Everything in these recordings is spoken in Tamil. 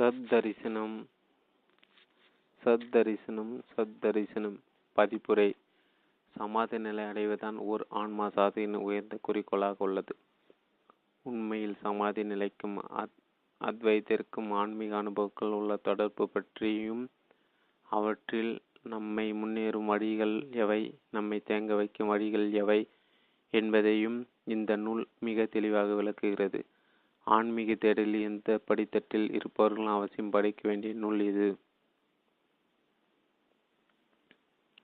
சத்தரிசனம். சத்தரிசனம் சத்தரிசனம். பதிப்புரை. சமாதி நிலை அடைவதுதான் ஓர் ஆன்மா சாதியின் உயர்ந்த குறிக்கோளாக உள்ளது. உண்மையில் சமாதி நிலைக்கும் அத் அத்வைத்திற்கும் ஆன்மீக அனுபவங்கள் உள்ள தொடர்பு பற்றியும் அவற்றில் நம்மை முன்னேறும் வழிகள் எவை நம்மை தேங்க வைக்கும் வழிகள் எவை என்பதையும் இந்த நூல் மிக தெளிவாக விளக்குகிறது. ஆன்மீக தேடலில் எந்த படித்தட்டில் இருப்பவர்களும் அவசியம் படிக்க வேண்டிய நூல் இது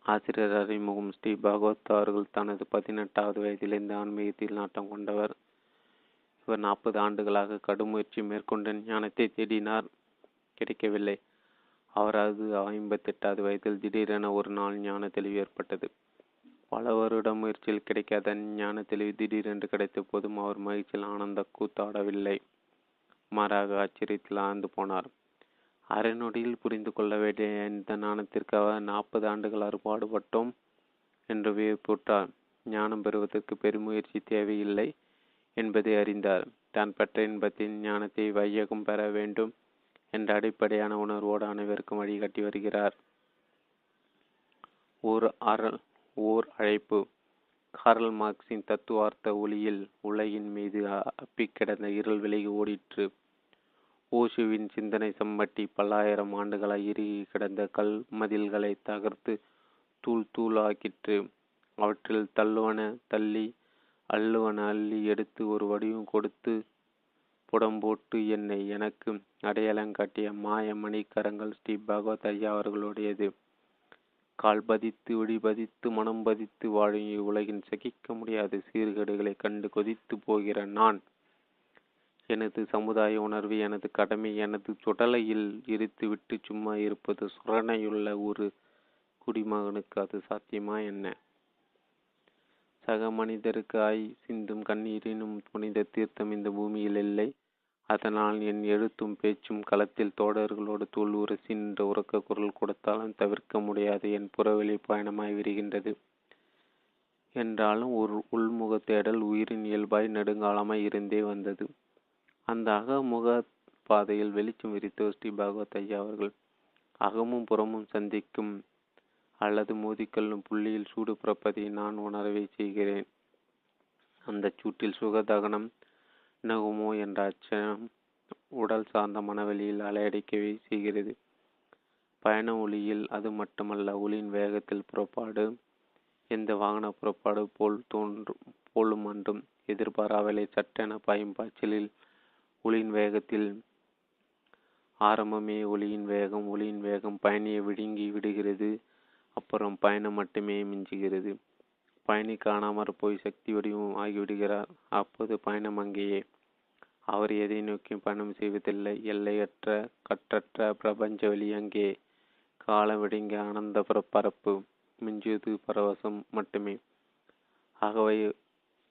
ஆசிரியர் அறிமுகம் ஸ்ரீ பாகவத் அவர்கள் தனது பதினெட்டாவது வயதிலிருந்து ஆன்மீகத்தில் நாட்டம் கொண்டவர். இவர் நாற்பது ஆண்டுகளாக கடும் முயற்சி மேற்கொண்ட ஞானத்தை தேடினார். கிடைக்கவில்லை. அவரது ஐம்பத்தி எட்டாவது வயதில் திடீரென ஒரு நாள் ஞான தெளிவு ஏற்பட்டது. பல வருட முயற்சியில் கிடைக்காத ஞான தெளிவு திடீரென்று கிடைத்த போதும் அவர் மகிழ்ச்சியில் ஆனந்த கூத்தாடவில்லை. மாறாக ஆச்சரியத்தில் ஆழ்ந்து போனார். அரைநொடியில் புரிந்து கொள்ள வேண்டிய இந்த ஞானத்திற்காக நாற்பது ஆண்டுகள் அறுபாடுபட்டோம் என்று வியப்புற்றார். ஞானம் பெறுவதற்கு பெருமுயற்சி தேவையில்லை என்பதை அறிந்தார். தான் பெற்ற இன்பத்தின் ஞானத்தை வையகம் பெற வேண்டும் என்ற அடிப்படையான உணர்வோடு அனைவருக்கும் வழிகாட்டி வருகிறார். ஒரு அறல் ஓர் அழைப்பு. கார்ல் மார்க்சின் தத்துவார்த்த ஒளியில் உலகின் மீது அப்பிக்கிடந்த இருள் விலகி ஓடிற்று. ஓஷுவின் சிந்தனை சம்பட்டி பல்லாயிரம் ஆண்டுகளாய் இறுகி கிடந்த கல் மதில்களை தகர்த்து தூள் தூளாக்கிற்று. அவற்றில் தள்ளுவன தள்ளி அள்ளுவன அள்ளி எடுத்து ஒரு வடிவம் கொடுத்து புடம்போட்டு என்னை எனக்கு அடையாளம் காட்டிய மாய மணிக்கரங்கள் ஸ்ரீ பகவத் ஐயா அவர்களுடையது. கால் பதித்து விழி பதித்து மனம் பதித்து வாழும் இவ்வுலகின் சகிக்க முடியாத சீர்கேடுகளை கண்டு கொதித்து போகிற நான். எனது சமுதாய உணர்வு எனது கடமை எனது சுடலையில் இருத்துவிட்டு சும்மா இருப்பது சுரணையுள்ள ஒரு குடிமகனுக்கு அது சாத்தியமா என்ன? சக மனிதருக்கு ஆய் சிந்தும் கண்ணீரினும் புனித தீர்த்தம் இந்த பூமியில் இல்லை. அதனால் என் எழுத்தும் பேச்சும் களத்தில் தோடர்களோடு தூள் உரசி நின்ற உறக்க குரல் கொடுத்தாலும் தவிர்க்க முடியாது. என் புறவெளி பயணமாய் விரிகின்றது. என்றாலும் ஒரு உள்முக தேடல் உயிரின் இயல்பாய் நெடுங்காலமாய் இருந்தே வந்தது. அந்த அகமுக பாதையில் வெளிச்சம் விரித்த ஸ்ரீ பாகவத் ஐயா அவர்கள் அகமும் புறமும் சந்திக்கும் அல்லது மோதிக்கொள்ளும் புள்ளியில் சூடு பிறப்பதை நான் உணரவே செய்கிறேன். அந்த சூட்டில் சுகதகனம் நகுமோ என்ற அச்சம் உடல் சார்ந்த மனவெளியில் அலையடிக்கவே செய்கிறது. பயண ஒளியில் அது மட்டுமல்ல ஒளியின் வேகத்தில் புறப்பாடு எந்த வாகன புறப்பாடு போல் தோன்றும் போலும் அன்றும் எதிர்பாராவலை சட்டென பாயும் பாய்ச்சலில் ஒளியின் வேகத்தில் ஆரம்பமே ஒளியின் வேகம் ஒளியின் வேகம் பயணியை விழுங்கி விடுகிறது அப்புறம் பயணம் மட்டுமே மிஞ்சுகிறது. பயணி காணாமற் போய் சக்தி வடிவம் ஆகிவிடுகிறார். அப்போது பயணம் அங்கேயே அவர் எதை நோக்கி பயணம் செய்வதில்லை. எல்லையற்ற கற்றற்ற பிரபஞ்ச வழி அங்கே. காலம் விடுங்க ஆனந்த பரப்பு மிஞ்சுவது பரவசம் மட்டுமே. ஆகவே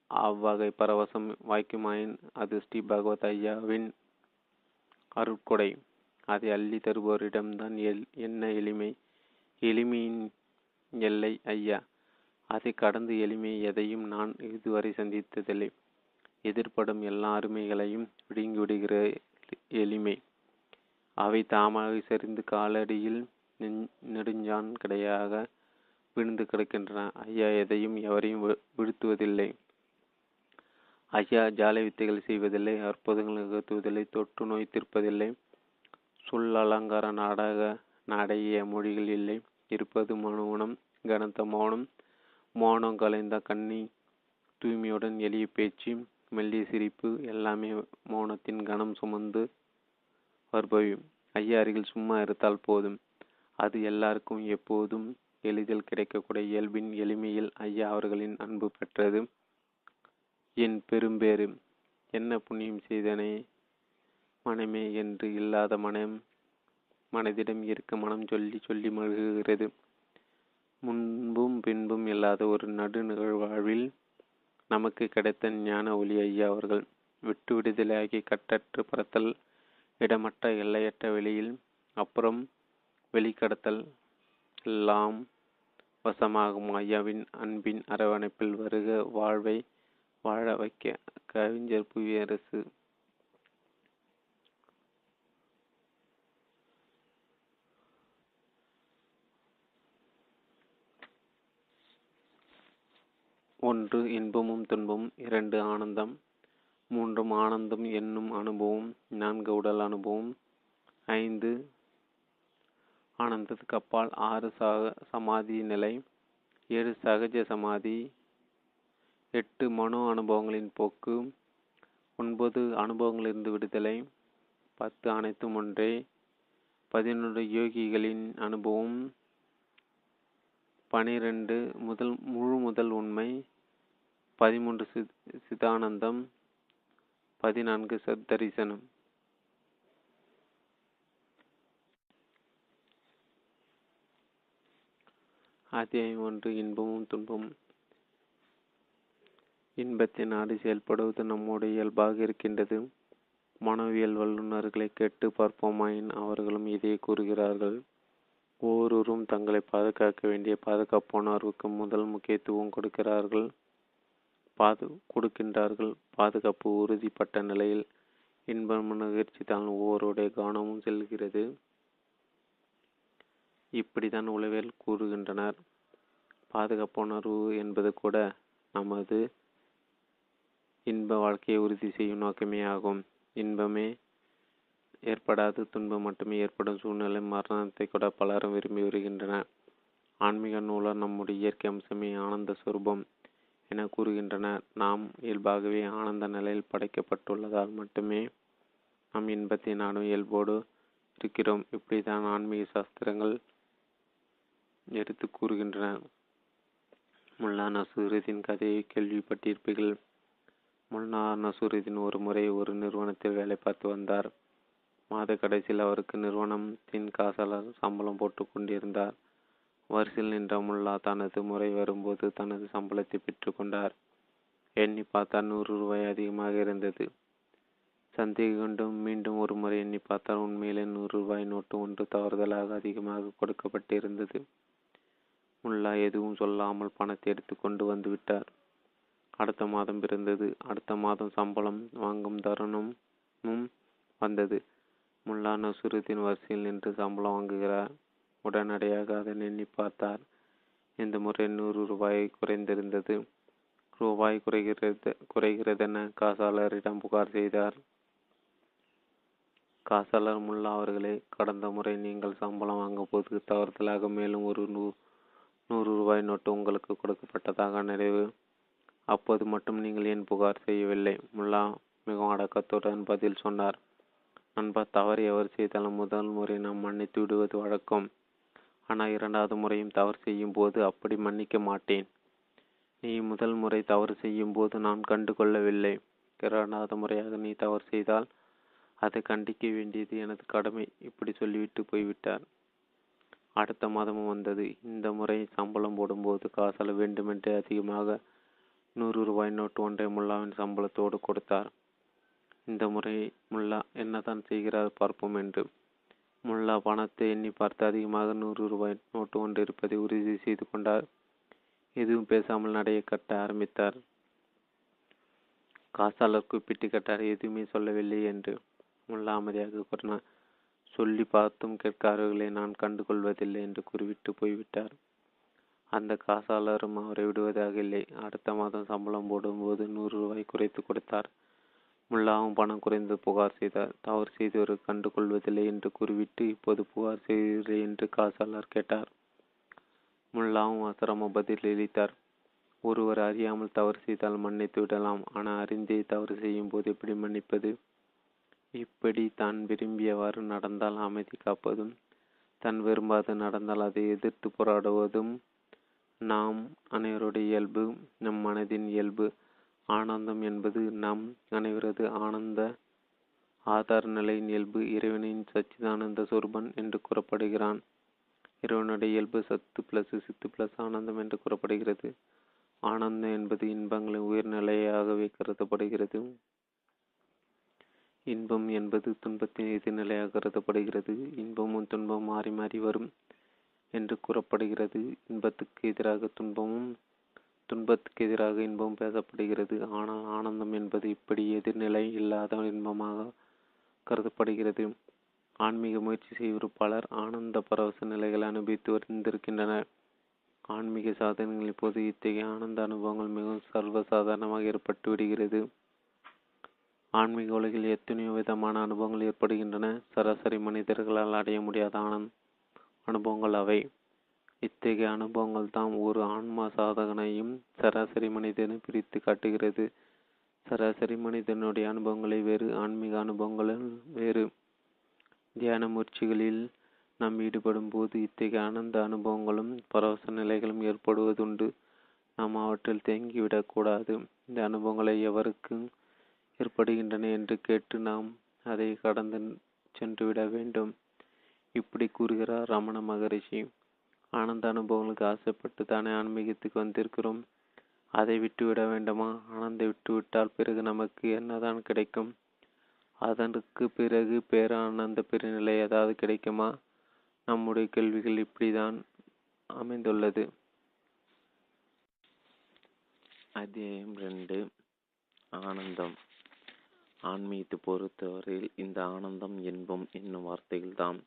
அவ்வகை பரவசம் வாய்க்குமாயின் அது ஸ்ரீ பகவத் ஐயாவின் அருட்கொடை. அதை அள்ளி தருபவரிடம்தான் எல் என்ன எளிமை? எளிமையின் எல்லை ஐயா. அதை கடந்து எளிமை எதையும் நான் இதுவரை சந்தித்ததில்லை. எதிர்ப்படும் எல்லா அருமைகளையும் விடுங்கிவிடுகிற எளிமை. அவை தாமாக சரிந்து காலடியில் நெடுஞ்சான் கடையாக விழுந்து கிடக்கின்றன. ஐயா எதையும் எவரையும் விழுத்துவதில்லை. ஐயா ஜாலை வித்தைகள் செய்வதில்லை அற்புதங்கள் நிகழ்த்துவதில்லை தொற்று நோய் தீர்ப்பதில்லை. சொல் அலங்கார நாடக நாடைய மொழிகள் இல்லை. இருப்பது மௌனம் கனத்த மௌனம் மௌனம் கலைந்த கண்ணி தூய்மையுடன் எளிய பேச்சு மெல்லிய சிரிப்பு எல்லாமே மௌனத்தின் கனம் சுமந்து வருபவை ஐயா அருகில் சும்மா இருத்தால் போதும். அது எல்லாருக்கும் எப்போதும் எளிதில் கிடைக்கக்கூடிய இயல்பின் எளிமையில் ஐயா அவர்களின் அன்பு பெற்றது. என் பெரும்பேறு என்ன புண்ணியம் செய்தனே மனமே என்று இல்லாத மனம் மனதிடம் இருக்க மனம் சொல்லி சொல்லி மழுகுகிறது முன்பும் பின்பும் இல்லாத ஒரு நடு நிகழ்வாழ்வில் நமக்கு கிடைத்த ஞான ஒளி ஐயா அவர்கள் விட்டு விடுதலையாகி கட்டற்று பறத்தல் இடமற்ற எல்லையற்ற வெளியில் அப்புறம் வெளிக்கடத்தல் எல்லாம் வசமாகும். ஐயாவின் அன்பின் அரவணைப்பில் வருக வாழ்வை வாழ வைக்க கவிஞர் புவியரசு ஒன்று இன்பமும் துன்பமும் இரண்டு ஆனந்தம் மூன்றும் ஆனந்தம் என்னும் அனுபவம் நான்கு உடல் அனுபவம் ஐந்து ஆனந்தத்துக்கு அப்பால் ஆறு சக சமாதி நிலை ஏழு சகஜ சமாதி எட்டு மனோ அனுபவங்களின் போக்கு ஒன்பது அனுபவங்களிலிருந்து விடுதலை பத்து அனைத்தும் ஒன்றே பதினொன்று யோகிகளின் அனுபவம் பனிரெண்டு முதல் முழு முதல் உண்மை பதிமூன்று சித் சிதானந்தம் பதினான்கு சத்தரிசனம். அத்தியாயம் ஒன்று இன்பமும் துன்பமும். இன்பத்தை நாடி செயல்படுவது நம்முடைய இயல்பாக இருக்கின்றது. மனவியல் வல்லுநர்களை கேட்டு பார்ப்போமாயின் அவர்களும் இதை கூறுகிறார்கள். ஒவ்வொருவரும் தங்களை பாதுகாக்க வேண்டிய பாதுகாப்புணர்வுக்கு முதல் முக்கியத்துவம் கொடுக்கிறார்கள். பாது கொடுக்கின்றார்கள். பாதுகாப்பு உறுதிப்பட்ட நிலையில் இன்பம் நிகழ்ச்சி தான் ஒவ்வொருடைய கவனமும் செல்கிறது. இப்படித்தான் உளவியல் கூறுகின்றனர். பாதுகாப்புணர்வு என்பது கூட நமது இன்ப வாழ்க்கையை உறுதி செய்யும் நோக்கமே ஆகும். இன்பமே ஏற்படாது துன்பம் மட்டுமே ஏற்படும் சூழ்நிலை மரணத்தை கூட பலரும் விரும்பி வருகின்றனர். ஆன்மீக நூலர் நம்முடைய இயற்கை அம்சமே ஆனந்த சுரூபம். என கூறுகின்றனர் நாம் இயல்பாகவே ஆனந்த நிலையில் படைக்கப்பட்டுள்ளதால் மட்டுமே நாம் இன்பத்தை நாடும் இயல்போடு இருக்கிறோம். இப்படித்தான் ஆன்மீக சாஸ்திரங்கள் எடுத்து கூறுகின்றன. முல்லா நசூரத்தின் கதையை கேள்விப்பட்டிருப்பீர்கள். முல்லா நசூரத்தின் ஒரு முறை ஒரு நிறுவனத்தில் வேலை பார்த்து வந்தார். மாத கடைசியில் அவருக்கு நிறுவனத்தின் காசாளர் சம்பளம் போட்டு கொண்டிருந்தார். வரிசையில் நின்ற முல்லா தனது முறை வரும்போது தனது சம்பளத்தை பெற்றுக்கொண்டார் எண்ணி பார்த்தால் நூறு ரூபாய் அதிகமாக இருந்தது. சந்தேகம் கொண்டும் மீண்டும் ஒரு முறை எண்ணி பார்த்தால் உண்மையிலே நூறு ரூபாய் நோட்டு ஒன்று தவறுதலாக அதிகமாக கொடுக்கப்பட்டிருந்தது. முல்லா எதுவும் சொல்லாமல் பணத்தை எடுத்துக் கொண்டு வந்துவிட்டார் அடுத்த மாதம் பிறந்தது. அடுத்த மாதம் சம்பளம் வாங்கும் தருணமும் வந்தது. முல்லா நசுருத்தின் வரிசையில் நின்று சம்பளம் வாங்குகிறார். உடனடியாக அதை எண்ணி பார்த்தார். இந்த முறை நூறு ரூபாய் குறைந்திருந்தது. ரூபாய் குறைகிறது குறைகிறதென காசாளரிடம் புகார் செய்தார். காசாளர் முல்லா அவர்களே கடந்த முறை நீங்கள் சம்பளம் வாங்கும் போது தவறுதலாக மேலும் ஒரு நூ நூறு ரூபாய் நோட்டு உங்களுக்கு கொடுக்கப்பட்டதாக நிறைவு அப்போது மட்டும் நீங்கள் ஏன் புகார் செய்யவில்லை? முல்லா மிகவும் அடக்கத்துடன் பதில் சொன்னார். நண்பா தவறு எவர் செய்தாலும் முதல் முறை நாம் மன்னித்து விடுவது வழக்கம். ஆனால் இரண்டாவது முறையும் தவறு செய்யும் போது அப்படி மன்னிக்க மாட்டேன். நீ முதல் முறை தவறு செய்யும் போது நான் கண்டு கொள்ளவில்லை இரண்டாவது முறையாக நீ தவறு செய்தால் அதை கண்டிக்க வேண்டியது எனது கடமை இப்படி சொல்லிவிட்டு போய்விட்டார். அடுத்த மாதமும் வந்தது. இந்த முறை சம்பளம் போடும்போது காசால வேண்டுமென்றே அதிகமாக நூறு ரூபாய் நோட்டு ஒன்றை முல்லாவின் சம்பளத்தோடு கொடுத்தார். இந்த முறை முல்லா என்னதான் செய்கிறார் பார்ப்போம் என்று. முல்லா பணத்தை எண்ணி பார்த்து அதிகமாக நூறு ரூபாய் நோட்டு ஒன்று இருப்பதை உறுதி செய்து கொண்டார். எதுவும் பேசாமல் நடைய கட்ட ஆரம்பித்தார். காசாளர் கூப்பிட்டு கேட்டார் எதுவுமே சொல்லவில்லை என்று. முல்லா அமைதியாக கூறினார் சொல்லி பார்த்தும் கேட்காரர்களை நான் கண்டுகொள்வதில்லை என்று குறிவிட்டு போய்விட்டார். அந்த காசாளரும் அவரை விடுவதாக இல்லை. அடுத்த மாதம் சம்பளம் போடும்போது நூறு ரூபாய் குறைத்து கொடுத்தார். முல்லாவும் பணம் குறைந்து புகார் செய்தார் தவறு செய்தவர் கண்டு கொள்வதில்லை என்று கூறிவிட்டு இப்போது புகார் செய்கிறீர்கள் என்று காசாளர் கேட்டார். முல்லாவும் அசரம பதிலளித்தார் ஒருவர் அறியாமல் தவறு செய்தால் மன்னித்து விடலாம். ஆனால் அறிந்தே தவறு செய்யும் போது எப்படி மன்னிப்பது? இப்படி தான் விரும்பியவாறு நடந்தால் அமைதி காப்பதும் தன் விரும்பாது நடந்தால் அதை எதிர்த்து போராடுவதும் நாம் அனைவருடைய இயல்பு நம் மனதின் இயல்பு ஆனந்தம் என்பது நம் அனைவரது ஆனந்த ஆதார நிலையின் இயல்பு. இறைவனின் சச்சிதானந்த சொருபன் என்று கூறப்படுகிறான். இறைவனுடைய இயல்பு சத்து பிளஸ் சித்து பிளஸ் ஆனந்தம் என்று கூறப்படுகிறது. ஆனந்தம் என்பது இன்பங்களின் உயர்நிலையாகவே கருதப்படுகிறது. இன்பம் என்பது துன்பத்தின் எதிர்நிலையாக கருதப்படுகிறது. இன்பமும் துன்பமும் மாறி மாறி வரும் என்று கூறப்படுகிறது. இன்பத்துக்கு எதிராக துன்பமும் துன்பத்துக்கு எதிராக இன்பம் பேசப்படுகிறது. ஆனால் ஆனந்தம் என்பது இப்படி எதிர்நிலை இல்லாத இன்பமாக கருதப்படுகிறது. ஆன்மீக முயற்சி செய்வோர் பலர் ஆனந்த பரவச நிலைகளை அனுபவித்து வந்திருக்கின்றனர் ஆன்மீக சாதனைகளின் போது இத்தகைய ஆனந்த அனுபவங்கள் மிகவும் சர்வசாதாரணமாக ஏற்பட்டு விடுகிறது. ஆன்மீக உலகில் எத்தனையோ விதமான அனுபவங்கள் ஏற்படுகின்றன. சராசரி மனிதர்களால் அடைய முடியாத ஆனந்த் அனுபவங்கள் அவை. இத்தகைய அனுபவங்கள் தான் ஒரு ஆன்மா சாதகனையும் சராசரி மனிதனை பிரித்து காட்டுகிறது. சராசரி மனிதனுடைய அனுபவங்களை வேறு ஆன்மீக அனுபவங்களும் வேறு. தியான முயற்சிகளில் நாம் ஈடுபடும் போது இத்தகைய ஆனந்த அனுபவங்களும் பரவச நிலைகளும் ஏற்படுவதுண்டு. நாம் அவற்றில் தேங்கிவிடக்கூடாது இந்த அனுபவங்களை எவருக்கு ஏற்படுகின்றன என்று கேட்டு நாம் அதை கடந்து சென்றுவிட வேண்டும். இப்படி கூறுகிறார் ரமண மகரிஷி. ஆனந்த அனுபவங்களுக்கு ஆசைப்பட்டு தானே ஆன்மீகத்துக்கு வந்திருக்கிறோம்? அதை விட்டுவிட வேண்டுமா? ஆனந்தை விட்டுவிட்டால் பிறகு நமக்கு என்னதான் கிடைக்கும்? அதற்கு பிறகு பேரானந்த பெருநிலை ஏதாவது கிடைக்குமா? நம்முடைய கேள்விகள் இப்படிதான் அமைந்துள்ளது. அத்தியாயம் ரெண்டு. ஆனந்தம். ஆன்மீகத்தை பொறுத்தவரையில் இந்த ஆனந்தம் இன்பம் என்னும் வார்த்தைகள் தான்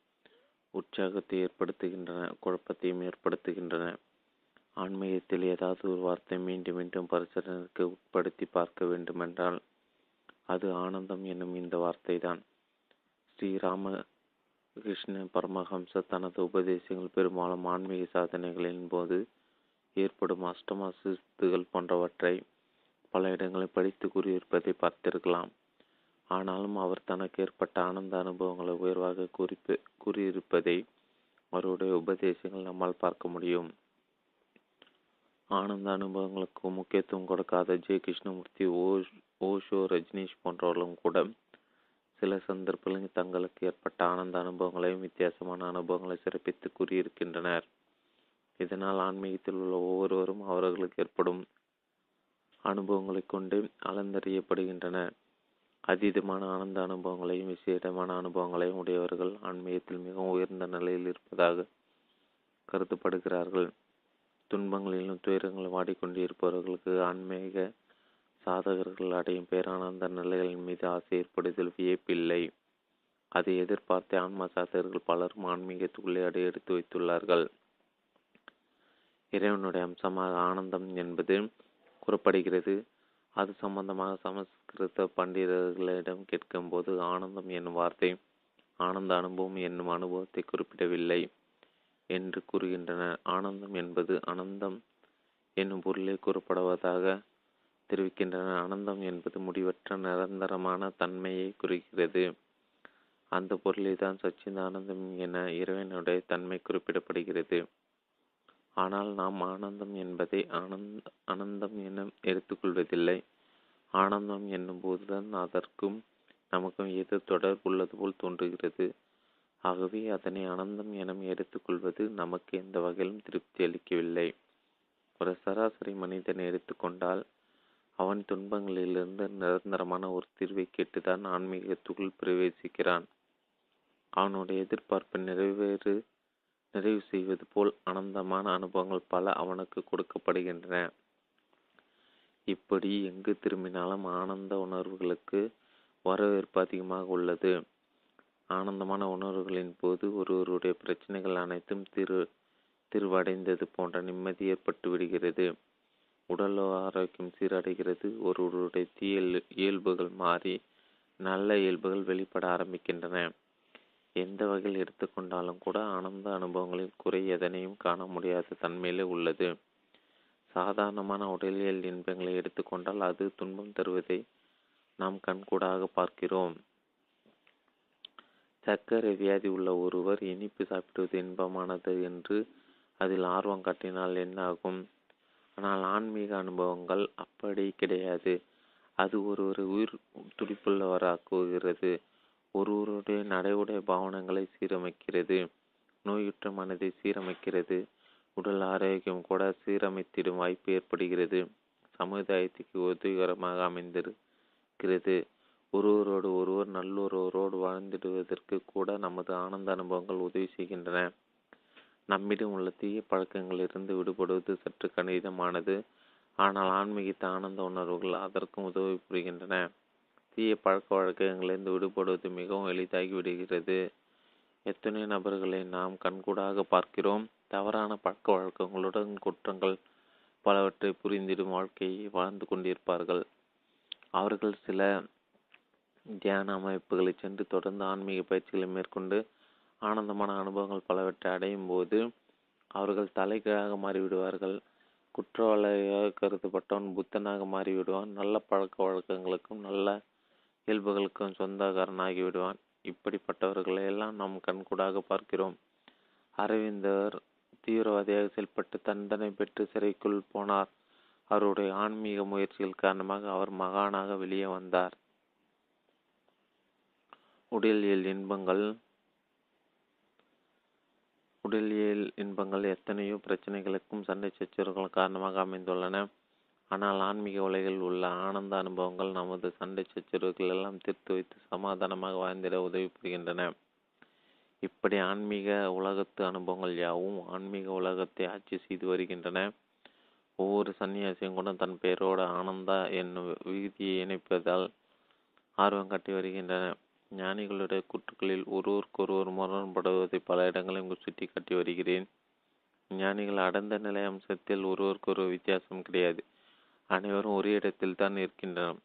உற்சாகத்தை ஏற்படுத்துகின்றன குழப்பத்தையும் ஏற்படுத்துகின்றன. ஆன்மீகத்தில் ஏதாவது ஒரு வார்த்தை மீண்டும் மீண்டும் பரிசீலனைக்கு உட்படுத்தி பார்க்க வேண்டுமென்றால் அது ஆனந்தம் என்னும் இந்த வார்த்தை தான் ஸ்ரீராம கிருஷ்ண பரமஹம்ச தனது உபதேசங்கள் பெரும்பாலும் ஆன்மீக சாதனைகளின் போது ஏற்படும் அஷ்டமசித்துகள் போன்றவற்றை பல இடங்களில் படித்து கூறியிருப்பதை பார்த்திருக்கலாம். ஆனாலும் அவர் தனக்கு ஏற்பட்ட ஆனந்த அனுபவங்களை உயர்வாக குறிப்பு கூறியிருப்பதை அவருடைய உபதேசங்கள் நம்மால் பார்க்க முடியும். ஆனந்த அனுபவங்களுக்கு முக்கியத்துவம் கொடுக்காத ஜெய கிருஷ்ணமூர்த்தி ஓ ஓஷோ ரஜினிஷ் போன்றவர்களும் கூட சில சந்தர்ப்பங்களில் தங்களுக்கு ஏற்பட்ட ஆனந்த அனுபவங்களையும் வித்தியாசமான அனுபவங்களை சிறப்பித்து கூறியிருக்கின்றனர். இதனால் ஆன்மீகத்தில் உள்ள ஒவ்வொருவரும் அவர்களுக்கு ஏற்படும் அனுபவங்களைக் கொண்டு அலந்தறியப்படுகின்றனர். அதீதமான ஆனந்த அனுபவங்களையும் விசேடமான அனுபவங்களையும் உடையவர்கள் ஆன்மீகத்தில் மிகவும் உயர்ந்த நிலையில் இருப்பதாக கருதப்படுகிறார்கள். துன்பங்களிலும் துயரங்களும் வாடிக்கொண்டிருப்பவர்களுக்கு ஆன்மீக சாதகர்கள் அடையும் பேரானந்த நிலைகளின் மீது ஆசை ஏற்படுதல் வியப்பில்லை. அதை எதிர்பார்த்து ஆன்ம சாதகர்கள் பலரும் ஆன்மீகத்துக்குள்ளே அடை எடுத்து வைத்துள்ளார்கள். இறைவனுடைய அம்சமாக ஆனந்தம் என்பது கூறப்படுகிறது. அது சம்பந்தமாக கிறிஸ்தவ பண்டிதர்களிடம் கேட்கும்போது ஆனந்தம் என்னும் வார்த்தை ஆனந்த அனுபவம் என்னும் அனுபவத்தை குறிப்பிடவில்லை என்று கூறுகின்றனர். ஆனந்தம் என்பது அனந்தம் என்னும் பொருளை கூறப்படுவதாக தெரிவிக்கின்றனர் ஆனந்தம் என்பது முடிவற்ற நிரந்தரமான தன்மையை குறிக்கிறது. அந்த பொருளை தான் சச்சிதானந்தம் என இறைவனுடைய தன்மை குறிப்பிடப்படுகிறது. ஆனால் நாம் ஆனந்தம் என்பதை ஆனந்த் அனந்தம் என எடுத்துக்கொள்வதில்லை. ஆனந்தம் என்னும் போதுதான் அதற்கும் நமக்கும் ஏதோ தொடர்பு உள்ளது போல் தோன்றுகிறது. ஆகவே அதனை ஆனந்தம் என எடுத்துக்கொள்வது நமக்கு எந்த வகையிலும் திருப்தி அளிக்கவில்லை. ஒரு சராசரி மனிதனை எடுத்துக்கொண்டால் அவன் துன்பங்களிலிருந்து நிரந்தரமான ஒரு தீர்வை கேட்டுதான் ஆன்மீகத்துக்குள் பிரவேசிக்கிறான். அவனுடைய எதிர்பார்ப்பை நிறைவேறு நிறைவு செய்வது போல் ஆனந்தமான அனுபவங்கள் பல அவனுக்கு கொடுக்கப்படுகின்றன. இப்படி எங்கு திரும்பினாலும் ஆனந்த உணர்வுகளுக்கு வரவேற்பு அதிகமாக உள்ளது. ஆனந்தமான உணர்வுகளின் போது ஒருவருடைய பிரச்சனைகள் அனைத்தும் திரு திருவடைந்தது போன்ற நிம்மதி ஏற்பட்டு விடுகிறது. உடல் ஆரோக்கியம் சீரடைகிறது. ஒருவருடைய தீய இயல்புகள் மாறி நல்ல இயல்புகள் வெளிப்பட ஆரம்பிக்கின்றன. எந்த வகையில் எடுத்துக்கொண்டாலும் கூட ஆனந்த அனுபவங்களில் குறை எதனையும் காண முடியாத தன்மையிலே உள்ளது. சாதாரணமான உடலியல் இன்பங்களை எடுத்துக்கொண்டால் அது துன்பம் தருவதை நாம் கண்கூடாக பார்க்கிறோம். சர்க்கரை வியாதி உள்ள ஒருவர் இனிப்பு சாப்பிடுவது இன்பமானது என்று அதில் ஆர்வம் காட்டினால் என்ன ஆகும்? ஆனால் ஆன்மீக அனுபவங்கள் அப்படி கிடையாது. அது ஒருவரை உயிர் துடிப்புள்ளவராக்குகிறது. ஒருவருடைய நடைவுடைய பாவனங்களை சீரமைக்கிறது. நோயுற்ற மனதை சீரமைக்கிறது. உடல் ஆரோக்கியம் கூட சீரமைத்திடும் வாய்ப்பு ஏற்படுகிறது. சமுதாயத்துக்கு உதவிகரமாக அமைந்திருக்கிறது. ஒருவரோடு ஒருவர் நல்லுறவோடு வாழ்ந்திடுவதற்கு கூட நமது ஆனந்த அனுபவங்கள் உதவி செய்கின்றன. நம்மிடம் உள்ள தீய பழக்கங்களிலிருந்து விடுபடுவது சற்று கணிதமானது ஆனால் ஆன்மீகத்த ஆனந்த உணர்வுகள் அதற்கும் உதவி புரிகின்றன. தீய பழக்க வழக்கங்களிலிருந்து விடுபடுவது மிகவும் எளிதாகி விடுகிறது. எத்தனை நபர்களை நாம் கண்கூடாக பார்க்கிறோம். தவறான பழக்க வழக்கங்களுடன் குற்றங்கள் பலவற்றை புரிந்திடும் வாழ்க்கையை வாழ்ந்து கொண்டிருப்பார்கள். அவர்கள் சில தியான அமைப்புகளை சென்று தொடர்ந்து ஆன்மீக பயிற்சிகளை மேற்கொண்டு ஆனந்தமான அனுபவங்கள் பலவற்றை அடையும் போது அவர்கள் தலைகீழாக மாறிவிடுவார்கள். குற்றவாளியாக கருதப்பட்டவன் புத்தனாக மாறிவிடுவான். நல்ல பழக்க வழக்கங்களுக்கும் நல்ல இயல்புகளுக்கும் சொந்தக்காரனாகி விடுவான் இப்படிப்பட்டவர்களை எல்லாம் நாம் கண்கூடாக பார்க்கிறோம். அரவிந்தர் தீவிரவாதியாக செயல்பட்டு தண்டனை பெற்று சிறைக்குள் போனார். அவருடைய ஆன்மீக முயற்சிகள் காரணமாக அவர் மகானாக வெளியே வந்தார். உடலியல் இன்பங்கள் உடலியல் இன்பங்கள் எத்தனையோ பிரச்சனைகளுக்கும் சண்டை சச்சரவுகள் காரணமாக அமைந்துள்ளன. ஆனால் ஆன்மீக உலகில் உள்ள ஆனந்த அனுபவங்கள் நமது சண்டை சச்சரவுகள் எல்லாம் தீர்த்து வைத்து சமாதானமாக வாழ்ந்திட உதவி புரிகின்றன இப்படி ஆன்மீக உலகத்து அனுபவங்கள் யாவும் ஆன்மீக உலகத்தை ஆட்சி செய்து வருகின்றன. ஒவ்வொரு சன்னியாசியும் கூட தன் பெயரோட ஆனந்தா என்னும் விகுதியை இணைப்பதால் ஆர்வம் காட்டி வருகின்றன. ஞானிகளுடைய கூற்றுக்களில் ஒருவருக்கொருவர் முரண்படுவதை பல இடங்களில் சுட்டி காட்டி வருகிறேன். ஞானிகள் அடர்ந்த நிலை அம்சத்தில் ஒருவருக்கொரு வித்தியாசம் கிடையாது. அனைவரும் ஒரே இடத்தில் தான் இருக்கின்றனர்.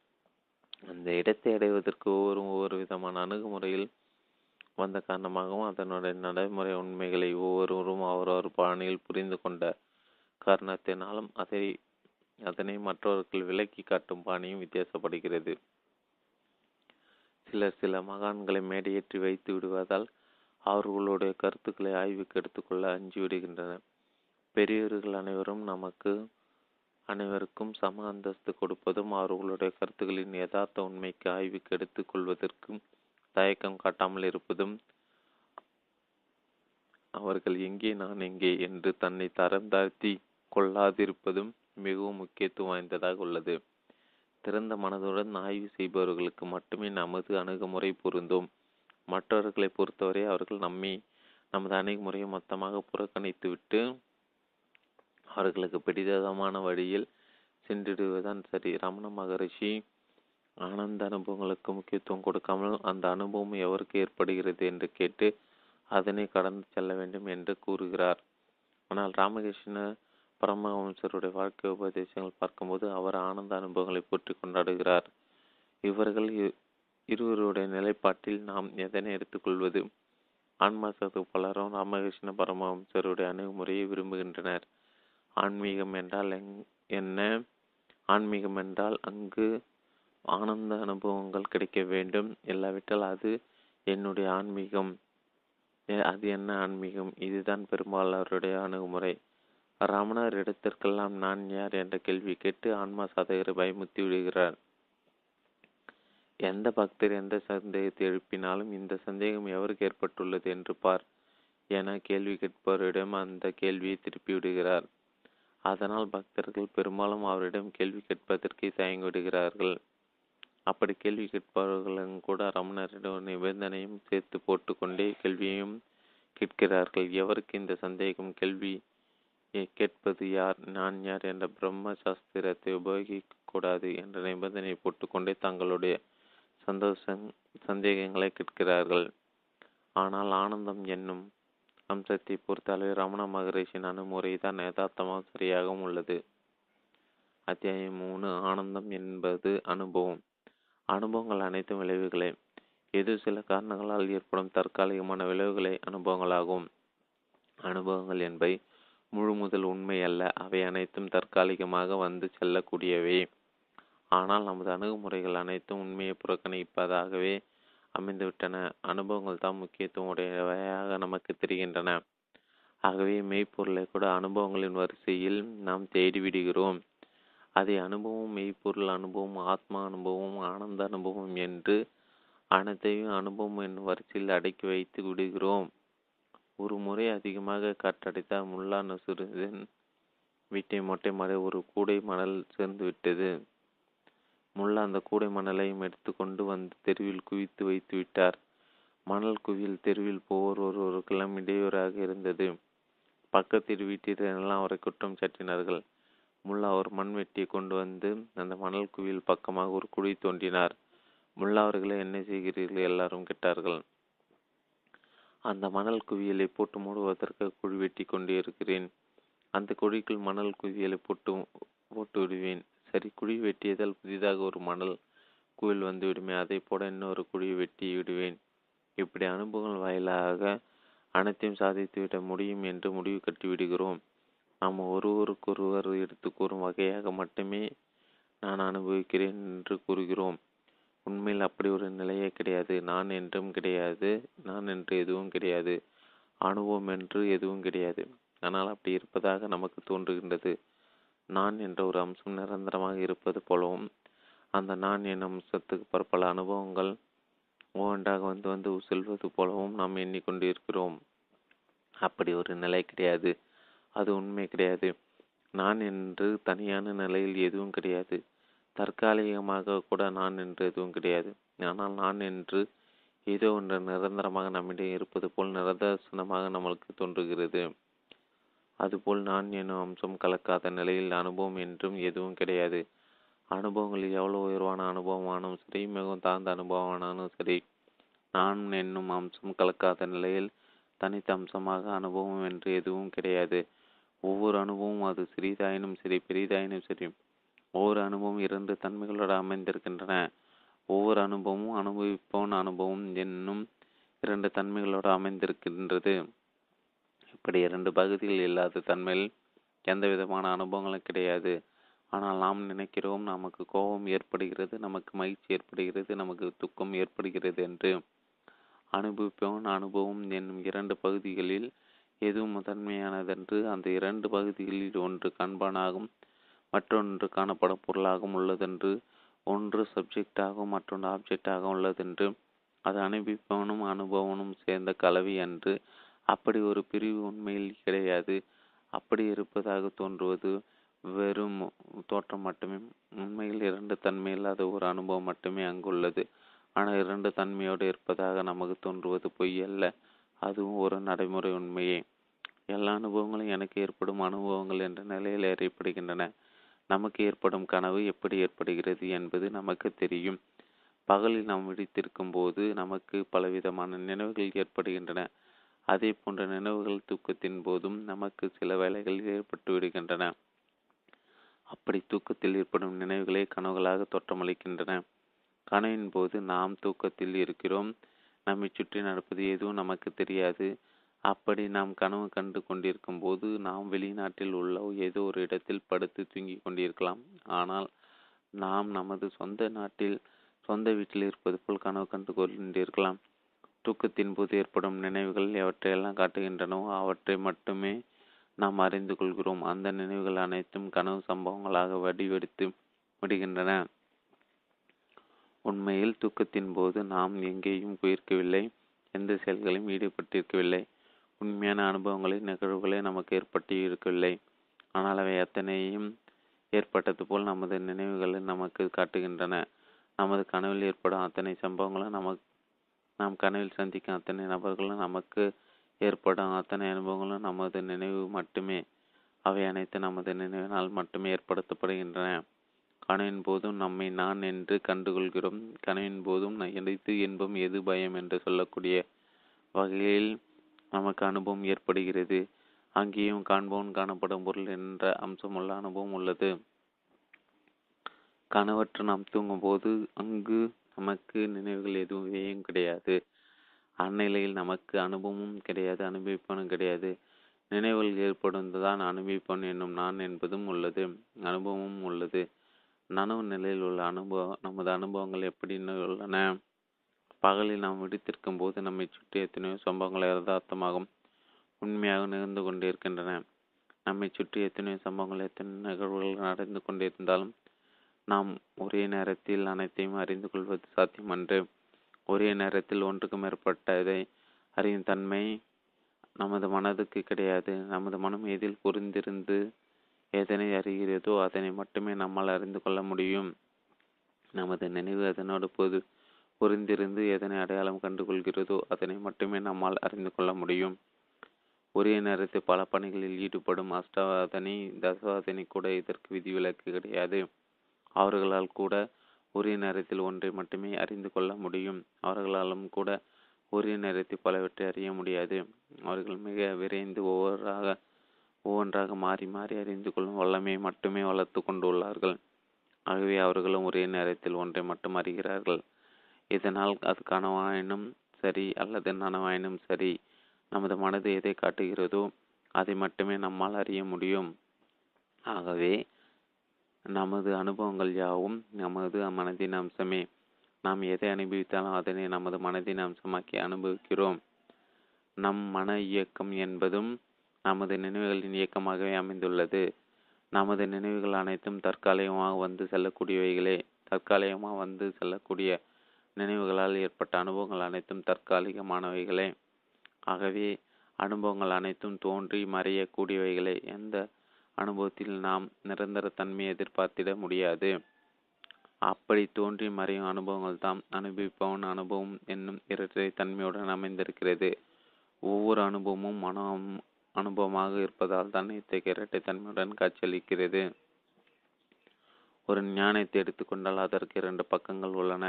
அந்த இடத்தை அடைவதற்கு ஒவ்வொரு ஒவ்வொரு விதமான அணுகுமுறையில் வந்த காரணமாகவும் அதனுடைய நடைமுறை உண்மைகளை ஒவ்வொருவரும் அவரவர் பாணியில் புரிந்து கொண்ட காரணத்தினாலும் அதை அதனை மற்றவர்கள் விலக்கி காட்டும் பாணியும் வித்தியாசப்படுகிறது. சிலர் சில மகான்களை மேடையேற்றி வைத்து விடுவதால் அவர்களுடைய கருத்துக்களை ஆய்வுக்கு எடுத்துக்கொள்ள அஞ்சு விடுகின்றனர். பெரியவர்கள் அனைவரும் நமக்கு அனைவருக்கும் சம அந்தஸ்து கொடுப்பதும் அவர்களுடைய கருத்துக்களின் யதார்த்த உண்மைக்கு ஆய்வுக்கு எடுத்துக்கொள்வதற்கும் கொள்வதற்கும் தயக்கம் காட்டாமல் இருப்பதும் அவர்கள் எங்கே நான் எங்கே என்று தன்னை தரம் தாழ்த்தி கொள்ளாதிருப்பதும் மிகவும் முக்கியத்துவம் வாய்ந்ததாக உள்ளது. திறந்த மனதுடன் ஆய்வு செய்பவர்களுக்கு மட்டுமே நமது அணுகுமுறை பொருந்தும். மற்றவர்களை பொறுத்தவரை அவர்கள் நம்மை நமது அணுகுமுறையை மொத்தமாக புறக்கணித்துவிட்டு அவர்களுக்கு பிடித்தமான வழியில் சென்றிடுவதுதான் சரி. ரமண மகரிஷி ஆனந்த அனுபவங்களுக்கு முக்கியத்துவம் கொடுக்காமல் அந்த அனுபவம் எவருக்கு ஏற்படுகிறது என்று கேட்டு அதனை கடந்து செல்ல வேண்டும் என்று கூறுகிறார். ஆனால் ராமகிருஷ்ண பரமஹம்சருடைய வாழ்க்கை உபதேசங்கள் பார்க்கும்போது அவர் ஆனந்த அனுபவங்களை போற்றி கொண்டாடுகிறார். இவர்கள் இருவருடைய நிலைப்பாட்டில் நாம் எதனை எடுத்துக்கொள்வது ஆன்மா சத்து பலரும் ராமகிருஷ்ண பரமஹம்சருடைய அணுகுமுறையை விரும்புகின்றனர். ஆன்மீகம் என்றால் என்ன? ஆன்மீகம் என்றால் அங்கு ஆனந்த அனுபவங்கள் கிடைக்க வேண்டும். இல்லாவிட்டால் அது என்னுடைய ஆன்மீகம். அது என்ன ஆன்மீகம்? இதுதான் பெரும்பாலோருடைய அணுகுமுறை. ரமணர் இடத்திற்கெல்லாம் நான் யார் என்ற கேள்வி கேட்டு ஆன்மா சாதகரை பயமுத்தி விடுகிறார். எந்த பக்தர் எந்த சந்தேகத்தை எழுப்பினாலும் இந்த சந்தேகம் எவருக்கு ஏற்பட்டுள்ளது என்று பார் என கேள்வி கேட்பவரிடம் அந்த கேள்வியை திருப்பி விடுகிறார். அதனால் பக்தர்கள் பெரும்பாலும் அவரிடம் கேள்வி கேட்பதற்கு தயங்கி விடுகிறார்கள். அப்படி கேள்வி கேட்பவர்களும் கூட ரமணரிடம் நிபந்தனையும் சேர்த்து போட்டுக்கொண்டே கேள்வியையும் கேட்கிறார்கள். எவருக்கு இந்த சந்தேகம்? கேள்வி கேட்பது யார்? நான் யார் என்ற பிரம்ம சாஸ்திரத்தை உபயோகிக்கக்கூடாது என்ற நிபந்தனையை போட்டுக்கொண்டே தங்களுடைய சந்தோஷம் சந்தேகங்களை கேட்கிறார்கள். ஆனால் ஆனந்தம் என்னும் அம்சத்தை பொறுத்தளவில் ரமண மகரிஷின் அணுமுறை தான் யதார்த்தமாக சரியாகவும் உள்ளது. அத்தியாயம் மூணு ஆனந்தம் என்பது அனுபவம். அனுபவங்கள் அனைத்தும் விளைவுகளே. எது சில காரணங்களால் ஏற்படும் தற்காலிகமான விளைவுகளே அனுபவங்களாகும். அனுபவங்கள் என்பவை முழு முதல் உண்மை அல்ல. அவை அனைத்தும் தற்காலிகமாக வந்து செல்லக்கூடியவை. ஆனால் நமது அணுகுமுறைகள் அனைத்தும் உண்மையை புறக்கணிப்பதாகவே அமைந்துவிட்டன. அனுபவங்கள் தான் முக்கியத்துவம் உடையவையாக நமக்கு தெரிகின்றன. ஆகவே மெய்ப்பொருளை கூட அனுபவங்களின் வரிசையில் நாம் தேடி விடுகிறோம் அதை அனுபவம் மெய்ப்பொருள் அனுபவம் ஆத்மா அனுபவம் ஆனந்த அனுபவம் என்று அனைத்தையும் அனுபவம் என்னும் வரிசையில் அடக்கி வைத்து விடுகிறோம். ஒரு முறை அதிகமாக காற்றடித்தால் முல்லா நசுருதன் வீட்டை மொட்டை மாடி ஒரு கூடை மணல் சேர்ந்து விட்டது. முல்லா அந்த கூடை மணலையும் எடுத்து கொண்டு வந்து தெருவில் குவித்து வைத்து விட்டார். மணல் குவியல் தெருவில் போவோர் ஒருவருக்கெல்லாம் இடையூறாக இருந்தது. பக்கத்தில் வீட்டினரெல்லாம் அவரை குற்றம் சாட்டினார்கள். முல்லா ஒரு மண்வெட்டியை கொண்டு வந்து அந்த மணல் குவியல் பக்கமாக ஒரு குழி தோண்டினார். முல்லா அவர்களை என்ன செய்கிறீர்கள்? எல்லாரும் கேட்டார்கள். அந்த மணல் குவியலை போட்டு மூடுவதற்கு குழி வெட்டி கொண்டே இருக்கிறேன். அந்த குழிக்குள் மணல் குவியலை போட்டு போட்டு விடுவேன். சரி குழி வெட்டியதால் புதிதாக ஒரு மணல் குவில் வந்துவிடுமே அதை போட இன்னொரு குழியை வெட்டி விடுவேன். இப்படி அனுபவங்கள் வாயிலாக அனைத்தையும் சாதித்துவிட முடியும் என்று முடிவு கட்டிவிடுகிறோம் நாம் ஒருவருக்கொருவர் எடுத்து கூறும் வகையாக மட்டுமே நான் அனுபவிக்கிறேன் என்று கூறுகிறோம். உண்மையில் அப்படி ஒரு நிலையே கிடையாது. நான் என்றும் கிடையாது. நான் என்று எதுவும் கிடையாது. அனுபவம் என்று எதுவும் கிடையாது. ஆனால் அப்படி இருப்பதாக நமக்கு தோன்றுகின்றது. நான் என்ற ஒரு அம்சம் நிரந்தரமாக இருப்பது போலவும் அந்த நான் என் அம்சத்துக்கு பற்பல அனுபவங்கள் ஒவ்வொன்றாக வந்து வந்து செல்வது போலவும் நாம் எண்ணிக்கொண்டிருக்கிறோம் அப்படி ஒரு நிலை கிடையாது. அது உண்மை கிடையாது. நான் என்று தனியான நிலையில் எதுவும் கிடையாது. தற்காலிகமாக கூட நான் என்று எதுவும் கிடையாது. ஆனால் நான் என்று ஏதோ ஒன்று நிரந்தரமாக நம்மிடம் இருப்பது போல் நிரதர்சனமாக நம்மளுக்கு தோன்றுகிறது. அதுபோல் நான் என்னும் அம்சம் கலக்காத நிலையில் அனுபவம் என்றும் எதுவும் கிடையாது. அனுபவங்கள் எவ்வளோ உயர்வான அனுபவமானும் சரி மிகவும் தாழ்ந்த அனுபவமானாலும் சரி நான் என்னும் அம்சம் கலக்காத நிலையில் தனித்த அம்சமாக அனுபவம் என்று எதுவும் கிடையாது. ஒவ்வொரு அனுபவமும் அது சிறிதாயினும் சரி பெரிதாயினும் சரி ஒவ்வொரு அனுபவம் இரண்டு தன்மைகளோடு அமைந்திருக்கின்றன. ஒவ்வொரு அனுபவமும் அனுபவிப்பவன் அனுபவம் என்னும் இரண்டு தன்மைகளோடு அமைந்திருக்கின்றது. இப்படி இரண்டு பகுதிகள் இல்லாத தன்மையில் எந்த விதமான அனுபவங்களும் கிடையாது. ஆனால் நாம் நினைக்கிறோம் நமக்கு கோபம் ஏற்படுகிறது நமக்கு மகிழ்ச்சி ஏற்படுகிறது நமக்கு துக்கம் ஏற்படுகிறது என்று. அனுபவிப்பவன் அனுபவம் என்னும் இரண்டு பகுதிகளில் எது முதன்மையானதென்று அந்த இரண்டு பகுதிகளில் ஒன்று கண்பானாகும் மற்றொன்று காணப்படும் பொருளாகவும் உள்ளதென்று ஒன்று சப்ஜெக்டாகவும் மற்றொன்று ஆப்ஜெக்டாகவும் உள்ளதென்று அது அனுபவிப்பவனும் அனுபவனும் சேர்ந்த கலவை அன்று அப்படி ஒரு பிரிவு உண்மையில் கிடையாது. அப்படி இருப்பதாக தோன்றுவது வெறும் தோற்றம் மட்டுமே. உண்மையில் இரண்டு தன்மை இல்லாத ஒரு அனுபவம் மட்டுமே அங்குள்ளது ஆனால் இரண்டு தன்மையோடு இருப்பதாக நமக்கு தோன்றுவது பொய் அல்ல அதுவும் ஒரு நடைமுறை உண்மையே. எல்லா அனுபவங்களும் எனக்கு ஏற்படும் அனுபவங்கள் என்ற நிலையில் ஏற்படுகின்றன. நமக்கு ஏற்படும் கனவு எப்படி ஏற்படுகிறது என்பது நமக்கு தெரியும். பகலில் நாம் விழித்திருக்கும் போது நமக்கு பலவிதமான நினைவுகள் ஏற்படுகின்றன. அதே போன்ற நினைவுகள் தூக்கத்தின் போதும் நமக்கு சில வேலைகள் ஏற்பட்டு விடுகின்றன. அப்படி தூக்கத்தில் ஏற்படும் நினைவுகளே கனவுகளாக தோற்றமளிக்கின்றன. கனவின் போது நாம் தூக்கத்தில் இருக்கிறோம். நம்மை சுற்றி நடப்பது எதுவும் நமக்கு தெரியாது. அப்படி நாம் கனவு கண்டு கொண்டிருக்கும் போது நாம் வெளிநாட்டில் உள்ள ஏதோ ஒரு இடத்தில் படுத்து தூங்கிக் கொண்டிருக்கலாம். ஆனால் நாம் நமது சொந்த நாட்டில் சொந்த வீட்டில் இருப்பது போல் கனவு கண்டு கொண்டிருக்கலாம். தூக்கத்தின் போது ஏற்படும் நினைவுகள் எவற்றையெல்லாம் காட்டுகின்றனவோ அவற்றை மட்டுமே நாம் அறிந்து கொள்கிறோம். அந்த நினைவுகள் அனைத்தும் கனவு சம்பவங்களாக வடிவெடுத்து விடுகின்றன. உண்மையில் தூக்கத்தின் போது நாம் எங்கேயும் போயிருக்கவில்லை எந்த செயல்களையும் ஈடுபட்டிருக்கவில்லை. உண்மையான அனுபவங்களை நிகழ்வுகளை நமக்கு ஏற்பட்டு இருக்கவில்லை ஆனால் அவை அத்தனையும் ஏற்பட்டது போல் நமது நினைவுகளை நமக்கு காட்டுகின்றன. நமது கனவில் ஏற்படும் அத்தனை சம்பவங்களும் நமக்கு நாம் கனவில் சந்திக்கும் அத்தனை நபர்களும் நமக்கு ஏற்படும் அத்தனை அனுபவங்களும் நமது நினைவு மட்டுமே. அவை அனைத்து நமது நினைவினால் மட்டுமே ஏற்படுத்தப்படுகின்றன. கனவின் போதும் நம்மை நான் என்று கண்டுகொள்கிறோம். கனவின் போதும் எது இன்பம் எது பயம் என்று சொல்லக்கூடிய வகையில் நமக்கு அனுபவம் ஏற்படுகிறது. அங்கேயும் காண்பவன் காணப்படும் பொருள் என்ற அம்சமுள்ள அனுபவம் உள்ளது. கனவற்று நாம் தூங்கும் போது அங்கு நமக்கு நினைவுகள் எதுவும் கிடையாது. அந்நிலையில் நமக்கு அனுபவமும் கிடையாது அனுபவிப்பனும் கிடையாது. நினைவுகள் ஏற்படுவதுதான் அனுபவிப்பன் என்னும் நான் என்பதும் உள்ளது அனுபவமும் உள்ளது. நனவு நிலையில் உள்ள அனுபவம் நமது அனுபவங்கள் எப்படி உள்ளன? பகலில் நாம் விடுத்திருக்கும் போது நம்மை சுற்றி எத்தனையோ சம்பவங்கள் யதார்த்தமாகும் உண்மையாக நிகழ்ந்து கொண்டிருக்கின்றன நம்மை சுற்றி எத்தனையோ சம்பவங்கள் எத்தனை நிகழ்வுகள் நடந்து கொண்டிருந்தாலும் நாம் ஒரே நேரத்தில் அனைத்தையும் அறிந்து கொள்வது சாத்தியமன்று. ஒரே நேரத்தில் ஒன்றுக்கு மேற்பட்டதை அறியும் தன்மை நமது மனதுக்கு கிடையாது. நமது மனம் எதில் புரிந்திருந்து எதனை அறிகிறதோ அதனை மட்டுமே நம்மால் அறிந்து கொள்ள முடியும். நமது நினைவு அதனோடு பொது புரிந்திருந்து எதனை அடையாளம் கண்டு கொள்கிறதோ அதனை மட்டுமே நம்மால் அறிந்து கொள்ள முடியும். ஒரே நேரத்தில் பல பணிகளில் ஈடுபடும் அஷ்டவாதனை தசவாதனி கூட இதற்கு விதிவிலக்கு கிடையாது. அவர்களால் கூட ஒரே நேரத்தில் ஒன்றை மட்டுமே அறிந்து கொள்ள முடியும். அவர்களாலும் கூட ஒரே நேரத்தில் பலவற்றை அறிய முடியாது. அவர்கள் மிக விரைந்து ஒவ்வொருவராக ஒவ்வொன்றாக மாறி மாறி அறிந்து கொள்ளும் வல்லமையை மட்டுமே வளர்த்து கொண்டுள்ளார்கள். ஆகவே அவர்களும் ஒரே நேரத்தில் ஒன்றை மட்டும் அறிகிறார்கள். இதனால் அது கனவாயினும் சரி அல்லது நனவாயினும் சரி நமது மனது எதை காட்டுகிறதோ அதை மட்டுமே நம்மால் அறிய முடியும். ஆகவே நமது அனுபவங்கள் யாவும் நமது மனதின் அம்சமே. நாம் எதை அனுபவித்தாலும் அதனை நமது மனதின் அம்சமாக்கி அனுபவிக்கிறோம். நம் மன இயக்கம் என்பதும் நமது நினைவுகளின் இயக்கமாகவே அமைந்துள்ளது. நமது நினைவுகள் அனைத்தும் தற்காலிகமாக வந்து செல்லக்கூடியவைகளே. தற்காலிகமாக வந்து செல்லக்கூடிய நினைவுகளால் ஏற்பட்ட அனுபவங்கள் அனைத்தும் தற்காலிகமானவைகளே. ஆகவே அனுபவங்கள் அனைத்தும் தோன்றி மறையக்கூடியவைகளே. எந்த அனுபவத்தில் நாம் நிரந்தர தன்மையை எதிர்பார்த்திட முடியாது. அப்படி தோன்றி மறையும் அனுபவங்கள் தான் அனுபவிப்பவன் அனுபவம் என்னும் இரட்டை தன்மையுடன் அமைந்திருக்கிறது. ஒவ்வொரு அனுபவமும் மனம் அனுபவமாக இருப்பதால் தான் இத்தகைய இரட்டை தன்மையுடன் காட்சியளிக்கிறது. ஒரு ஞானத்தை எடுத்துக்கொண்டால் அதற்கு இரண்டு பக்கங்கள் உள்ளன.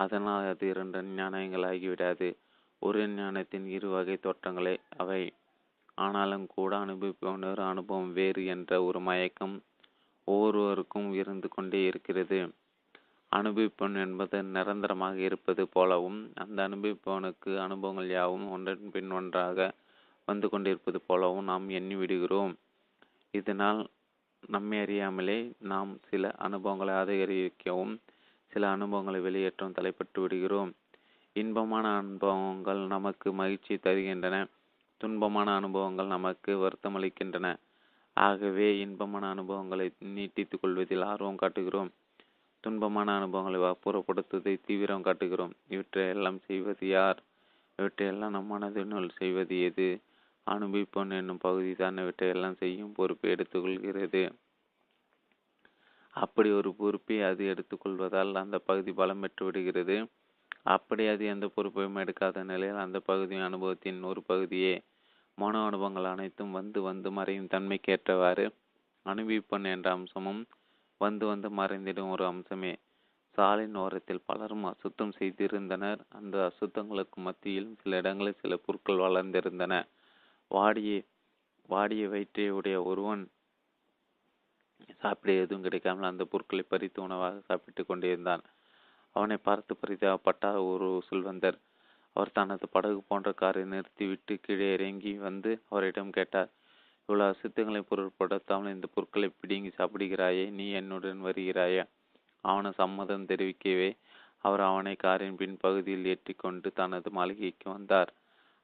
அதனால் அது இரண்டு ஞானங்களாகிவிடாது. ஒரு ஞானத்தின் இரு வகை தோற்றங்களே அவை. ஆனாலும் கூட அனுபவிப்பவர் அனுபவம் வேறு என்ற ஒரு மயக்கம் ஒவ்வொருவருக்கும் இருந்து கொண்டே இருக்கிறது. அனுபவிப்பவன் என்பது நிரந்தரமாக இருப்பது போலவும் அந்த அனுபவிப்பவனுக்கு அனுபவங்கள் யாவும் ஒன்றன் பின் ஒன்றாக வந்து கொண்டிருப்பது போலவும் நாம் எண்ணி விடுகிறோம். இதனால் நம்மை அறியாமலே நாம் சில அனுபவங்களை அதிகரிக்கவும் சில அனுபவங்களை வெளியேற்றம் தலைப்பட்டு விடுகிறோம். இன்பமான அனுபவங்கள் நமக்கு மகிழ்ச்சி தருகின்றன. துன்பமான அனுபவங்கள் நமக்கு வருத்தமளிக்கின்றன ஆகவே இன்பமான அனுபவங்களை நீட்டித்துக் கொள்வதில் ஆர்வம் காட்டுகிறோம். துன்பமான அனுபவங்களை அப்புறப்படுத்துவதை தீவிரம் காட்டுகிறோம். இவற்றையெல்லாம் செய்வது யார்? இவற்றையெல்லாம் நம் மனதினுள் செய்வது எது? அனுபவிப்போன் என்னும் பகுதி தான் இவற்றையெல்லாம் செய்யும் பொறுப்பை எடுத்துக்கொள்கிறது அப்படி ஒரு பொறுப்பை அது எடுத்துக்கொள்வதால் அந்த பகுதி பலம் பெற்று விடுகிறது. அப்படி அது எந்த பொறுப்பையும் எடுக்காத நிலையில் அந்த பகுதி அனுபவத்தின் ஒரு பகுதியே மனோ அனுபவங்கள் அனைத்தும் வந்து வந்து மறையும் தன்மைக்கேற்றவாறு அனுபவிப்பன் என்ற அம்சமும் வந்து வந்து மறைந்திடும் ஒரு அம்சமே. சாலின் ஓரத்தில் பலரும் அசுத்தம் செய்திருந்தனர். அந்த அசுத்தங்களுக்கு மத்தியில் சில இடங்களில் சில பொருட்கள் வளர்ந்திருந்தன. வாடிய வாடிய வயிற்றை உடைய ஒருவன் சாப்பிட எதுவும் கிடைக்காமல் அந்த பொருட்களை பறித்து உணவாக சாப்பிட்டு கொண்டிருந்தான் அவனை பார்த்து பரிதாபப்பட்டார் ஒரு செல்வந்தர் அவர் தனது படகு போன்ற காரை நிறுத்திவிட்டு கீழே இறங்கி வந்து அவரிடம் கேட்டார் இவ்வளவு அசுத்தங்களை பொருட்படுத்தாமல் இந்த பொருட்களை பிடுங்கி சாப்பிடுகிறாயே நீ என்னுடன் வருகிறாயா? அவனை சம்மதம் தெரிவிக்கவே அவர் அவனை காரின் பின் பகுதியில் ஏற்றிக்கொண்டு தனது மாளிகைக்கு வந்தார்.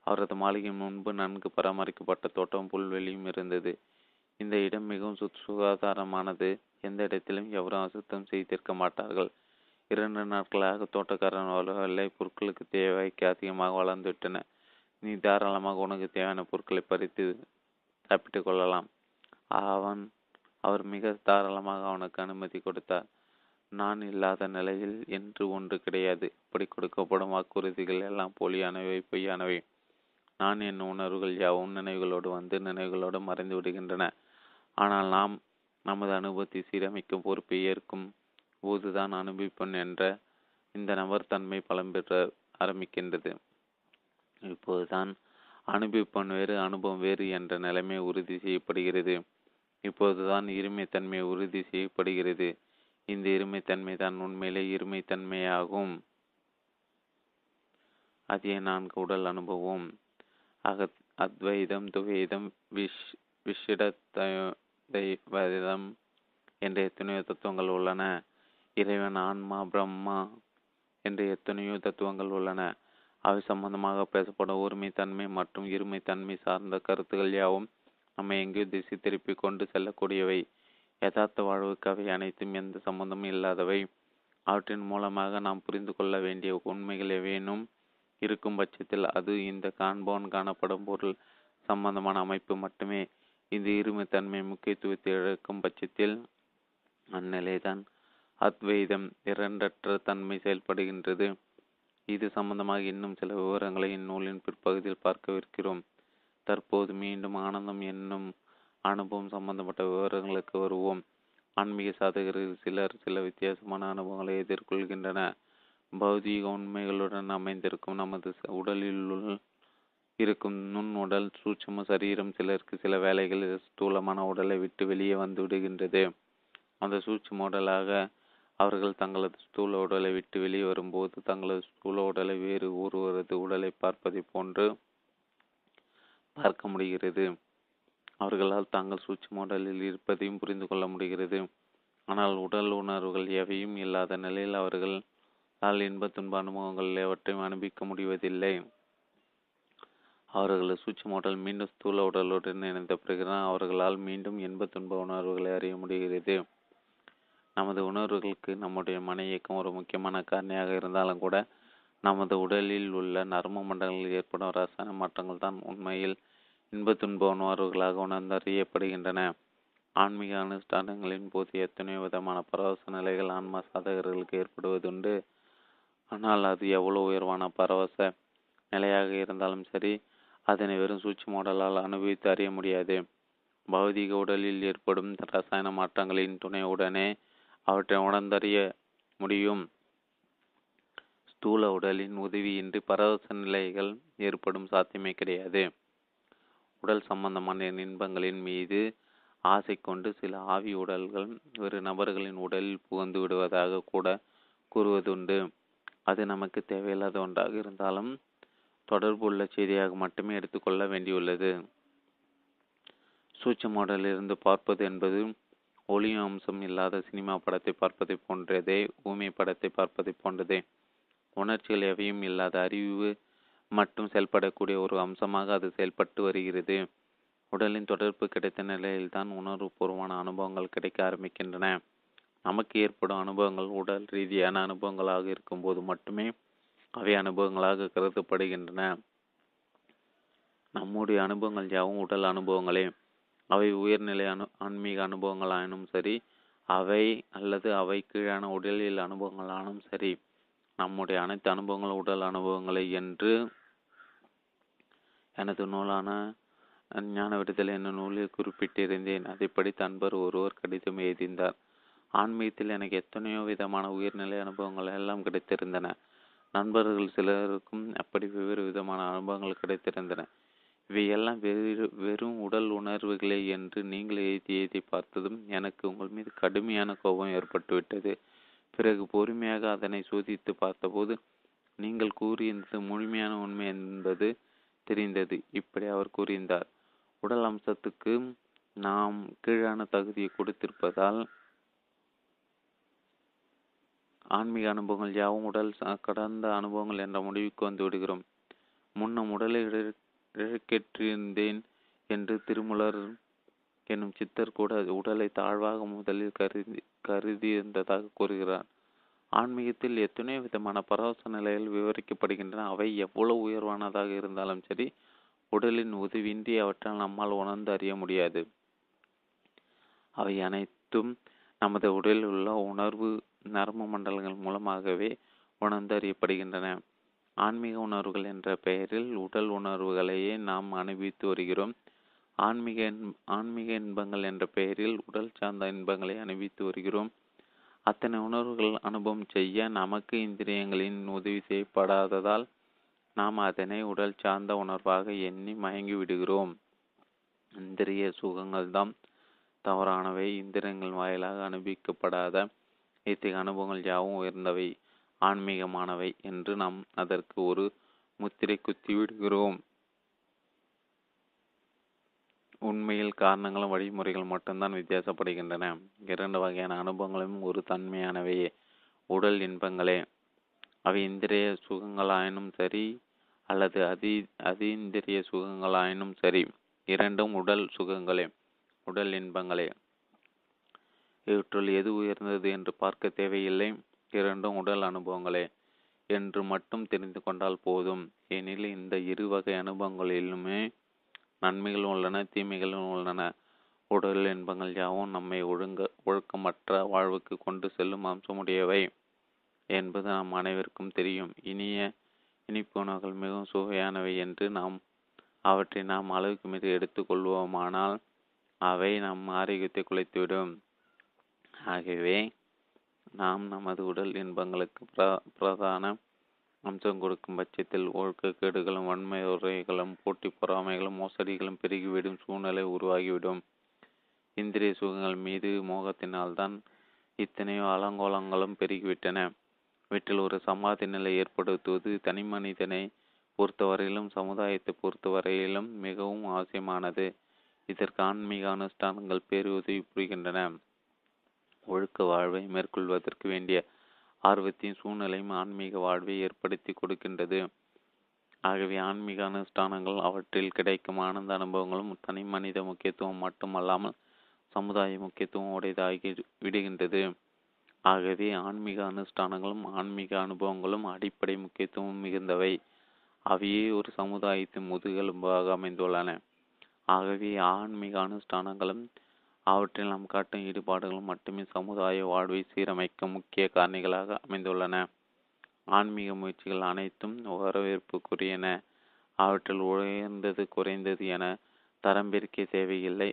அவரது மாளிகை முன்பு நன்கு பராமரிக்கப்பட்ட தோட்டம் புல்வெளியும் இருந்தது. இந்த இடம் மிகவும் சுகாதாரமானது. எந்த இடத்திலும் எவரும் அசுத்தம் செய்திருக்க மாட்டார்கள். இரண்டு நாட்களாக தோட்டக்காரன் வரவில்லை பொருட்களுக்கு தேவைக்கு அதிகமாக வளர்ந்துவிட்டன நீ தாராளமாக உனக்கு தேவையான பொருட்களை பறித்து சாப்பிட்டு கொள்ளலாம். அவன் அவர் மிக தாராளமாக அவனுக்கு அனுமதி கொடுத்தார். நான் இல்லாத நிலையில் என்று ஒன்று கிடையாது. இப்படி கொடுக்கப்படும் வாக்குறுதிகள் எல்லாம் போலியானவை பொய்யானவை. நான் என் உணர்வுகள் யாவும் நினைவுகளோடு வந்து நினைவுகளோடு மறைந்து விடுகின்றன. ஆனால் நாம் நமது அனுபவத்தை சீரமைக்கும் பொறுப்பை ஏற்கும் போதுதான் அனுபவிப்பன் என்ற இந்த நபர் தன்மை பலம் பெற ஆரம்பிக்கின்றது. இப்போதுதான் அனுபவிப்பன் வேறு அனுபவம் வேறு என்ற நிலைமை உறுதி செய்யப்படுகிறது. இப்போதுதான் இருமைத்தன்மை உறுதி செய்யப்படுகிறது. இந்த இருமைத்தன்மை தான் உண்மையிலே இருமைத்தன்மையாகும். அதே நான்கு உடல் அனுபவம். அக அத்வைதம் துவைதம் விஷ் விஷிடத்வைதம் என்ற எத்தனையோ தத்துவங்கள் உள்ளன. இறைவன் ஆன்மா பிரம்மா என்ற எத்தனையோ தத்துவங்கள் உள்ளன. அவை சம்பந்தமாக பேசப்படும் ஒருமைத்தன்மை மற்றும் இருமைத்தன்மை சார்ந்த கருத்துக்கள் யாவும் நம்மை எங்கேயோ திசை திருப்பி கொண்டு செல்லக்கூடியவை. யதார்த்த வாழ்வுக்கு அவை அனைத்தும் எந்த சம்பந்தமும் இல்லாதவை. அவற்றின் மூலமாக நாம் புரிந்து கொள்ள வேண்டிய உண்மைகள் எவேனும் இருக்கும் பட்சத்தில் அது இந்த காண்போன் காணப்படும் பொருள் சம்பந்தமான அமைப்பு மட்டுமே. இந்த இருமைத்தன்மை முக்கியத்துவத்தை இழக்கும் பட்சத்தில் அந்நிலைதான். அத்வைதம் இரண்டற்ற தன்மை செயல்படுகின்றது. இது சம்பந்தமாக இன்னும் சில விவரங்களை இந்நூலின் பிற்பகுதியில் பார்க்கவிருக்கிறோம். தற்போது மீண்டும் ஆனந்தம் என்னும் அனுபவம் சம்பந்தப்பட்ட விவரங்களுக்கு வருவோம். ஆன்மீக சாதகர்கள் சிலர் சில வித்தியாசமான அனுபவங்களை எதிர்கொள்கின்றன பௌதீக உண்மைகளுடன் அமைந்திருக்கும் நமது உடலில் இருக்கும். நுண் உடல் சூட்சம சரீரம் சிலருக்கு சில வேலைகளில் ஸ்தூலமான உடலை விட்டு வெளியே வந்து விடுகின்றது. அந்த சூட்சம உடலாக அவர்கள் தங்களது ஸ்தூல உடலை விட்டு வெளியே வரும்போது தங்களது ஸ்தூல உடலை வேறு ஒருவரது உடலை பார்ப்பதை போன்று பார்க்க முடிகிறது. அவர்களால் தாங்கள் சூட்சம உடலில் இருப்பதையும் புரிந்து கொள்ள முடிகிறது. ஆனால் உடல் உணர்வுகள் எவையும் இல்லாத நிலையில் அவர்களால் இன்ப துன்ப அனுபவங்கள் எவற்றையும் அனுபவிக்க முடிவதில்லை. அவர்களது சூட்சம மீண்டும் ஸ்தூல உடலுடன் இணைந்த பிறகுதான் அவர்களால் மீண்டும் இன்ப துன்ப உணர்வுகளை அறிய முடிகிறது. நமது உணர்வுகளுக்கு நம்முடைய மன இயக்கம் ஒரு முக்கியமான காரணியாக இருந்தாலும் கூட நமது உடலில் உள்ள நரம்பு மண்டலங்களில் ஏற்படும் ரசாயன மாற்றங்கள் தான் உண்மையில் இன்ப துன்ப உணர்வுகளாக உணர்ந்தறியப்படுகின்றன. ஆன்மீக அனுஷ்டானங்களின் போது எத்தனையோ விதமான பரவச நிலைகள் ஆன்மா சாதகர்களுக்கு ஏற்படுவதுண்டு. ஆனால் அது எவ்வளவு உயர்வான பரவச நிலையாக இருந்தாலும் சரி அதனை வெறும் சூட்சி மாடலால் அனுபவித்து அறிய முடியாது. பௌதிக உடலில் ஏற்படும் ரசாயன மாற்றங்களின் துணையுடனே அவற்றை உணர்ந்தறிய முடியும். ஸ்தூல உடலின் உதவியின்றி பரவச நிலைகள் ஏற்படும் சாத்தியமே கிடையாது. உடல் சம்பந்தமான இன்பங்களின் மீது ஆசை கொண்டு சில ஆவி உடல்கள் வேறு நபர்களின் உடலில் புகுந்து விடுவதாக கூட கூறுவதுண்டு. அது நமக்கு தேவையில்லாத ஒன்றாக இருந்தாலும் தொடர்பு உள்ள செய்தியாக மட்டுமே எடுத்துக்கொள்ள வேண்டியுள்ளது. சூட்ச மாடலிருந்து பார்ப்பது என்பது ஒளி அம்சம் இல்லாத சினிமா படத்தை பார்ப்பதை போன்றதே ஊமை படத்தை பார்ப்பதை போன்றதே. உணர்ச்சிகள் எவையும் இல்லாத அறிவு மட்டும் செயல்படக்கூடிய ஒரு அம்சமாக அது செயல்பட்டு வருகிறது. உடலின் தொடர்பு கிடைத்த நிலையில்தான் உணர்வுபூர்வமான அனுபவங்கள் கிடைக்க ஆரம்பிக்கின்றன. நமக்கு ஏற்படும் அனுபவங்கள் உடல் ரீதியான அனுபவங்களாக இருக்கும்போது மட்டுமே அவை அனுபவங்களாக கருதப்படுகின்றன. நம்முடைய அனுபவங்கள் யாவும் உடல் அனுபவங்களே அவை உயர்நிலை அனு ஆன்மீக அனுபவங்களாயினும் சரி அவை அல்லது அவை கீழான உடலில் அனுபவங்களானும் சரி நம்முடைய அனைத்து அனுபவங்களும் உடல் அனுபவங்களை என்று எனது நூலான ஞான விடுதலை என்ற நூலில் குறிப்பிட்டிருந்தேன். அதை படித்த அன்பர் ஒருவர் கடிதம் எழுதிந்தார் ஆன்மீகத்தில் எனக்கு எத்தனையோ விதமான உயர்நிலை அனுபவங்கள் எல்லாம் கிடைத்திருந்தன. நண்பர்கள் சிலருக்கும் அப்படி வெவ்வேறு விதமான அனுபவங்கள் கிடைத்திருந்தன. இவையெல்லாம் வெறு வெறும் உடல் உணர்வுகளே என்று நீங்கள் எழுதி எழுதி பார்த்ததும் எனக்கு உங்கள் மீது கடுமையான கோபம் ஏற்பட்டுவிட்டது. பிறகு பொறுமையாக அதனை சோதித்து பார்த்தபோது நீங்கள் கூறியது முழுமையான உண்மை என்பது தெரிந்தது. இப்படி அவர் கூறியிருந்தார். உடல் அம்சத்துக்கு நாம் கீழான தகுதியை கொடுத்திருப்பதால் ஆன்மீக அனுபவங்கள் யாவும் உடல் கடந்த அனுபவங்கள் என்ற முடிவுக்கு வந்து விடுகிறோம். முன்னும் உடலை இழக்கேற்றிருந்தேன் என்று திருமலர் என்னும் சித்தர் கூட உடலை தாழ்வாக முதலில் கருதி கருதியிருந்ததாக கூறுகிறார். ஆன்மீகத்தில் எத்தனையோ விதமான பரவச நிலைகள் விவரிக்கப்படுகின்றன. அவை எவ்வளவு உயர்வானதாக இருந்தாலும் சரி உடலின் உதவியின்றி அவற்றால் நம்மால் உணர்ந்து அறிய முடியாது. அவை அனைத்தும் நமது உடலில் உள்ள உணர்வு நரம்பு மண்டலங்கள் மூலமாகவே உணர்ந்தறியப்படுகின்றன. ஆன்மீக உணர்வுகள் என்ற பெயரில் உடல் உணர்வுகளையே நாம் அனுபவித்து வருகிறோம். ஆன்மீக ஆன்மீக இன்பங்கள் என்ற பெயரில் உடல் சார்ந்த இன்பங்களை அனுபவித்து வருகிறோம். அத்தனை உணர்வுகள் அனுபவம் செய்ய நமக்கு இந்திரியங்களின் உதவி செய்யப்படாததால் நாம் அதனை உடல் சார்ந்த உணர்வாக எண்ணி மயங்கி விடுகிறோம். இந்திரிய சுகங்கள் தான் தவறானவை. இந்திரியங்கள் வாயிலாக அனுபவிக்கப்படாத இத்தகைய அனுபவங்கள் யாவும் உயர்ந்தவை ஆன்மீகமானவை என்று நாம் அதற்கு ஒரு முத்திரை குத்தி விடுகிறோம். உண்மையில் காரணங்களும் வழிமுறைகள் மட்டும்தான் வித்தியாசப்படுகின்றன. இரண்டு வகையான அனுபவங்களும் ஒரு தன்மையானவையே. உடல் இன்பங்களே. அவை இந்திரிய சுகங்களாயினும் சரி அல்லது அதி அதீந்திரிய சுகங்களாயினும் சரி. இரண்டும் உடல் சுகங்களே. உடல் இன்பங்களே. இவற்றுள் எது உயர்ந்தது என்று பார்க்க தேவையில்லை. இரண்டும் உடல் அனுபவங்களே. என்று மட்டும் தெரிந்து கொண்டால் போதும். எனில் இந்த இரு வகை அனுபவங்களிலுமே நன்மைகள் உள்ளன தீமைகளும் உள்ளன. உடல் இன்பங்கள் யாவும் நம்மை ஒழுங்க ஒழுக்கமற்ற வாழ்வுக்கு கொண்டு செல்லும் அம்சமுடையவை என்பது நாம் அனைவருக்கும் தெரியும். இனிய இனிப்பு உணவுகள் மிகவும் சுவையானவை என்று நாம் அவற்றை நாம் அளவுக்கு மீது எடுத்துக்கொள்வோமானால் அவை நம் ஆரோக்கியத்தை குலைத்துவிடும். ஆகவே நாம் நமது உடல் இன்பங்களுக்கு பிர பிரதான அம்சம் கொடுக்கும் பட்சத்தில் ஒழுக்கக்கேடுகளும் வன்மை உரைகளும் போட்டி பொறாமைகளும் மோசடிகளும் பெருகிவிடும் சூழ்நிலை உருவாகிவிடும். இந்திரிய சுகங்கள் மீது மோகத்தினால்தான் இத்தனையோ அலங்கோலங்களும் பெருகிவிட்டன. வீட்டில் ஒரு சமாதி நிலை ஏற்படுத்துவது தனி மனிதனை பொறுத்தவரையிலும் சமுதாயத்தை பொறுத்தவரையிலும் மிகவும் அவசியமானது. இதற்கு ஆன்மீக அனுஷ்டானங்கள் பேருதவி புரிகின்றன. ஒழுக்க வாழ்வை மேற்கொள்வதற்கு வேண்டிய ஆர்வத்தின் சூழ்நிலையும் ஆன்மீக வாழ்வை ஏற்படுத்தி கொடுக்கின்றது. ஆகவே ஆன்மீக அனுஷ்டானங்கள் அவற்றில் கிடைக்கும் ஆனந்த அனுபவங்களும் தனி மனித முக்கியத்துவம் மட்டுமல்லாமல் சமுதாய முக்கியத்துவம் உடையதாகி விடுகின்றது. ஆகவே ஆன்மீக அனுஷ்டானங்களும் ஆன்மீக அனுபவங்களும் அடிப்படை முக்கியத்துவம் மிகுந்தவை. அவையே ஒரு சமுதாயத்தின் முதுகெலும்பாக அமைந்துள்ளன. ஆகவே ஆன்மீக அனுஷ்டானங்களும் அவற்றில் நாம் காட்டும் ஈடுபாடுகளும் மட்டுமே சமுதாய வாழ்வை சீரமைக்க முக்கிய காரணிகளாக அமைந்துள்ளன. ஆன்மீக முயற்சிகள் அனைத்தும் வரவேற்புக்குரியன. அவற்றில் உயர்ந்தது குறைந்தது என தரம் பிரிக்க தேவையில்லை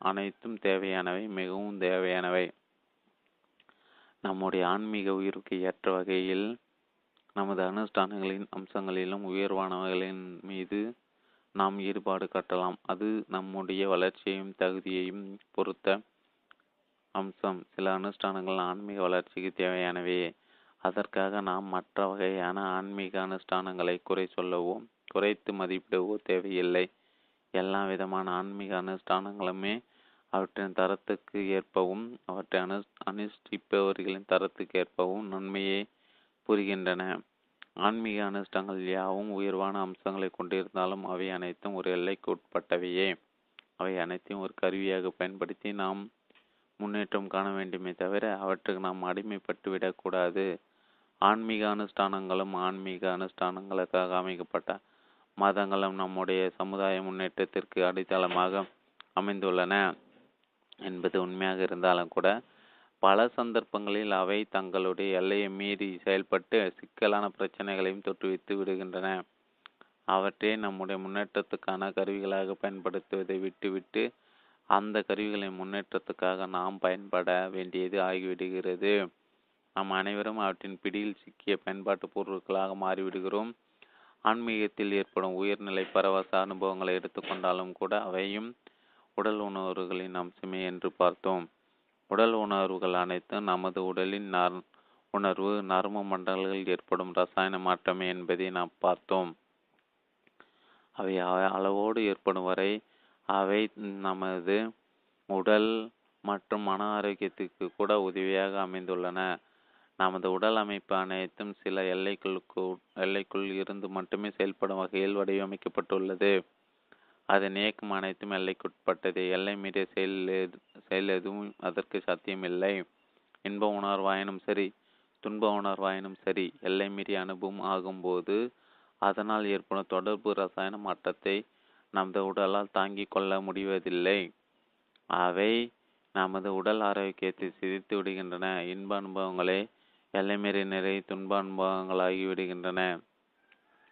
அனைத்தும் தேவையானவை மிகவும் தேவையானவை. நம்முடைய ஆன்மீக உயிருக்கு ஏற்ற வகையில் நமது அனுஷ்டானங்களின் அம்சங்களிலும் உயர்வானவர்களின் மீது நாம் ஈடுபாடு காட்டலாம். அது நம்முடைய வளர்ச்சியையும் தகுதியையும் பொறுத்த அம்சம். சில அனுஷ்டானங்கள் ஆன்மீக வளர்ச்சிக்கு தேவையானவையே அதற்காக நாம் மற்ற வகையான ஆன்மீக அனுஷ்டானங்களை குறை சொல்லவோ குறைத்து மதிப்பிடவோ தேவையில்லை. எல்லா விதமான ஆன்மீக அனுஷ்டானங்களுமே அவற்றின் தரத்துக்கு ஏற்பவும் அவற்றை அனு அனுஷ்டிப்பவர்களின் தரத்துக்கு ஏற்பவும் நன்மையை புரிகின்றன. ஆன்மீக அனுஷ்டங்கள் யாவும் உயர்வான அம்சங்களை கொண்டிருந்தாலும் அவை அனைத்தும் ஒரு எல்லைக்கு உட்பட்டவையே அவை அனைத்தையும் ஒரு கருவியாக பயன்படுத்தி நாம் முன்னேற்றம் காண வேண்டுமே தவிர அவற்றுக்கு நாம் அடிமைப்பட்டு விடக்கூடாது ஆன்மீக அனுஷ்டானங்களும் ஆன்மீக அனுஷ்டானங்களுக்காக அமைக்கப்பட்ட மதங்களும் நம்முடைய சமுதாய முன்னேற்றத்திற்கு அடித்தளமாக அமைந்துள்ளன. என்பது உண்மையாக இருந்தாலும் கூட பல சந்தர்ப்பங்களில் அவை தங்களுடைய எல்லையை மீறி செயல்பட்டு சிக்கலான பிரச்சனைகளையும் தொற்றுவித்து விடுகின்றன. அவற்றை நம்முடைய முன்னேற்றத்துக்கான கருவிகளாக பயன்படுத்துவதை விட்டுவிட்டு அந்த கருவிகளின் முன்னேற்றத்துக்காக நாம் பயன்பட வேண்டியது ஆகிவிடுகிறது. நாம் அனைவரும் அவற்றின் பிடியில் சிக்கிய பயன்பாட்டு பொருட்களாக மாறிவிடுகிறோம். ஆன்மீகத்தில் ஏற்படும் உயர்நிலை பரவச அனுபவங்களை எடுத்துக்கொண்டாலும் கூட அவையும் உடல் உணர்வுகளின் அம்சமே என்று பார்த்தோம். உடல் உணர்வுகள் அனைத்தும் நமது உடலின் நர் உணர்வு நரம்பு மண்டலங்களில் ஏற்படும் ரசாயன மாற்றமே என்பதை நாம் பார்த்தோம். அவை அளவோடு ஏற்படும் வரை அவை நமது உடல் மற்றும் மன ஆரோக்கியத்துக்கு கூட உதவியாக அமைந்துள்ளன. நமது உடல் அமைப்பு அனைத்தும் சில எல்லைகளுக்கு எல்லைக்குள் இருந்து மட்டுமே செயல்படும் வகையில் வடிவமைக்கப்பட்டுள்ளது. அதன் இயக்கம் அனைத்தும் எல்லைக்குட்பட்டது. எல்லை மீறிய செயல் செயல் எதுவும் அதற்கு சாத்தியமில்லை. இன்ப உணர்வாயினும் சரி துன்ப உணர்வாயினும் சரி எல்லை மீறிய அனுபவம் ஆகும்போது அதனால் ஏற்படும் தொடர்பு ரசாயன மாற்றத்தை நமது உடலால் தாங்கிக் கொள்ள முடிவதில்லை. அவை நமது உடல் ஆரோக்கியத்தை சிதைத்து விடுகின்றன. இன்ப அனுபவங்களே எல்லை மீறி நிறைய துன்ப அனுபவங்களாகி விடுகின்றன.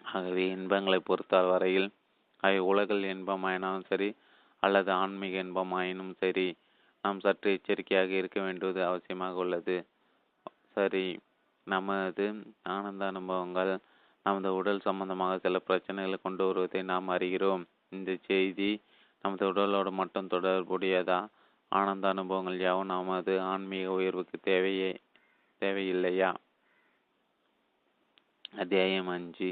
ஆகவே இன்பங்களை பொறுத்த வரையில் அவை உலகில் இன்பமாயினும் சரி அல்லது ஆன்மீக இன்பமாயினும் சரி நாம் சற்று எச்சரிக்கையாக இருக்க வேண்டியது அவசியமாக உள்ளது. சரி நமது ஆனந்த அனுபவங்கள் நமது உடல் சம்பந்தமாக சில பிரச்சனைகளை கொண்டு வருவதை நாம் அறிகிறோம். இந்த செய்தி நமது உடலோடு மட்டும் தொடர்புடையதா? ஆனந்த அனுபவங்கள் யாவும் நமது ஆன்மீக உயர்வுக்கு தேவையே தேவையில்லையா? அத்தியாயம் அஞ்சு.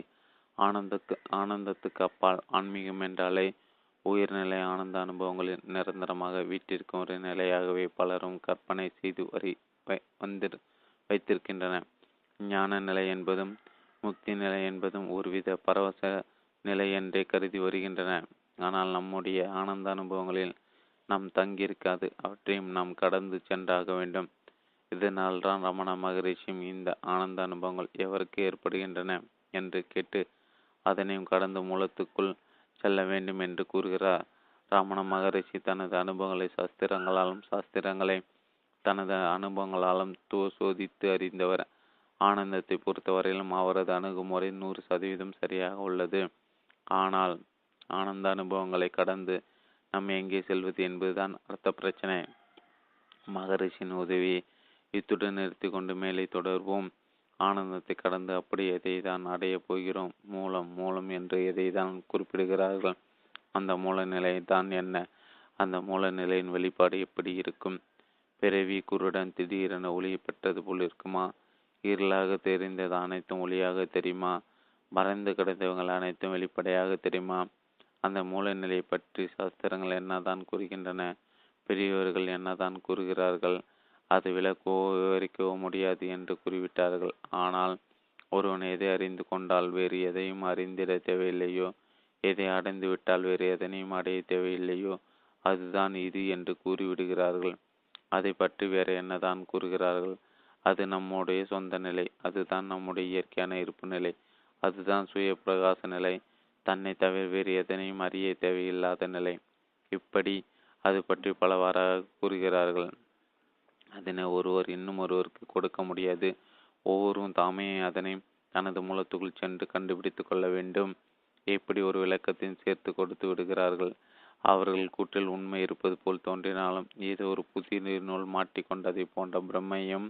ஆனந்தக்கு ஆனந்தத்துக்கு அப்பால் ஆன்மீகம் என்றாலே உயர்நிலை ஆனந்த அனுபவங்களில் நிரந்தரமாக வீட்டிற்கும் ஒரு நிலையாகவே பலரும் கற்பனை செய்து வரி வந்து வைத்திருக்கின்றன. ஞான நிலை என்பதும் முக்தி நிலை என்பதும் ஒருவித பரவச நிலை என்றே கருதி வருகின்றன. ஆனால் நம்முடைய ஆனந்த அனுபவங்களில் நாம் தங்கியிருக்காது அவற்றையும் நாம் கடந்து சென்றாக வேண்டும். இதனால் தான் ரமண மகரிஷியும் இந்த ஆனந்த அனுபவங்கள் எவருக்கு ஏற்படுகின்றன என்று கேட்டு அதனையும் கடந்து மூலத்துக்குள் செல்ல வேண்டும் என்று கூறுகிறார். ராமண மகரிஷி தனது அனுபவங்களை சாஸ்திரங்களாலும் சாஸ்திரங்களை தனது அனுபவங்களாலும் சோதித்து அறிந்தவர். ஆனந்தத்தை பொறுத்தவரையிலும் அவரது அணுகுமுறை நூறு சதவீதம் சரியாக உள்ளது. ஆனால் ஆனந்த அனுபவங்களை கடந்து நாம் எங்கே செல்வது என்பதுதான் அர்த்த பிரச்சனை. மகரிஷின் உதவியை இத்துடன் நிறுத்தி கொண்டு மேலே தொடர்வோம். ஆனந்தத்தை கடந்து அப்படி எதை தான் அடையப் போகிறோம்? மூலம் மூலம் என்று எதை தான் குறிப்பிடுகிறார்கள்? அந்த மூல நிலை தான் என்ன? அந்த மூல நிலையின் வெளிப்பாடு எப்படி இருக்கும்? பிறவி குருடன் திடீரென ஒளியை பெற்றது போல் இருக்குமா? இருளாக தெரிந்தது அனைத்தும் ஒளியாக தெரியுமா? மறைந்து கிடந்தவங்கள் அனைத்தும் வெளிப்படையாக தெரியுமா? அந்த மூல நிலையை பற்றி சாஸ்திரங்கள் என்னதான் கூறுகின்றன? பெரியவர்கள் என்னதான் கூறுகிறார்கள்? அது விளக்கவோ விவரிக்கவோ முடியாது என்று கூறிவிட்டார்கள். ஆனால் ஒருவன் எதை அறிந்து கொண்டால் வேறு எதையும் அறிந்திட தேவையில்லையோ? எதை அடைந்து விட்டால் வேறு எதனையும் அடைய தேவையில்லையோ? அதுதான் இது என்று கூறிவிடுகிறார்கள். அதை பற்றி வேற என்னதான் கூறுகிறார்கள்? அது நம்முடைய சொந்த நிலை. அதுதான் நம்முடைய இயற்கையான இருப்பு நிலை. அதுதான் சுய பிரகாச நிலை. தன்னை தவிர வேறு எதனையும் அறிய தேவையில்லாத நிலை. இப்படி அது பற்றி பலவாறாக கூறுகிறார்கள். அதனை ஒருவர் இன்னும் ஒருவருக்கு கொடுக்க முடியாது. ஒவ்வொருவரும் தாமே அதனை தனது மூலத்துக்குள் சென்று கண்டுபிடித்து கொள்ள வேண்டும். எப்படி ஒரு விளக்கத்தையும் சேர்த்து கொடுத்து விடுகிறார்கள்? அவர்கள் கூற்றில் உண்மை இருப்பது போல் தோன்றினாலும் ஏதோ ஒரு புதிய நீர்நூல் மாட்டிக்கொண்டதை போன்ற பிரம்மையும்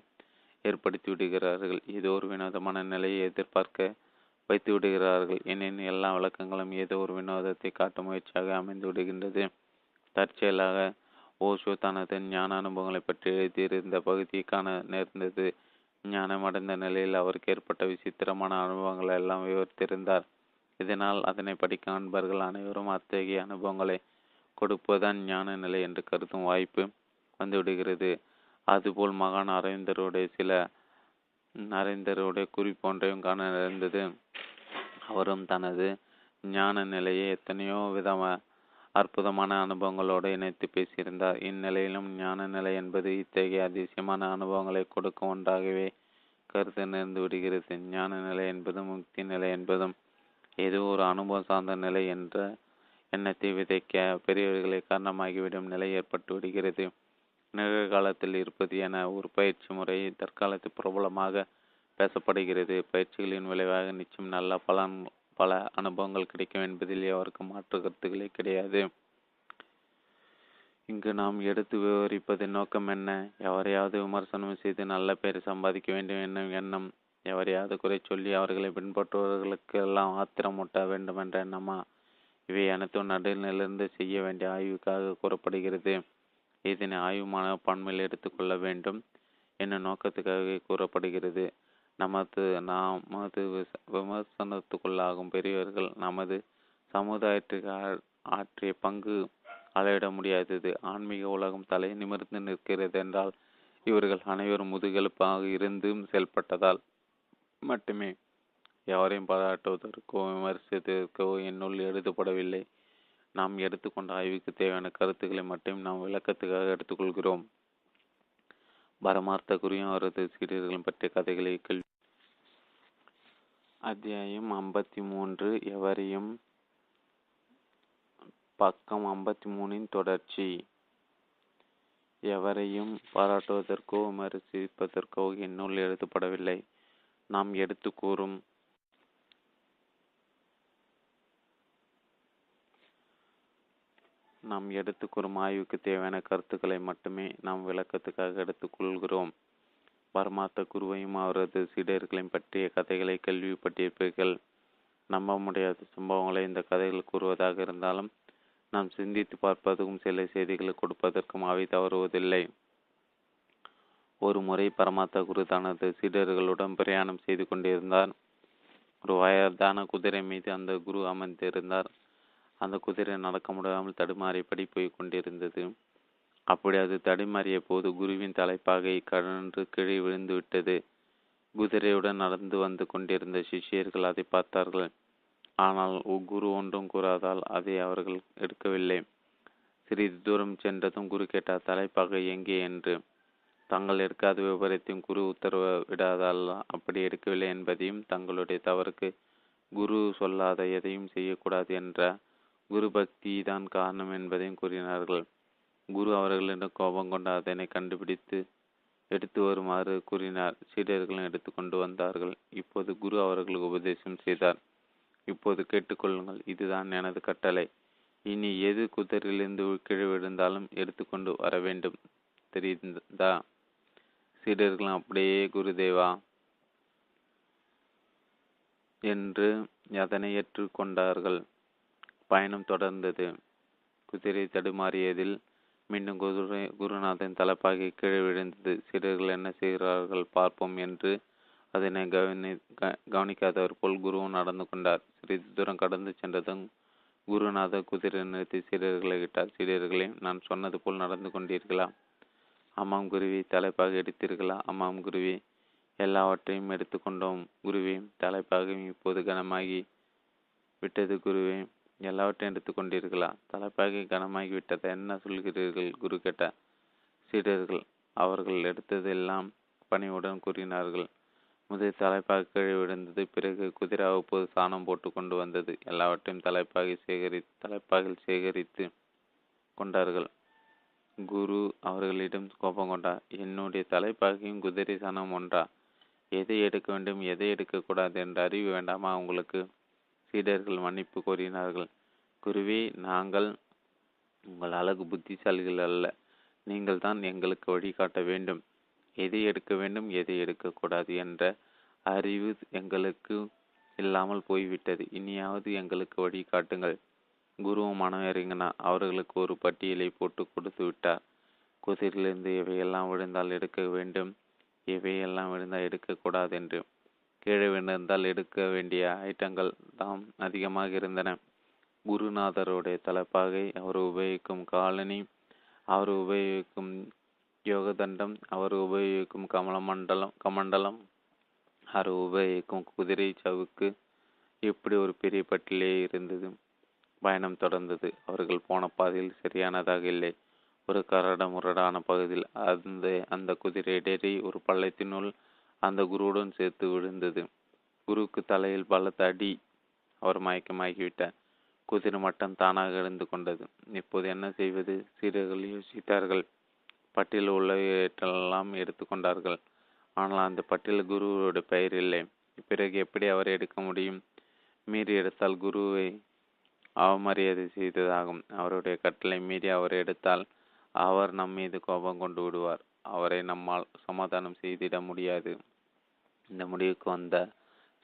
ஏற்படுத்தி விடுகிறார்கள். ஏதோ ஒரு வினோதமான நிலையை எதிர்பார்க்க வைத்து விடுகிறார்கள். ஏனெனில் எல்லா விளக்கங்களும் ஏதோ ஒரு வினோதத்தை காட்டும் முயற்சியாக அமைந்து விடுகின்றது. தற்செயலாக ஓஷோ தனது ஞான அனுபவங்களை பற்றி எழுதியிருந்த பகுதியை காண நேர்ந்தது ஞானமடைந்த நிலையில் அவருக்கு ஏற்பட்ட விசித்திரமான அனுபவங்களை எல்லாம் விவரித்திருந்தார். இதனால் அதனை படிக்கும் அன்பர்கள் அனைவரும் அத்தகைய அனுபவங்களை கொடுப்பதுதான் ஞான நிலை என்று கருதும் வாய்ப்பு வந்துவிடுகிறது. அதுபோல் மகான் அரவிந்தருடைய சில அரவிந்தருடைய குறிப்பொன்றையும் காண நேர்ந்தது. அவரும் தனது ஞான நிலையை எத்தனையோ விதமா அற்புதமான அனுபவங்களோடு இணைத்து பேசியிருந்தார். இந்நிலையிலும் ஞான நிலை என்பது இத்தகைய அதிசயமான அனுபவங்களை கொடுக்கும் ஒன்றாகவே கருத்து நேர்ந்து விடுகிறது. ஞான நிலை என்பதும் முக்தி நிலை என்பதும் ஏதோ ஒரு அனுபவம் சார்ந்த நிலை என்ற எண்ணத்தை விதைக்க பெரியவர்களை காரணமாகிவிடும் நிலை ஏற்பட்டு விடுகிறது. நிகழ்காலத்தில் இருப்பது என ஒரு பயிற்சி முறை தற்காலத்தில் பிரபலமாக பேசப்படுகிறது. பயிற்சிகளின் விளைவாக நிச்சயம் நல்ல பலன் பல அனுபவங்கள் கிடைக்கும் என்பதில் எவருக்கும் மாற்று கருத்துக்களே கிடையாது. இங்கு நாம் எடுத்து விவரிப்பதன் நோக்கம் என்ன? எவரையாவது விமர்சனம் செய்து நல்ல பெயர் சம்பாதிக்க வேண்டும் என்னும் எண்ணம் எவரையாவது குறை சொல்லி அவர்களை பின்பற்றுபவர்களுக்கு எல்லாம் ஆத்திரமூட்ட வேண்டும் என்ற எண்ணமா? இவை அனைத்தும் நடுநிலிருந்து செய்ய வேண்டிய ஆய்வுக்காக கூறப்படுகிறது. இதனை ஆய்வு மனப்பான்மையில் எடுத்துக்கொள்ள வேண்டும் என்னும் நோக்கத்துக்காக கூறப்படுகிறது. நமது நமது விமர்சனத்துக்குள்ளாகும் பெரியவர்கள் நமது சமுதாயத்திற்கு ஆற்றிய பங்கு அளவிட முடியாதது. ஆன்மீக உலகம் தலை நிமிர்ந்து நிற்கிறது என்றால் இவர்கள் அனைவரும் முதுகெலுப்பாக இருந்து செயல்பட்டதால் மட்டுமே எவரையும் பாராட்டுவதற்கோ விமர்சித்ததற்கோ என்னுள் எழுதப்படவில்லை நாம் எடுத்துக்கொண்ட ஆய்வுக்கு தேவையான கருத்துக்களை மட்டும் நாம் விளக்கத்துக்காக எடுத்துக்கொள்கிறோம். பரமார்த்த குறியும் அவரது சீடர்களும் பற்றிய கதைகளை கேள்வி அத்தியாயம் ஐம்பத்தி மூன்று எவரையும் பக்கம் ஐம்பத்தி மூணின் தொடர்ச்சி. எவரையும் பாராட்டுவதற்கோ விமர்சிப்பதற்கோ என்னுள் எழுதப்படவில்லை நாம் எடுத்து கூறும் நாம் எடுத்துக்கூறும் ஆய்வுக்கு தேவையான கருத்துக்களை மட்டுமே நாம் விளக்கத்துக்காக எடுத்துக்கொள்கிறோம். பரமார்த்த குருவையும் அவரது சீடர்களையும் பற்றிய கதைகளை கேள்விப்பட்டிருப்பீர்கள் நம்ப முடியாத சம்பவங்களை இந்த கதைகள் கூறுவதாக இருந்தாலும் நாம் சிந்தித்து பார்ப்பதற்கும் சில செய்திகளை கொடுப்பதற்கும் அவை தவறுவதில்லை. ஒரு முறை பரமாத்த குரு தனது சீடர்களுடன் பிரயாணம் செய்து கொண்டிருந்தார். ஒரு வயதான குதிரை மீது அந்த குரு அமர்ந்திருந்தார். அந்த குதிரை நடக்க முடியாமல் தடுமாறிப்படி போய் கொண்டிருந்தது. அப்படி அது தடுமாறிய போது குருவின் தலைப்பாகை கழன்று கீழே விழுந்து விட்டது. குதிரையுடன் நடந்து வந்து கொண்டிருந்த சிஷியர்கள் அதை பார்த்தார்கள். ஆனால் குரு ஒன்றும் கூறாதால் அதை அவர்கள் எடுக்கவில்லை. சிறிது தூரம் சென்றதும் குரு கேட்டார் தலைப்பாகை எங்கே என்று? தாங்கள் எடுக்காத விவரத்தையும் குரு உத்தரவு விடாதால் அப்படி எடுக்கவில்லை என்பதையும் தங்களுடைய தவறுக்கு குரு சொல்லாத எதையும் செய்யக்கூடாது என்ற குரு பக்தி தான் காரணம் என்பதையும் கூறினார்கள். குரு அவர்களிடம் கோபம் கொண்டு அதனை கண்டுபிடித்து எடுத்து வருமாறு கூறினார். சீடர்களும் எடுத்து கொண்டு வந்தார்கள். இப்போது குரு அவர்களுக்கு உபதேசம் செய்தார். இப்போது கேட்டுக்கொள்ளுங்கள் இதுதான் எனது கட்டளை. இனி எது குதிரையிலிருந்து கீழே விழுந்தாலும் எடுத்துக்கொண்டு வர வேண்டும். தெரிந்ததா? சீடர்களும் அப்படியே குருதேவா! என்று அதனை ஏற்றுக்கொண்டார்கள். பயணம் தொடர்ந்தது. குதிரை தடுமாறியதில் மீண்டும் குதிரை குருநாதன் தலைப்பாகி கீழே விழுந்தது. சீடர்கள் என்ன செய்கிறார்கள் பார்ப்போம் என்று அதனை கவனி கவனிக்காதவர் போல் குருவும் நடந்து கொண்டார். சிறிது தூரம் கடந்து சென்றதும் குருநாதர் குதிரை நிறுத்தி சீடர்களை விட்டார். சீடர்களே நான் சொன்னது போல் நடந்து கொண்டீர்களா? அம்மாம் குருவி தலைப்பாக எடுத்தீர்களா? அம்மாம் குருவி எல்லாவற்றையும் எடுத்துக்கொண்டோம். குருவி தலைப்பாகவும் இப்போது கனமாகி விட்டது குருவே எல்லாவற்றையும் எடுத்துக்கொண்டீர்களா தலைப்பாகை கனமாகி விட்டதை என்ன சொல்கிறீர்கள்? குரு கேட்ட சீடர்கள் அவர்கள் எடுத்ததெல்லாம் பணிவுடன் கூறினார்கள். முதல் தலைப்பாக கீழே விழுந்தது. பிறகு குதிரை அவ்வப்போது சாணம் போட்டு கொண்டு வந்தது. எல்லாவற்றையும் தலைப்பாகி சேகரி தலைப்பாகில் சேகரித்து கொண்டார்கள். குரு அவர்களிடம் கோபம் கொண்டார் என்னுடைய தலைப்பாகியும் குதிரை சாணம் ஒன்றா? எதை எடுக்க வேண்டும்? எதை எடுக்கக்கூடாது என்ற அறிவு வேண்டாமா உங்களுக்கு? சீடர்கள் மன்னிப்பு கோரினார்கள். குருவே நாங்கள் உங்கள் அழகு புத்திசாலிகள் அல்ல. நீங்கள் தான் எங்களுக்கு வழிகாட்ட வேண்டும். எதை எடுக்க வேண்டும் எதை எடுக்கக்கூடாது என்ற அறிவு எங்களுக்கு இல்லாமல் போய்விட்டது. இனியாவது எங்களுக்கு வழிகாட்டுங்கள் குருவும் மனம் அவர்களுக்கு ஒரு பட்டியலை போட்டு கொடுத்து விட்டார். குதிரிலிருந்து எவையெல்லாம் விழுந்தால் எடுக்க வேண்டும்? எவையெல்லாம் விழுந்தால் எடுக்கக்கூடாது என்று கீழே விழுந்தால் எடுக்க வேண்டிய ஐட்டங்கள் தாம் அதிகமாக இருந்தன. குருநாதருடைய தலைப்பாகை அவர் உபயோகிக்கும் காலனி அவர் உபயோகிக்கும் யோகதண்டம் அவர் உபயோகிக்கும் கமலமண்டலம் கமண்டலம் அவர் உபயோகிக்கும் குதிரை சவுக்கு இப்படி ஒரு பெரிய பட்டிலே இருந்தது. பயணம் தொடர்ந்தது. அவர்கள் போன பாதையில் சரியானதாக இல்லை. ஒரு கரட முரடான பகுதியில் அந்த அந்த குதிரை டெரி ஒரு பள்ளத்தினுள் அந்த குருவுடன் சேர்த்து விழுந்தது. குருவுக்கு தலையில் பலத்த அடி அவர் மயக்கமாகிவிட்டார். குதிரை மட்டம் தானாக எழுந்து கொண்டது. இப்போது என்ன செய்வது? சீடர்கள் யோசித்தார்கள். பட்டியல் உள்ளவற்றெல்லாம் எடுத்துக்கொண்டார்கள் ஆனால் அந்த பட்டியல் குருவோட பெயர் இல்லை. பிறகு எப்படி அவரை எடுக்க முடியும்? மீறி எடுத்தால் குருவை அவமரியாதை செய்ததாகும். அவருடைய கட்டளை மீறி அவர் எடுத்தால் அவர் நம் மீது கோபம் கொண்டு விடுவார். அவரை நம்மால் சமாதானம் செய்திட முடியாது. இந்த முடிவுக்கு வந்த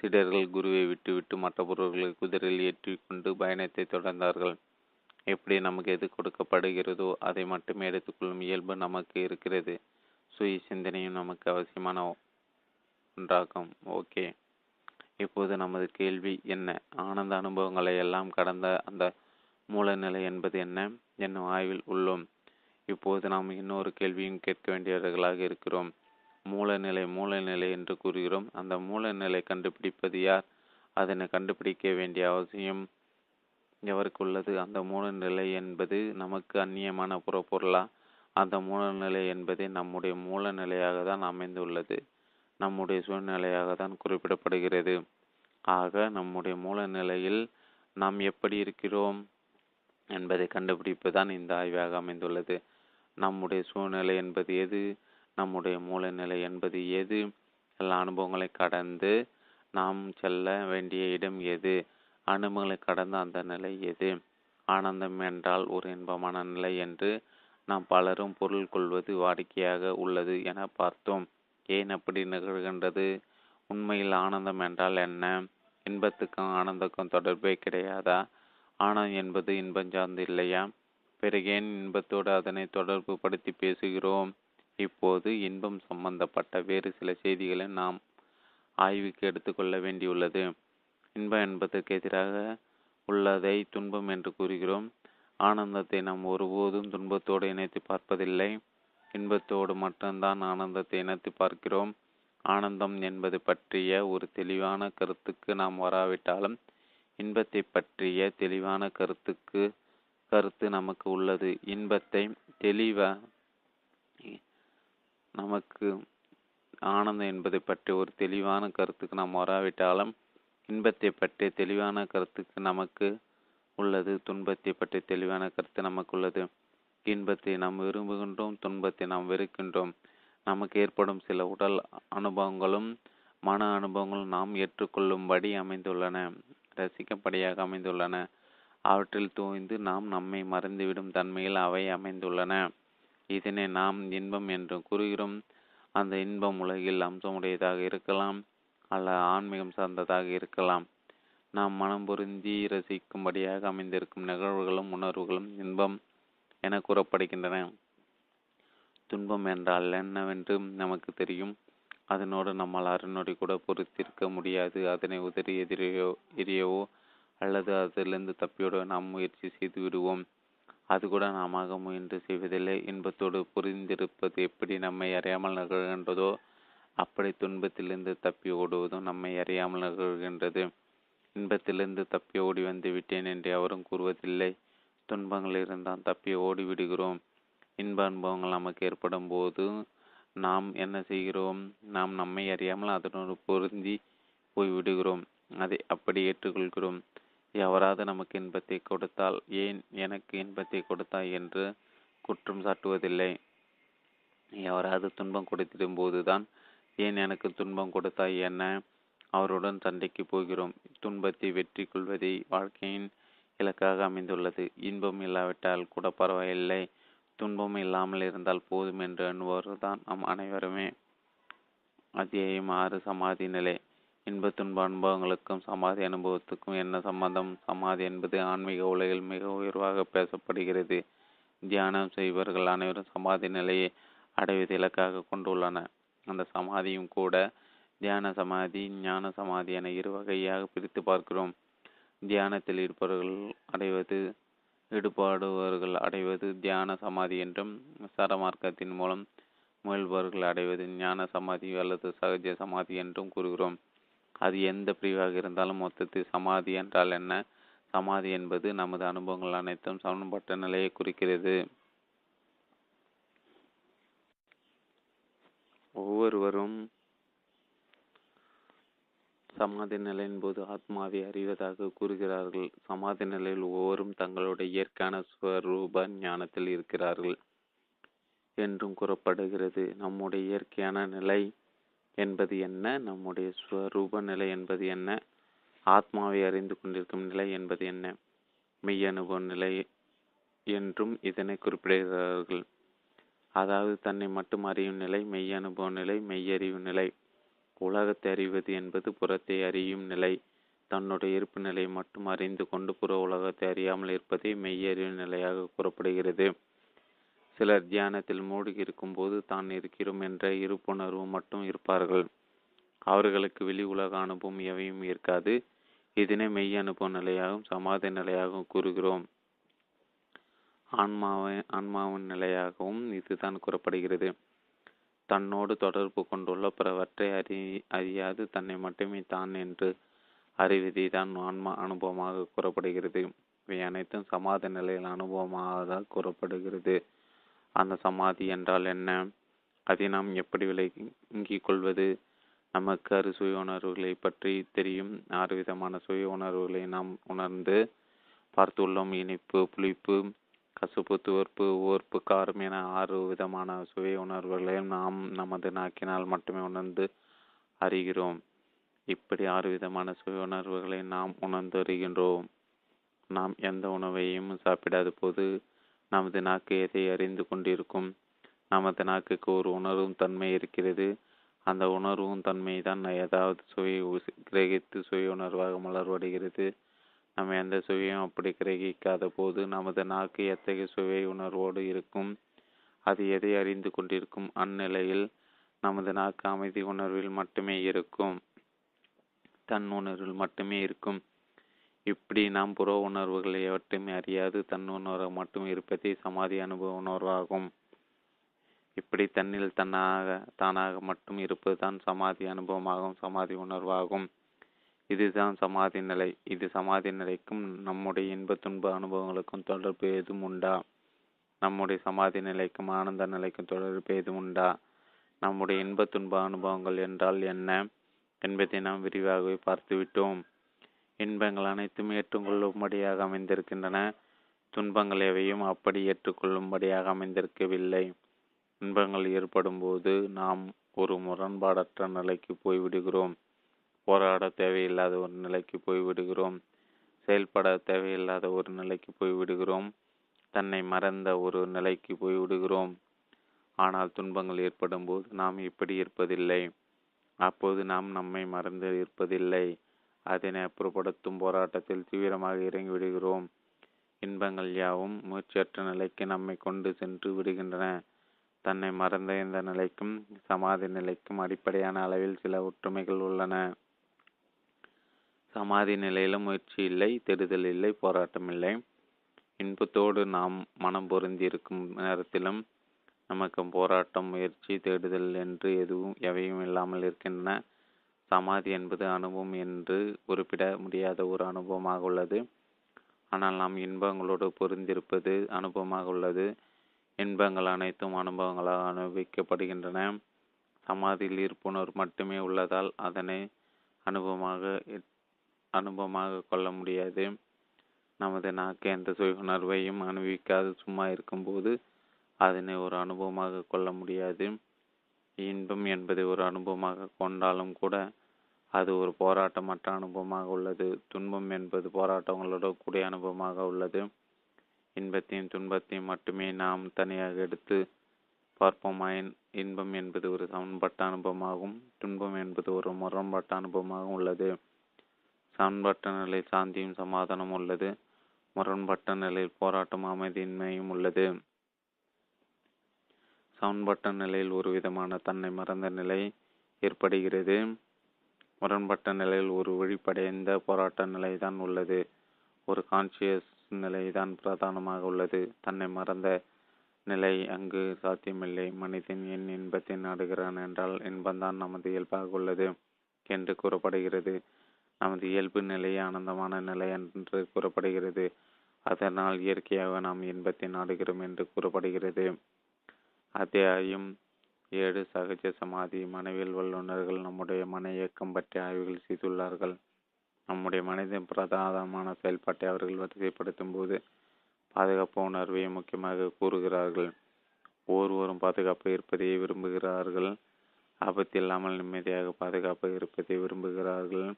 சீடர்கள் குருவை விட்டுவிட்டு மற்ற பொருள்களை குதிரையில் ஏற்றி கொண்டு பயணத்தை தொடர்ந்தார்கள். எப்படி நமக்கு எது கொடுக்கப்படுகிறதோ அதை மட்டுமே எடுத்துக்கொள்ளும் இயல்பு நமக்கு இருக்கிறது. சுய சிந்தனையும் நமக்கு அவசியமான ஒன்றாகும். ஓகே. இப்போது நமது கேள்வி என்ன? ஆனந்த அனுபவங்களை எல்லாம் கடந்த அந்த மூலநிலை என்பது என்ன? என்னும் ஆய்வில் உள்ளோம். இப்போது நாம் இன்னொரு கேள்வியும் கேட்க வேண்டியவர்களாக இருக்கிறோம். மூலநிலை மூலநிலை என்று கூறுகிறோம். அந்த மூலநிலை கண்டுபிடிப்பது யார்? அதனை கண்டுபிடிக்க வேண்டிய அவசியம் எவருக்கு உள்ளது? அந்த மூலநிலை என்பது நமக்கு அந்நியமான புறப்பொருளா? அந்த மூலநிலை என்பதே நம்முடைய மூலநிலையாக தான் அமைந்துள்ளது. நம்முடைய சூழ்நிலையாக தான் குறிப்பிடப்படுகிறது. ஆக நம்முடைய மூலநிலையில் நாம் எப்படி இருக்கிறோம் என்பதை கண்டுபிடிப்பு தான் இந்த ஆய்வாக அமைந்துள்ளது. நம்முடைய சூழ்நிலை என்பது எது? நம்முடைய மூலநிலை என்பது எது? எல்லா அனுபவங்களை கடந்து நாம் செல்ல வேண்டிய இடம் எது? அனுபவங்களை கடந்த அந்த நிலை எது? ஆனந்தம் என்றால் ஒரு இன்பமான நிலை என்று நாம் பலரும் பொருள் கொள்வது வாடிக்கையாக உள்ளது என பார்த்தோம். ஏன் அப்படி நிகழ்கின்றது? உண்மையில் ஆனந்தம் என்றால் என்ன? இன்பத்துக்கும் ஆனந்தக்கும் தொடர்பே கிடையாதா? ஆனந்தம் என்பது இன்பம் சார்ந்து இல்லையா? பிறகு ஏன் இன்பத்தோடு அதனை தொடர்பு படுத்தி பேசுகிறோம். இப்போது இன்பம் சம்பந்தப்பட்ட வேறு சில செய்திகளை நாம் ஆய்வுக்கு எடுத்துக்கொள்ள வேண்டியுள்ளது. இன்பம் என்பதற்கு எதிராக உள்ளதை துன்பம் என்று கூறுகிறோம். ஆனந்தத்தை நாம் ஒருபோதும் துன்பத்தோடு இணைத்து பார்ப்பதில்லை. இன்பத்தோடு மட்டும்தான் ஆனந்தத்தை இணைத்து பார்க்கிறோம். ஆனந்தம் என்பது பற்றிய ஒரு தெளிவான கருத்துக்கு நாம் வராவிட்டாலும் இன்பத்தை பற்றிய தெளிவான கருத்துக்கு கருத்து நமக்கு உள்ளது. இன்பத்தை தெளிவ நமக்கு ஆனந்தம் என்பதை பற்றி ஒரு தெளிவான கருத்துக்கு நாம் வராவிட்டாலும் இன்பத்தை பற்றிய தெளிவான கருத்துக்கு நமக்கு உள்ளது. துன்பத்தை பற்றிய தெளிவான கருத்து நமக்கு உள்ளது. இன்பத்தை நாம் விரும்புகின்றோம் துன்பத்தை நாம் வெறுக்கின்றோம். நமக்கு ஏற்படும் சில உடல் அனுபவங்களும் மன அனுபவங்களும் நாம் ஏற்றுக்கொள்ளும்படி அமைந்துள்ளன. ரசிக்கப்படியாக அமைந்துள்ளன. அவற்றில் தோய்ந்து நாம் நம்மை மறந்துவிடும் தன்மையில் அவை அமைந்துள்ளன. இதனை நாம் இன்பம் என்று கூறுகிறோம். அந்த இன்பம் உலகில் அம்சமுடையதாக இருக்கலாம். அல்ல ஆன்மீகம் சார்ந்ததாக இருக்கலாம். நாம் மனம் பொருந்தி ரசிக்கும்படியாக அமைந்திருக்கும் நிகழ்வுகளும் உணர்வுகளும் இன்பம் என கூறப்படுகின்றன. துன்பம் என்றால் என்னவென்று நமக்கு தெரியும். அதனோடு நம்மால் அரைநொடி கூட பொறுத்திருக்க முடியாது. அதனை உதறி எதிரியோ எரியவோ அல்லது அதிலிருந்து தப்பியோட நாம் முயற்சி செய்து விடுவோம். அது கூட நாம முயன்று செய்வதில்லை. இன்பத்தோடு புரிந்திருப்பது எப்படி நம்மை அறியாமல் நிகழ்கின்றதோ அப்படி துன்பத்திலிருந்து தப்பி ஓடுவதும் நம்மை அறியாமல் நிகழ்கின்றது இன்பத்திலிருந்து தப்பி ஓடி வந்து விட்டேன் என்று அவரும் கூறுவதில்லை. துன்பங்கள் இருந்தால் தப்பி ஓடி விடுகிறோம். இன்ப அனுபவங்கள் நமக்கு ஏற்படும் போது நாம் என்ன செய்கிறோம்? நாம் நம்மை அறியாமல் அதனோடு பொருந்தி போய் விடுகிறோம். அதை அப்படி ஏற்றுக்கொள்கிறோம். எவராது நமக்கு இன்பத்தை கொடுத்தால் ஏன் எனக்கு இன்பத்தை கொடுத்தாய் என்று குற்றம் சாட்டுவதில்லை. எவராது துன்பம் கொடுத்திடும் போதுதான் ஏன் எனக்கு துன்பம் கொடுத்தாய் என்ன அவருடன் சண்டைக்கு போகிறோம். துன்பத்தை வெற்றி கொள்வதை வாழ்க்கையின் இலக்காக அமைந்துள்ளது. இன்பம் இல்லாவிட்டால் கூட பரவாயில்லை. துன்பம் இல்லாமல் இருந்தால் போதும் என்று எண்ணுவதுதான் நம் அனைவருமே. அத்தியாயம் ஆறு சமாதி நிலை. இன்ப துன்ப அனுபவங்களுக்கும் சமாதி அனுபவத்துக்கும் என்ன சம்பந்தம் சமாதி என்பது ஆன்மீக உலகில் மிக உயர்வாக பேசப்படுகிறது. தியானம் செய்பவர்கள் அனைவரும் சமாதி நிலையை அடைவது இலக்காக கொண்டுள்ளன. அந்த சமாதியும் கூட தியான சமாதி ஞான சமாதி என இரு வகையாக பிரித்து பார்க்கிறோம். தியானத்தில் இருப்பவர்கள் அடைவது ஈடுபாடுபவர்கள் அடைவது தியான சமாதி என்றும் சரமார்க்கத்தின் மூலம் முயல்பவர்கள் அடைவது ஞான சமாதி அல்லது சகஜ சமாதி என்றும் கூறுகிறோம். அது எந்த பிரிவாக இருந்தாலும் மொத்தத்தில் சமாதி என்றால் என்ன? சமாதி என்பது நமது அனுபவங்கள் அனைத்தும் சமன்பட்ட நிலையை குறிக்கிறது. ஒவ்வொருவரும் சமாதி நிலையின் போது ஆத்மாவை அறிவதாக கூறுகிறார்கள். சமாதி நிலையில் ஒவ்வொரும் தங்களுடைய இயற்கையான ஸ்வரூப ஞானத்தில் இருக்கிறார்கள் என்றும் கூறப்படுகிறது. நம்முடைய இயற்கையான நிலை என்பது என்ன? நம்முடைய ஸ்வரூப நிலை என்பது என்ன? ஆத்மாவை அறிந்து கொண்டிருக்கும் நிலை என்பது என்ன? மெய் அனுபவ நிலை என்றும் இதனை குறிப்பிடுகிறார்கள். அதாவது தன்னை மட்டும் அறியும் நிலை மெய் அனுபவ நிலை மெய்யறிவு நிலை. உலகத்தை அறிவது என்பது புறத்தை அறியும் நிலை. தன்னுடைய இருப்பு நிலையை மட்டும் அறிந்து கொண்டு புற உலகத்தை அறியாமல் இருப்பதே மெய்யறிவு நிலையாக கூறப்படுகிறது. சிலர் தியானத்தில் மூழ்கி இருக்கும் போது தான் இருக்கிறோம் என்ற இருப்புணர்வு மட்டும் இருப்பார்கள். அவர்களுக்கு வெளி உலக அனுபவம் எவையும் இருக்காது. இதனை மெய் அனுபவ நிலையாகவும் சமாதி நிலையாகவும் கூறுகிறோம். ஆன்மாவை ஆன்மாவின் நிலையாகவும் இதுதான் கூறப்படுகிறது. தன்னோடு தொடர்பு கொண்டுள்ள பிறவற்றை அறி அறியாது தன்னை மட்டுமே தான் என்று அறிவதை தான் ஆன்மா அனுபவமாக கூறப்படுகிறது. இவை அனைத்தும் சமாதி நிலையில் அனுபவமாக கூறப்படுகிறது. அந்த சமாதி என்றால் என்ன? அதை நாம் எப்படி விளங்கிக் கொள்வது? நமக்கு அறு சுய உணர்வுகளை பற்றி தெரியும். ஆறு விதமான சுய உணர்வுகளை நாம் உணர்ந்து பார்த்துள்ளோம். இனிப்பு புளிப்பு கசுப்பு துவர்ப்பு ஓர்ப்பு காரம் என ஆறு விதமான சுவை உணர்வுகளை நாம் நமது நாக்கினால் மட்டுமே உணர்ந்து அறிகிறோம். இப்படி ஆறு விதமான சுவை உணர்வுகளை நாம் உணர்ந்து அறிகின்றோம். நாம் எந்த உணவையும் சாப்பிடாத போது நமது நாக்கு எதை அறிந்து கொண்டிருக்கும்? நமது நாக்குக்கு ஒரு உணர்வும் தன்மை இருக்கிறது. அந்த உணர்வும் தன்மை தான் ஏதாவது சுவையை கிரகித்து சுய உணர்வாக மலர்வடைகிறது. நம்ம எந்த சுவையும் அப்படி கிரகிக்காத போது நமது நாக்கு எத்தகைய சுவை உணர்வோடு இருக்கும்? அது எதை அறிந்து கொண்டிருக்கும்? அந்நிலையில் நமது நாக்கு அமைதி உணர்வில் மட்டுமே இருக்கும். தன் உணர்வில் மட்டுமே இருக்கும். இப்படி நாம் புற உணர்வுகள் எவற்றையும் அறியாது தன்னுணர்வு மட்டும் இருப்பதே சமாதி அனுபவ உணர்வாகும். இப்படி தன்னில் தன்னாக தானாக மட்டும் இருப்பதுதான் சமாதி அனுபவமாகும் சமாதி உணர்வாகும். இதுதான் சமாதி நிலை. இது சமாதி நிலைக்கும் நம்முடைய இன்ப துன்ப அனுபவங்களுக்கும் தொடர்பு எதுவும் உண்டா? நம்முடைய சமாதி நிலைக்கும் ஆனந்த நிலைக்கும் தொடர்பு எதுவும் உண்டா? நம்முடைய இன்ப துன்ப அனுபவங்கள் என்றால் என்ன என்பதை நாம் விரிவாகவே பார்த்துவிட்டோம். இன்பங்கள் அனைத்தும் ஏற்றுக்கொள்ளும்படியாக அமைந்திருக்கின்றன. துன்பங்கள் எவையும் அப்படி ஏற்றுக்கொள்ளும்படியாக அமைந்திருக்கவில்லை. இன்பங்கள் ஏற்படும் போது நாம் ஒரு முரண்பாடற்ற நிலைக்கு போய்விடுகிறோம். போராட தேவையில்லாத ஒரு நிலைக்கு போய்விடுகிறோம். செயல்பட தேவையில்லாத ஒரு நிலைக்கு போய்விடுகிறோம். தன்னை மறந்த ஒரு நிலைக்கு போய்விடுகிறோம். ஆனால் துன்பங்கள் ஏற்படும் போது நாம் இப்படி இருப்பதில்லை. அப்போது நாம் நம்மை மறந்து இருப்பதில்லை. அதனை அப்புறப்படுத்தும் போராட்டத்தில் தீவிரமாக இறங்கி விடுகிறோம். இன்பங்கள் யாவும் முயற்சியற்ற நிலைக்கு நம்மை கொண்டு சென்று விடுகின்றன. தன்னை மறந்த இந்த நிலைக்கும் சமாதி நிலைக்கும் அடிப்படையான அளவில் சில ஒற்றுமைகள் உள்ளன. சமாதி நிலையிலும் முயற்சி இல்லை தேடுதல் இல்லை போராட்டம் இல்லை. இன்பத்தோடு நாம் மனம் பொருந்தி இருக்கும் நேரத்திலும் நமக்கு போராட்டம் முயற்சி தேடுதல் என்று எதுவும் எவையும் இல்லாமல் இருக்கின்றன. சமாதி என்பது அனுபவம் என்று குறிப்பிட முடியாத ஒரு அனுபவமாக உள்ளது. ஆனால் நாம் இன்பங்களோடு பொருந்திருப்பது அனுபவமாக உள்ளது. இன்பங்கள் அனைத்தும் அனுபவங்களாக அனுபவிக்கப்படுகின்றன. சமாதியில் இருப்புணர் மட்டுமே உள்ளதால் அதனை அனுபவமாக அனுபவமாக கொள்ள முடியாது. நமது நாக்கு எந்த சுயுணர்வையும் அனுபவிக்காது. சும்மா இருக்கும்போது அதனை ஒரு அனுபவமாக கொள்ள முடியாது. இன்பம் என்பதை ஒரு அனுபவமாக கொண்டாலும் கூட அது ஒரு போராட்டமற்ற அனுபவமாக உள்ளது. துன்பம் என்பது போராட்டங்களோட கூடிய அனுபவமாக உள்ளது. இன்பத்தையும் துன்பத்தையும் மட்டுமே நாம் தனியாக எடுத்து பார்ப்போமாயின் இன்பம் என்பது ஒரு சமன்பட்ட அனுபவமாகும். துன்பம் என்பது ஒரு முரண்பட்ட அனுபவமாகவும் உள்ளது. சமன்பட்ட நிலை சாந்தியும் சமாதானம் உள்ளது. முரண்பட்ட நிலையில் போராட்டம் அமைதியின்மையும் உள்ளது. சமன்பட்ட நிலையில் ஒரு விதமான தன்னை மறந்த நிலை ஏற்படுகிறது. முரண்பட்ட நிலையில் ஒரு விழிப்படைந்த போராட்ட நிலைதான் உள்ளது. ஒரு கான்சியஸ் நிலைதான் பிரதானமாக உள்ளது. தன்னை மறந்த நிலை அங்கு சாத்தியமில்லை. மனிதன் என் இன்பத்தை நாடுகிறான் என்றால் இன்பம்தான் நமது இயல்பாக உள்ளது என்று கூறப்படுகிறது. நமது இயல்பு நிலையே ஆனந்தமான நிலை என்று கூறப்படுகிறது. அதனால் இயற்கையாக நாம் இன்பத்தை நாடுகிறோம் என்று கூறப்படுகிறது. அத்தியாயம் ஏழு. சகஜ சமாதி. மனவியல் வல்லுநர்கள் நம்முடைய மன இயக்கம் பற்றி ஆய்வுகள் செய்துள்ளார்கள். நம்முடைய மனதின் பிரதானமான செயல்பாட்டை அவர்கள் வரிசைப்படுத்தும் போது பாதுகாப்பு உணர்வை முக்கியமாக கூறுகிறார்கள். ஒவ்வொருவரும் பாதுகாப்பு இருப்பதையே விரும்புகிறார்கள். ஆபத்து இல்லாமல் நிம்மதியாக பாதுகாப்பு இருப்பதை விரும்புகிறார்கள்.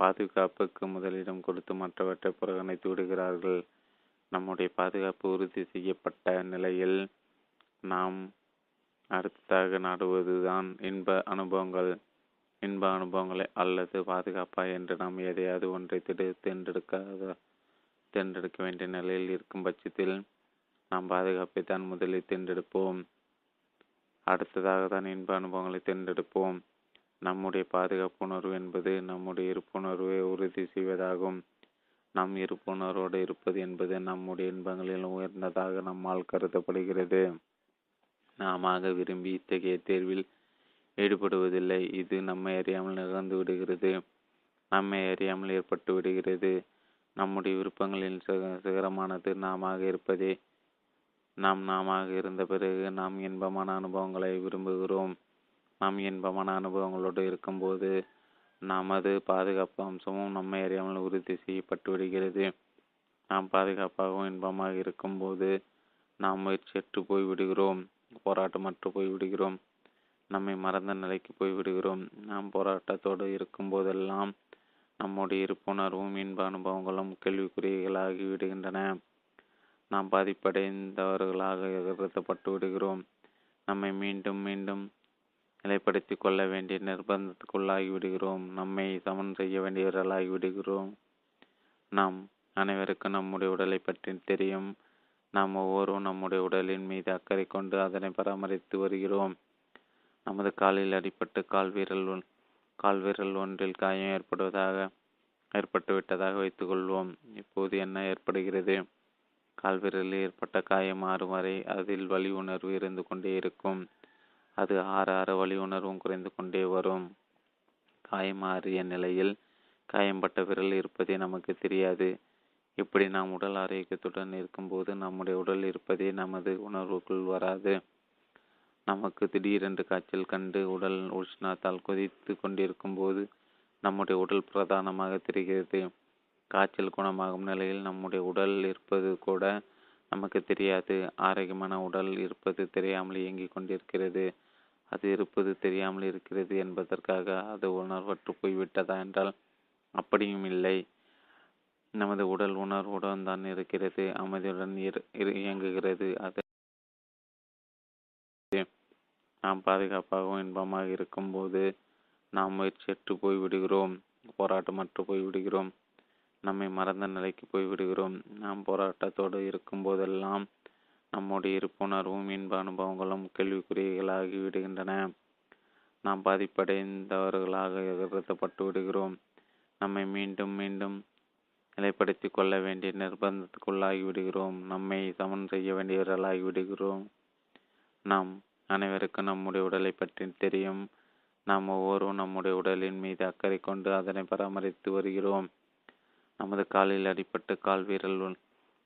பாதுகாப்புக்கு முதலிடம் கொடுத்து மற்றவற்றை புறக்கணித்து விடுகிறார்கள். நம்முடைய பாதுகாப்பு உறுதி செய்யப்பட்ட நிலையில் நாம் அடுத்ததாக நாடுவதுதான் இன்ப அனுபவங்கள். இன்ப அனுபவங்களை அல்லது பாதுகாப்பா என்று நாம் எதையாவது ஒன்றை திடு தேர்ந்தெடுக்காத தேர்ந்தெடுக்க வேண்டிய நிலையில் இருக்கும் பட்சத்தில் நாம் பாதுகாப்பை தான் முதலில் தேர்ந்தெடுப்போம். அடுத்ததாக தான் இன்ப அனுபவங்களை தேர்ந்தெடுப்போம். நம்முடைய பாதுகாப்பு உணர்வு என்பது நம்முடைய இருப்புணர்வை உறுதி செய்வதாகும். நம் இருப்புணர்வோடு இருப்பது என்பது நம்முடைய இன்பங்களில் உயர்ந்ததாக நம்மால் கருதப்படுகிறது. நாம விரும்பி இத்தகைய தேர்வில் ஈடுபடுவதில்லை. இது நம்மை அறியாமல் நிகழ்ந்து விடுகிறது. நம்மை அறியாமல் ஏற்பட்டு விடுகிறது. நம்முடைய விருப்பங்களின் சிகரமானது நாம இருப்பதே நாம் நாம இருந்த பிறகு நாம் இன்பமான அனுபவங்களை விரும்புகிறோம். நாம் இன்பமான அனுபவங்களோடு இருக்கும்போது நமது பாதுகாப்பு அம்சமும் நம்மை அறியாமல் உறுதி செய்யப்பட்டு விடுகிறது. நாம் பாதுகாப்பாகவும் இன்பமாக இருக்கும்போது நாம் முயற்சியற்று போய்விடுகிறோம். போராட்டமற்று போய்விடுகிறோம் நம்மை மறந்த நிலைக்கு போய்விடுகிறோம் நாம் போராட்டத்தோடு இருக்கும் போதெல்லாம் நம்முடைய இருப்புணர்வும் இன்ப அனுபவங்களும் கேள்விக்குறிகளாகி விடுகின்றன. நாம் பாதிப்படைந்தவர்களாக கருதப்பட்டு விடுகிறோம். நம்மை மீண்டும் மீண்டும் நிலைப்படுத்தி கொள்ள வேண்டிய நிர்பந்தத்துக்குள்ளாகிவிடுகிறோம் நம்மை சமன் செய்ய வேண்டியவர்களாகி விடுகிறோம். நாம் அனைவருக்கும் நம்முடைய உடலை பற்றி தெரியும். நாம் ஒவ்வொருவரும் நம்முடைய உடலின் மீது அக்கறை கொண்டு அதனை பராமரித்து வருகிறோம். நமது காலில் அடிபட்டு கால்விரல் கால்விரல் ஒன்றில் காயம் ஏற்படுவதாக ஏற்பட்டுவிட்டதாக வைத்துக்கொள்வோம். இப்போது என்ன ஏற்படுகிறது? கால்விரலில் ஏற்பட்ட காயம் ஆறும் வரை அதில் வலி உணர்வு இருந்து கொண்டே இருக்கும். அது ஆற ஆற வலி உணர்வும் குறைந்து கொண்டே வரும். காயம் ஆறிய நிலையில் காயம்பட்ட விரல் இருப்பதே நமக்கு தெரியாது. இப்படி நாம் உடல் ஆரோக்கியத்துடன் இருக்கும்போது நம்முடைய உடல் இருப்பதே நமது உணர்வுக்குள் வராது. நமக்கு திடீரென்று காய்ச்சல் கண்டு உடல் உஷ்ணத்தால் கொதித்து கொண்டிருக்கும் போது நம்முடைய உடல் பிரதானமாக தெரிகிறது. காய்ச்சல் குணமாகும் நிலையில் நம்முடைய உடல் இருப்பது கூட நமக்கு தெரியாது. ஆரோக்கியமான உடல் இருப்பது தெரியாமல் இயங்கிக் கொண்டிருக்கிறது. அது இருப்பது தெரியாமல் இருக்கிறது என்பதற்காக அது உணர்வற்று போய்விட்டதா என்றால் அப்படியும் இல்லை. நமது உடல் உணர்வுடன் தான் இருக்கிறது அமைதியுடன் இயங்குகிறது. அது நாம் பாதுகாப்பாகவும் இன்பமாக இருக்கும்போது நாம் முயற்சியற்று போய் விடுகிறோம் போராட்டமற்று போய் விடுகிறோம் நம்மை மறந்த நிலைக்கு போய் விடுகிறோம் நாம் போராட்டத்தோடு இருக்கும் போதெல்லாம் நம்முடைய இருப்புணர்வும் இன்ப அனுபவங்களும் கேள்விக்குறிகளாகி விடுகின்றன. நாம் பாதிப்படைந்தவர்களாக கருதப்பட்டு விடுகிறோம். நம்மை மீண்டும் மீண்டும் நிலைப்படுத்திக் கொள்ள வேண்டிய நிர்பந்தத்துக்குள்ளாகிவிடுகிறோம். நம்மை சமன் செய்ய வேண்டியவர்களாகி விடுகிறோம் நாம் அனைவருக்கும் நம்முடைய உடலை பற்றி தெரியும். நாம் ஒவ்வொருவரும் நம்முடைய உடலின் மீது அக்கறை கொண்டு அதனை பராமரித்து வருகிறோம். நமது காலில் அடிபட்டு கால் வீரல்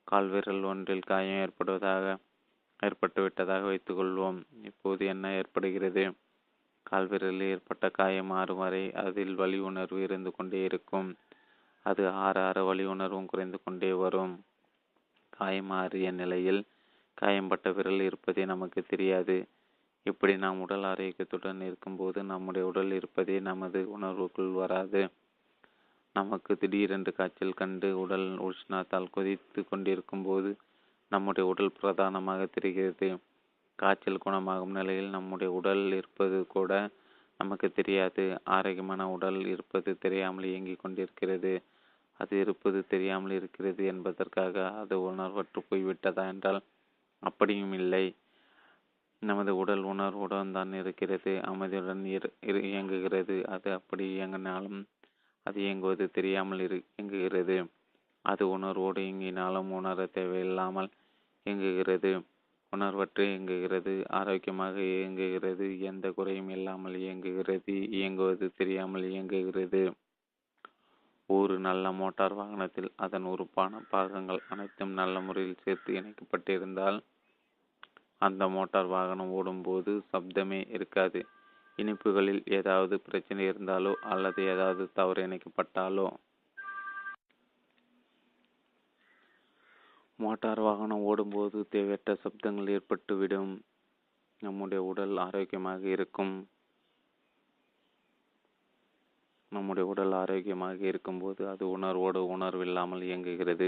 கால் ஒன்றில் காயம் ஏற்படுவதாக ஏற்பட்டுவிட்டதாக வைத்துக்கொள்வோம் இப்போது என்ன ஏற்படுகிறது? கால்விரலில் ஏற்பட்ட காயம் மாறும் வரை அதில் வலி உணர்வு இருந்து கொண்டே இருக்கும். அது ஆற ஆற வலி உணர்வும் குறைந்து கொண்டே வரும். காயமாறிய நிலையில் காயம்பட்ட விரல் இருப்பதே நமக்கு தெரியாது. இப்படி நாம் உடல் ஆரோக்கியத்துடன் இருக்கும்போது நம்முடைய உடல் இருப்பதே நமது உணர்வுக்குள் வராது. நமக்கு திடீரென்று காய்ச்சல் கண்டு உடல் உஷ்ணத்தால் கொதித்து கொண்டிருக்கும் போது நம்முடைய உடல் பிரதானமாக தெரிகிறது. காய்ச்சல் குணமாகும் நிலையில் நம்முடைய உடல் இருப்பது கூட நமக்கு தெரியாது. ஆரோக்கியமான உடல் இருப்பது தெரியாமல் இயங்கிக் கொண்டிருக்கிறது. அது இருப்பது தெரியாமல் இருக்கிறது என்பதற்காக அது உணர்வற்று போய்விட்டதா என்றால் அப்படியும் இல்லை. நமது உடல் உணர்வுடன் தான் இருக்கிறது. அமைதியுடன் இயங்குகிறது. அது அப்படி இயங்கினாலும் அது இயங்குவது தெரியாமல் இரு இயங்குகிறது. அது உணர்வோடு இயங்கினாலும் உணர தேவையில்லாமல் இயங்குகிறது. உணர்வற்று இயங்குகிறது ஆரோக்கியமாக இயங்குகிறது எந்த குறையும் இல்லாமல் இயங்குகிறது இயங்குவது தெரியாமல் இயங்குகிறது. ஒரு நல்ல மோட்டார் வாகனத்தில் அதன் உறுப்பான பாகங்கள் அனைத்தும் நல்ல முறையில் சேர்த்து இணைக்கப்பட்டிருந்தால் அந்த மோட்டார் வாகனம் ஓடும்போது சப்தமே இருக்காது. இனிப்புகளில் ஏதாவது பிரச்சனை இருந்தாலோ அல்லது ஏதாவது தவறு இணைக்கப்பட்டாலோ மோட்டார் வாகனம் ஓடும்போது தேவையற்ற சப்தங்கள் ஏற்பட்டுவிடும். நம்முடைய உடல் ஆரோக்கியமாக இருக்கும். நம்முடைய உடல் ஆரோக்கியமாக இருக்கும்போது அது உணர்வோடு உணர்வில்லாமல் இயங்குகிறது.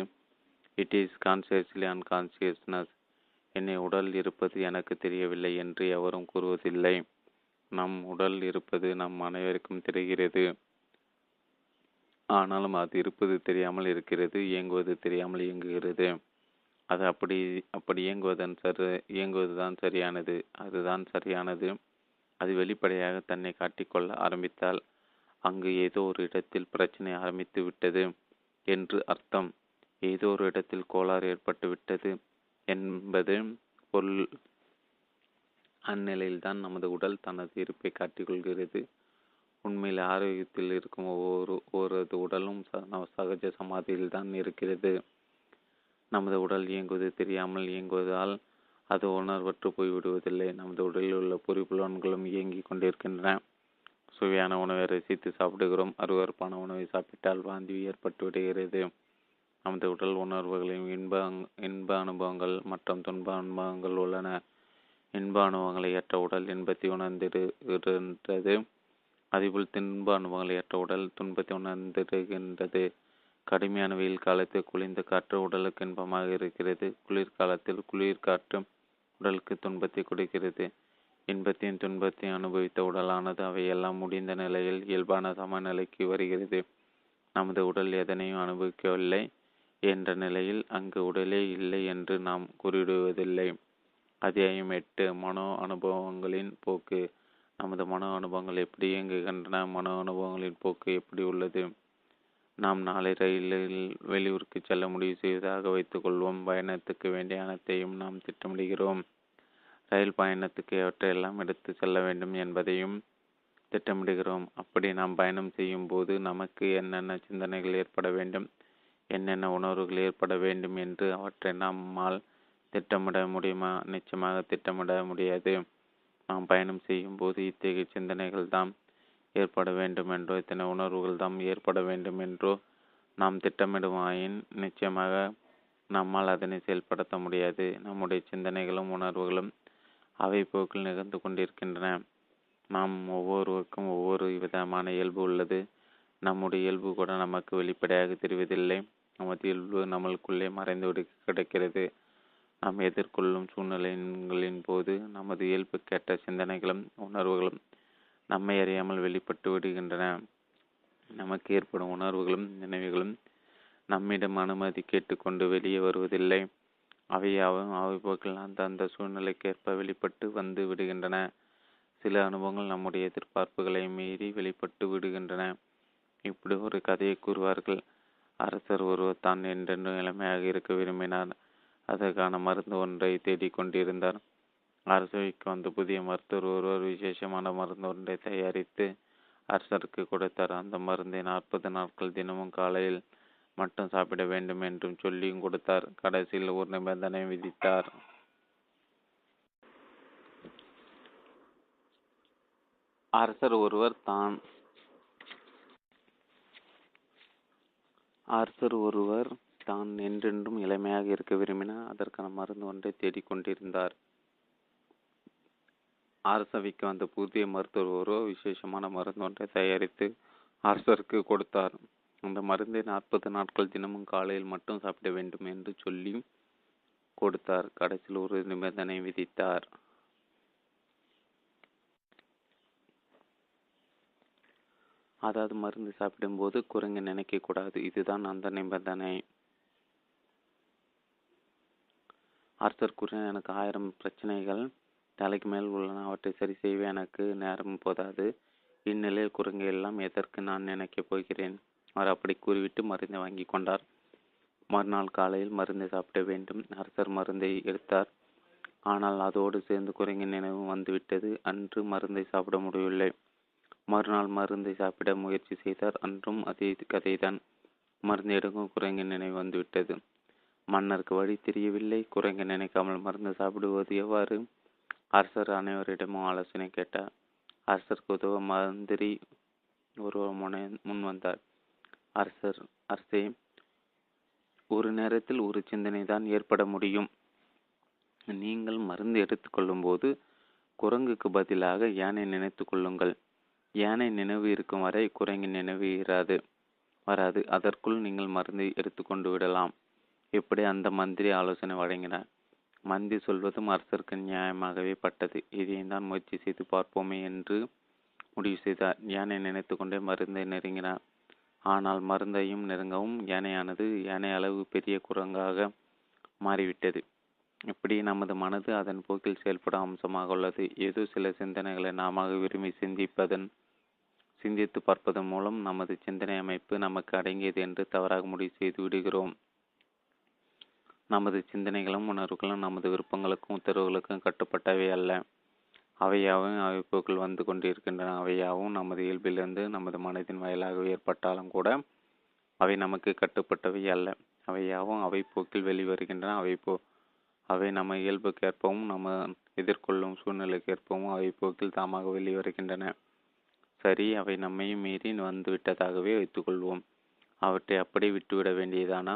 இட் இஸ் கான்சியஸ்லி அன்கான்சியஸ்னஸ் என்னை உடல் இருப்பது எனக்கு தெரியவில்லை என்று எவரும் கூறுவதில்லை. நம் உடல் இருப்பது நம் அனைவருக்கும் தெரிகிறது. ஆனாலும் அது இருப்பது தெரியாமல் இருக்கிறது இயங்குவது தெரியாமல் இயங்குகிறது. அது அப்படி அப்படி இயங்குவதன் சரி இயங்குவதுதான் சரியானது. அதுதான் சரியானது. அது வெளிப்படையாக தன்னை காட்டிக்கொள்ள ஆரம்பித்தால் அங்கு ஏதோ ஒரு இடத்தில் பிரச்சனை ஆரம்பித்து விட்டது என்று அர்த்தம். ஏதோ ஒரு இடத்தில் கோளாறு ஏற்பட்டு விட்டது என்பது பொருள். அந்நிலையில்தான் நமது உடல் தனது இருப்பை காட்டிக்கொள்கிறது. உண்மையில் ஆரோக்கியத்தில் இருக்கும் ஒவ்வொரு ஒவ்வொரு உடலும் சகஜ சமாதியில் தான் இருக்கிறது. நமது உடல் இயங்குவது தெரியாமல் இயங்குவதால் அது உணர்வற்று போய்விடுவதில்லை. நமது உடலில் உள்ள பொறிப்புலன்களும் இயங்கிக் கொண்டிருக்கின்றன. சுவையான உணவை ரசித்து சாப்பிடுகிறோம். அருவறுப்பான உணவை சாப்பிட்டால் வாந்தி ஏற்பட்டு விடுகிறது. நமது உடல் உணர்வுகளின் இன்ப இன்ப அனுபவங்கள் மற்றும் துன்ப அனுபவங்கள் உள்ளன. இன்ப அனுபவங்களை ஏற்ற உடல் இன்பத்தை உணர்ந்திருக்கின்றது அதேபோல் துன்ப அனுபவங்களை ஏற்ற உடல் துன்பத்தை உணர்ந்திருக்கின்றது கடுமையான வெயில் காலத்தில் குளிர்ந்த காற்று உடலுக்கு இன்பமாக இருக்கிறது. குளிர்காலத்தில் குளிர் காற்று உடலுக்கு துன்பத்தை கொடுக்கிறது. இன்பத்தையும் துன்பத்தையும் அனுபவித்த உடலானது அவையெல்லாம் முடிந்த நிலையில் இயல்பான சமநிலைக்கு வருகிறது. நமது உடல் எதனையும் அனுபவிக்கவில்லை என்ற நிலையில் அங்கு உடலே இல்லை என்று நாம் கூறிவிடுவதில்லை அத்தியாயம் எட்டு மனோ அனுபவங்களின் போக்கு. நமது மனோ அனுபவங்கள் எப்படி இயங்குகின்றன? மனோ அனுபவங்களின் போக்கு எப்படி உள்ளது? நாம் நாளை ரயிலில் வெளியூருக்கு செல்ல முடிவு செய்வதாக வைத்துக்கொள்வோம். பயணத்துக்கு வேண்டிய அனைத்தையும் நாம் திட்டமிடுகிறோம். ரயில் பயணத்துக்கு எவற்றையெல்லாம் எடுத்து செல்ல வேண்டும் என்பதையும் திட்டமிடுகிறோம். அப்படி நாம் பயணம் செய்யும் போது நமக்கு என்னென்ன சிந்தனைகள் ஏற்பட வேண்டும் என்னென்ன உணர்வுகள் ஏற்பட வேண்டும் என்று அவற்றை நம்மால் திட்டமிட முடியுமா? நிச்சயமாக திட்டமிட முடியாது. நாம் பயணம் செய்யும் போது இத்தகைய சிந்தனைகள் தான் ஏற்பட வேண்டும் என்றோ இத்தனை உணர்வுகள் தாம் ஏற்பட வேண்டும் என்றோ நாம் திட்டமிடுவாயின் நிச்சயமாக நம்மால் அதனை செயல்படுத்த முடியாது. நம்முடைய சிந்தனைகளும் உணர்வுகளும் அவை போக்கில் நிகழ்ந்து கொண்டிருக்கின்றன. நாம் ஒவ்வொருவருக்கும் ஒவ்வொரு விதமான இயல்பு உள்ளது. நம்முடைய இயல்பு கூட நமக்கு வெளிப்படையாக தெரிவதில்லை. நமது இயல்பு நம்மளுக்குள்ளே மறைந்து கிடக்கிறது. நாம் எதிர்கொள்ளும் சூழ்நிலைகளின் போது நமது இயல்பு கேட்ட சிந்தனைகளும் உணர்வுகளும் நம்மை அறியாமல் வெளிப்பட்டு விடுகின்றன. நமக்கு ஏற்படும் உணர்வுகளும் நினைவுகளும் நம்மிடம் அனுமதி கேட்டுக்கொண்டு வெளியே வருவதில்லை. அவையாவும் அவைப்போக்கில் அந்த அந்த சூழ்நிலைக்கேற்ப வெளிப்பட்டு வந்து விடுகின்றன. சில அனுபவங்கள் நம்முடைய எதிர்பார்ப்புகளை மீறி வெளிப்பட்டு விடுகின்றன. இப்படி ஒரு கதையை கூறுவார்கள். அரசர் ஒருவர் தான் என்றென்றும் இளமையாக இருக்க விரும்பினார். அதற்கான மருந்து ஒன்றை தேடிக் கொண்டிருந்தார் அரசவைக்கு வந்த புதிய மருத்துவர் ஒருவர் விசேஷமான மருந்து ஒன்றை தயாரித்து அரசருக்கு கொடுத்தார். அந்த மருந்தை நாற்பது நாட்கள் தினமும் காலையில் மட்டும் சாப்பிட வேண்டும் என்றும் சொல்லியும் கொடுத்தார். கடைசியில் ஒரு நிபந்தனை விதித்தார். அரசர் ஒருவர் தான் அரசர் ஒருவர் தான் என்றென்றும் இளமையாக இருக்க விரும்பினார். அதற்கான மருந்து ஒன்றை தேடிக்கொண்டிருந்தார். அரசவைக்கு வந்த புதிய மருத்துவர் ஒரு விசேஷமான மருந்து ஒன்றை தயாரித்து அரசருக்கு கொடுத்தார். அந்த மருந்தை நாற்பது நாட்கள் தினமும் காலையில் மட்டும் சாப்பிட வேண்டும் என்று சொல்லி கொடுத்தார். கடைசியில் ஒரு நிபந்தனை விதித்தார். அதாவது மருந்து சாப்பிடும்போது குரங்கு நினைக்கக்கூடாது. இதுதான் அந்த நிபந்தனை. அரசர் கூறினார் எனக்கு ஆயிரம் பிரச்சனைகள். தலைக்கு மேல் உள்ளன. அவற்றை சரி செய்ய எனக்கு நேரம் போதாது. இந்நிலையில் குரங்கு எல்லாம் எதற்கு நான் நினைக்கப் போகிறேன்? அவர் அப்படி கூறிவிட்டு மருந்தை வாங்கி கொண்டார். மறுநாள் காலையில் மருந்தை சாப்பிட வேண்டும். அரசர் மருந்தை எடுத்தார். ஆனால் அதோடு சேர்ந்து குரங்கின் நினைவும் வந்துவிட்டது. அன்று மருந்தை சாப்பிட முடியவில்லை. மறுநாள் மருந்தை சாப்பிட முயற்சி செய்தார். அன்றும் அதே கதைதான். மருந்து எடுக்கும் குரங்கின் நினைவு வந்துவிட்டது. மன்னருக்கு வழி தெரியவில்லை. குரங்கை நினைக்காமல் மருந்து சாப்பிடுவது எவ்வாறு? அரசர் அனைவரிடமும் ஆலோசனை கேட்டார். அரசருக்கு உதவ மந்திரி ஒருவர் முனை முன் வந்தார். அரசர் அரசே ஒரு நேரத்தில் ஒரு சிந்தனை தான் ஏற்பட முடியும். நீங்கள் மருந்து எடுத்துக்கொள்ளும் போது குரங்குக்கு பதிலாக யானை நினைத்து கொள்ளுங்கள். யானை நினைவு இருக்கும் வரை குரங்கின் நினைவு இராது. வராது. அதற்குள் நீங்கள் மருந்து எடுத்துக்கொண்டு விடலாம். இப்படி அந்த மந்திரி ஆலோசனை வழங்கினார். மந்தி சொல்வதும் அரசருக்கு நியாயமாகவே பட்டது. இதையும்தான் முயற்சி செய்து பார்ப்போமே என்று முடிவு செய்தார். யானை நினைத்து கொண்டே மருந்தை நெருங்கினார் ஆனால் மருந்தையும் நெருங்கவும் யானையானது யானை அளவு பெரிய குரங்காக மாறிவிட்டது. இப்படி நமது மனது அதன் போக்கில் செயல்படும் அம்சமாக உள்ளது. ஏதோ சில சிந்தனைகளை நாம விரும்பி சிந்திப்பதன் சிந்தித்து பார்ப்பதன் மூலம் நமது சிந்தனை அமைப்பு நமக்கு அடங்கியது என்று தவறாக முடிவு செய்து விடுகிறோம். நமது சிந்தனைகளும் உணர்வுகளும் நமது விருப்பங்களுக்கும் உத்தரவுகளுக்கும் கட்டுப்பட்டவை அல்ல. அவையாவும் அமைப்புகள் வந்து கொண்டிருக்கின்றன. அவையாவும் நமது இயல்பிலிருந்து நமது மனதின் வாயிலாக ஏற்பட்டாலும் கூட அவை நமக்கு கட்டுப்பட்டவை அல்ல. அவையாவும் அவை போக்கில் வெளிவருகின்றன. அவை போ அவை நம்ம இயல்புக்கேற்பவும் நம்ம எதிர்கொள்ளும் சூழ்நிலைக்கேற்பவும் அவை போக்கில் தாமாக வெளிவருகின்றன. சரி அவை நம்மையும் மீறி வந்துவிட்டதாகவே வைத்துக்கொள்வோம். அவற்றை அப்படியே விட்டுவிட வேண்டியதானா?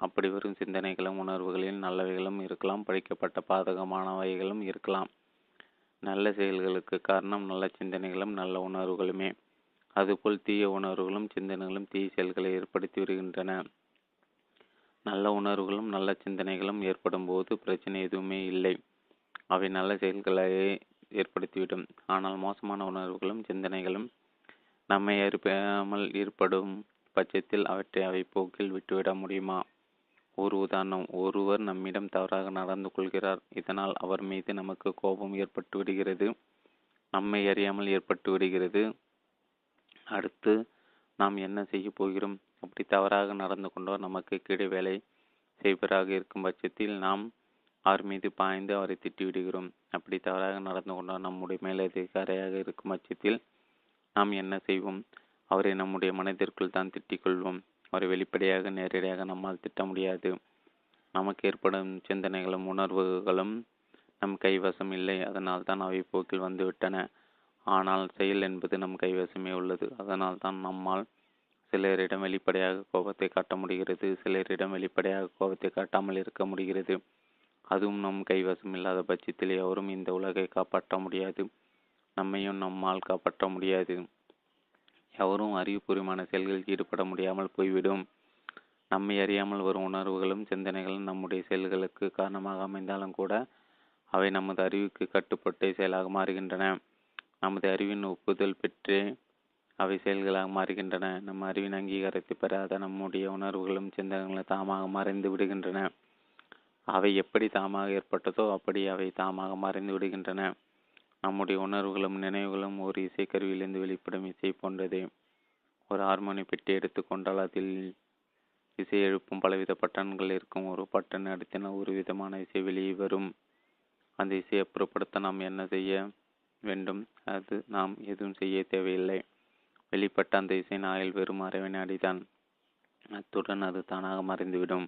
அப்படி வரும் சிந்தனைகளும் உணர்வுகளில் நல்லவைகளும் இருக்கலாம் படிக்கப்பட்ட பாதகமானவைகளும் இருக்கலாம். நல்ல செயல்களுக்கு காரணம் நல்ல சிந்தனைகளும் நல்ல உணர்வுகளுமே. அதுபோல் தீய உணர்வுகளும் சிந்தனைகளும் தீய செயல்களை ஏற்படுத்தி வருகின்றன. நல்ல உணர்வுகளும் நல்ல சிந்தனைகளும் ஏற்படும் போது பிரச்சனை எதுவுமே இல்லை. அவை நல்ல செயல்களை ஏற்படுத்திவிடும். ஆனால் மோசமான உணர்வுகளும் சிந்தனைகளும் நம்மை அறியாமல் ஏற்படும் பட்சத்தில் அவற்றை அவை போக்கில் விட்டுவிட முடியுமா? ஒரு உதாரணம் ஒருவர் நம்மிடம் தவறாக நடந்து கொள்கிறார். இதனால் அவர் மீது நமக்கு கோபம் ஏற்பட்டு விடுகிறது நம்மை அறியாமல் ஏற்பட்டு விடுகிறது. அடுத்து நாம் என்ன செய்ய போகிறோம்? அப்படி தவறாக நடந்து கொண்டோர் நமக்கு கீழே வேலை செய்வராக இருக்கும் பட்சத்தில் நாம் அவர் மீது பாய்ந்து அவரை திட்டிவிடுகிறோம் அப்படி தவறாக நடந்து கொண்டோர் நம்முடைய மேலதிகாரியாக இருக்கும் பட்சத்தில் நாம் என்ன செய்வோம்? அவரை நம்முடைய மனதிற்குள் தான் திட்டிக் கொள்வோம். அவரை வெளிப்படையாக நேரடியாக நம்மால் திட்ட முடியாது. நமக்கு ஏற்படும் சிந்தனைகளும் உணர்வுகளும் நம் கைவசம் இல்லை. அதனால் தான் அவை போக்கில் வந்துவிட்டன. ஆனால் செயல் என்பது நம் கைவசமே உள்ளது. அதனால் தான் நம்மால் சிலரிடம் வெளிப்படையாக கோபத்தை காட்ட முடிகிறது. சிலரிடம் வெளிப்படையாக கோபத்தை காட்டாமல் இருக்க முடிகிறது. அதுவும் நம் கைவசம் இல்லாத பட்சத்தில் எவரும் இந்த உலகை காப்பாற்ற முடியாது. நம்மையும் நம்மால் காப்பாற்ற முடியாது. எவரும் அறிவுபூர்வமான செயல்களில் ஈடுபட முடியாமல் போய்விடும். நம்மை அறியாமல் வரும் உணர்வுகளும் சிந்தனைகளும் நம்முடைய செயல்களுக்கு காரணமாக அமைந்தாலும் கூட அவை நமது அறிவுக்கு கட்டுப்பட்டு செயலாக மாறுகின்றன. நமது அறிவின் ஒப்புதல் பெற்றே அவை செயல்களாக மாறுகின்றன. நம் அறிவின் அங்கீகாரத்தை பெறாத நம்முடைய உணர்வுகளும் சிந்தனைகளும் தாமாக மறைந்து விடுகின்றன. அவை எப்படி தாமாக ஏற்பட்டதோ அப்படி அவை தாமாக மறைந்து விடுகின்றன. நம்முடைய உணர்வுகளும் நினைவுகளும் ஒரு இசைக்கருவியிலிருந்து வெளிப்படும் இசை போன்றது. ஒரு ஹார்மோனி பெட்டி எடுத்துக்கொண்டால் அதில் இசை எழுப்பும் பலவித பட்டன்கள் இருக்கும். ஒரு பட்டன் அடித்தன ஒரு விதமான இசை வெளியே வரும். அந்த இசையை அப்புறப்படுத்த நாம் என்ன செய்ய வேண்டும்? அது நாம் எதுவும் செய்ய தேவையில்லை. வெளிப்பட்ட அந்த இசை நாயில் வெறும் அரை அடிதான். அத்துடன் அது தானாக மறைந்துவிடும்.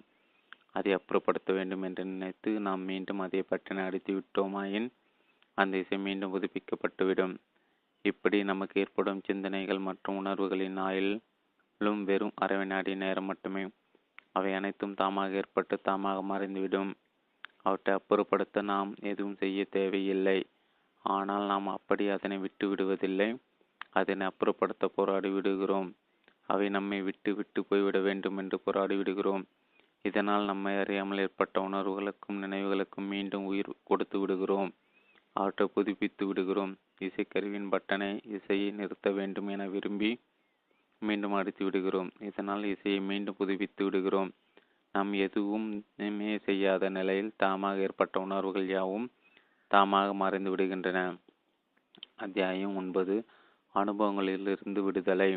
அதை அப்புறப்படுத்த வேண்டும் என்று நினைத்து நாம் மீண்டும் அதை பற்றின அடித்து விட்டோமாயின் அந்த இசை மீண்டும் புதுப்பிக்கப்பட்டுவிடும். இப்படி நமக்கு ஏற்படும் சிந்தனைகள் மற்றும் உணர்வுகளின் ஆயுளும் வெறும் அரை வினாடி நேரம் மட்டுமே. அவை அனைத்தும் தாமாக ஏற்பட்டு தாமாக மறைந்துவிடும். அவற்றை அப்புறப்படுத்த நாம் எதுவும் செய்ய தேவையில்லை. ஆனால் நாம் அப்படி அதனை விட்டு விடுவதில்லை அதனை அப்புறப்படுத்த போராடி விடுகிறோம். அவை நம்மை விட்டு விட்டு போய்விட வேண்டும் என்று போராடி விடுகிறோம். இதனால் நம்மை அறியாமல் ஏற்பட்ட உணர்வுகளுக்கும் நினைவுகளுக்கும் மீண்டும் உயிர் கொடுத்து விடுகிறோம். அவற்றை புதுப்பித்து விடுகிறோம். இசைக்கருவின் பட்டனை இசையை நிறுத்த வேண்டும் என விரும்பி மீண்டும் அடித்து விடுகிறோம். இதனால் இசையை மீண்டும் புதுப்பித்து விடுகிறோம். நாம் எதுவும் செய்யாத நிலையில் தாமாக ஏற்பட்ட உணர்வுகள் யாவும் தாமாக மறைந்து விடுகின்றன. அத்தியாயம் ஒன்பது. அனுபவங்களிலிருந்து விடுதலை.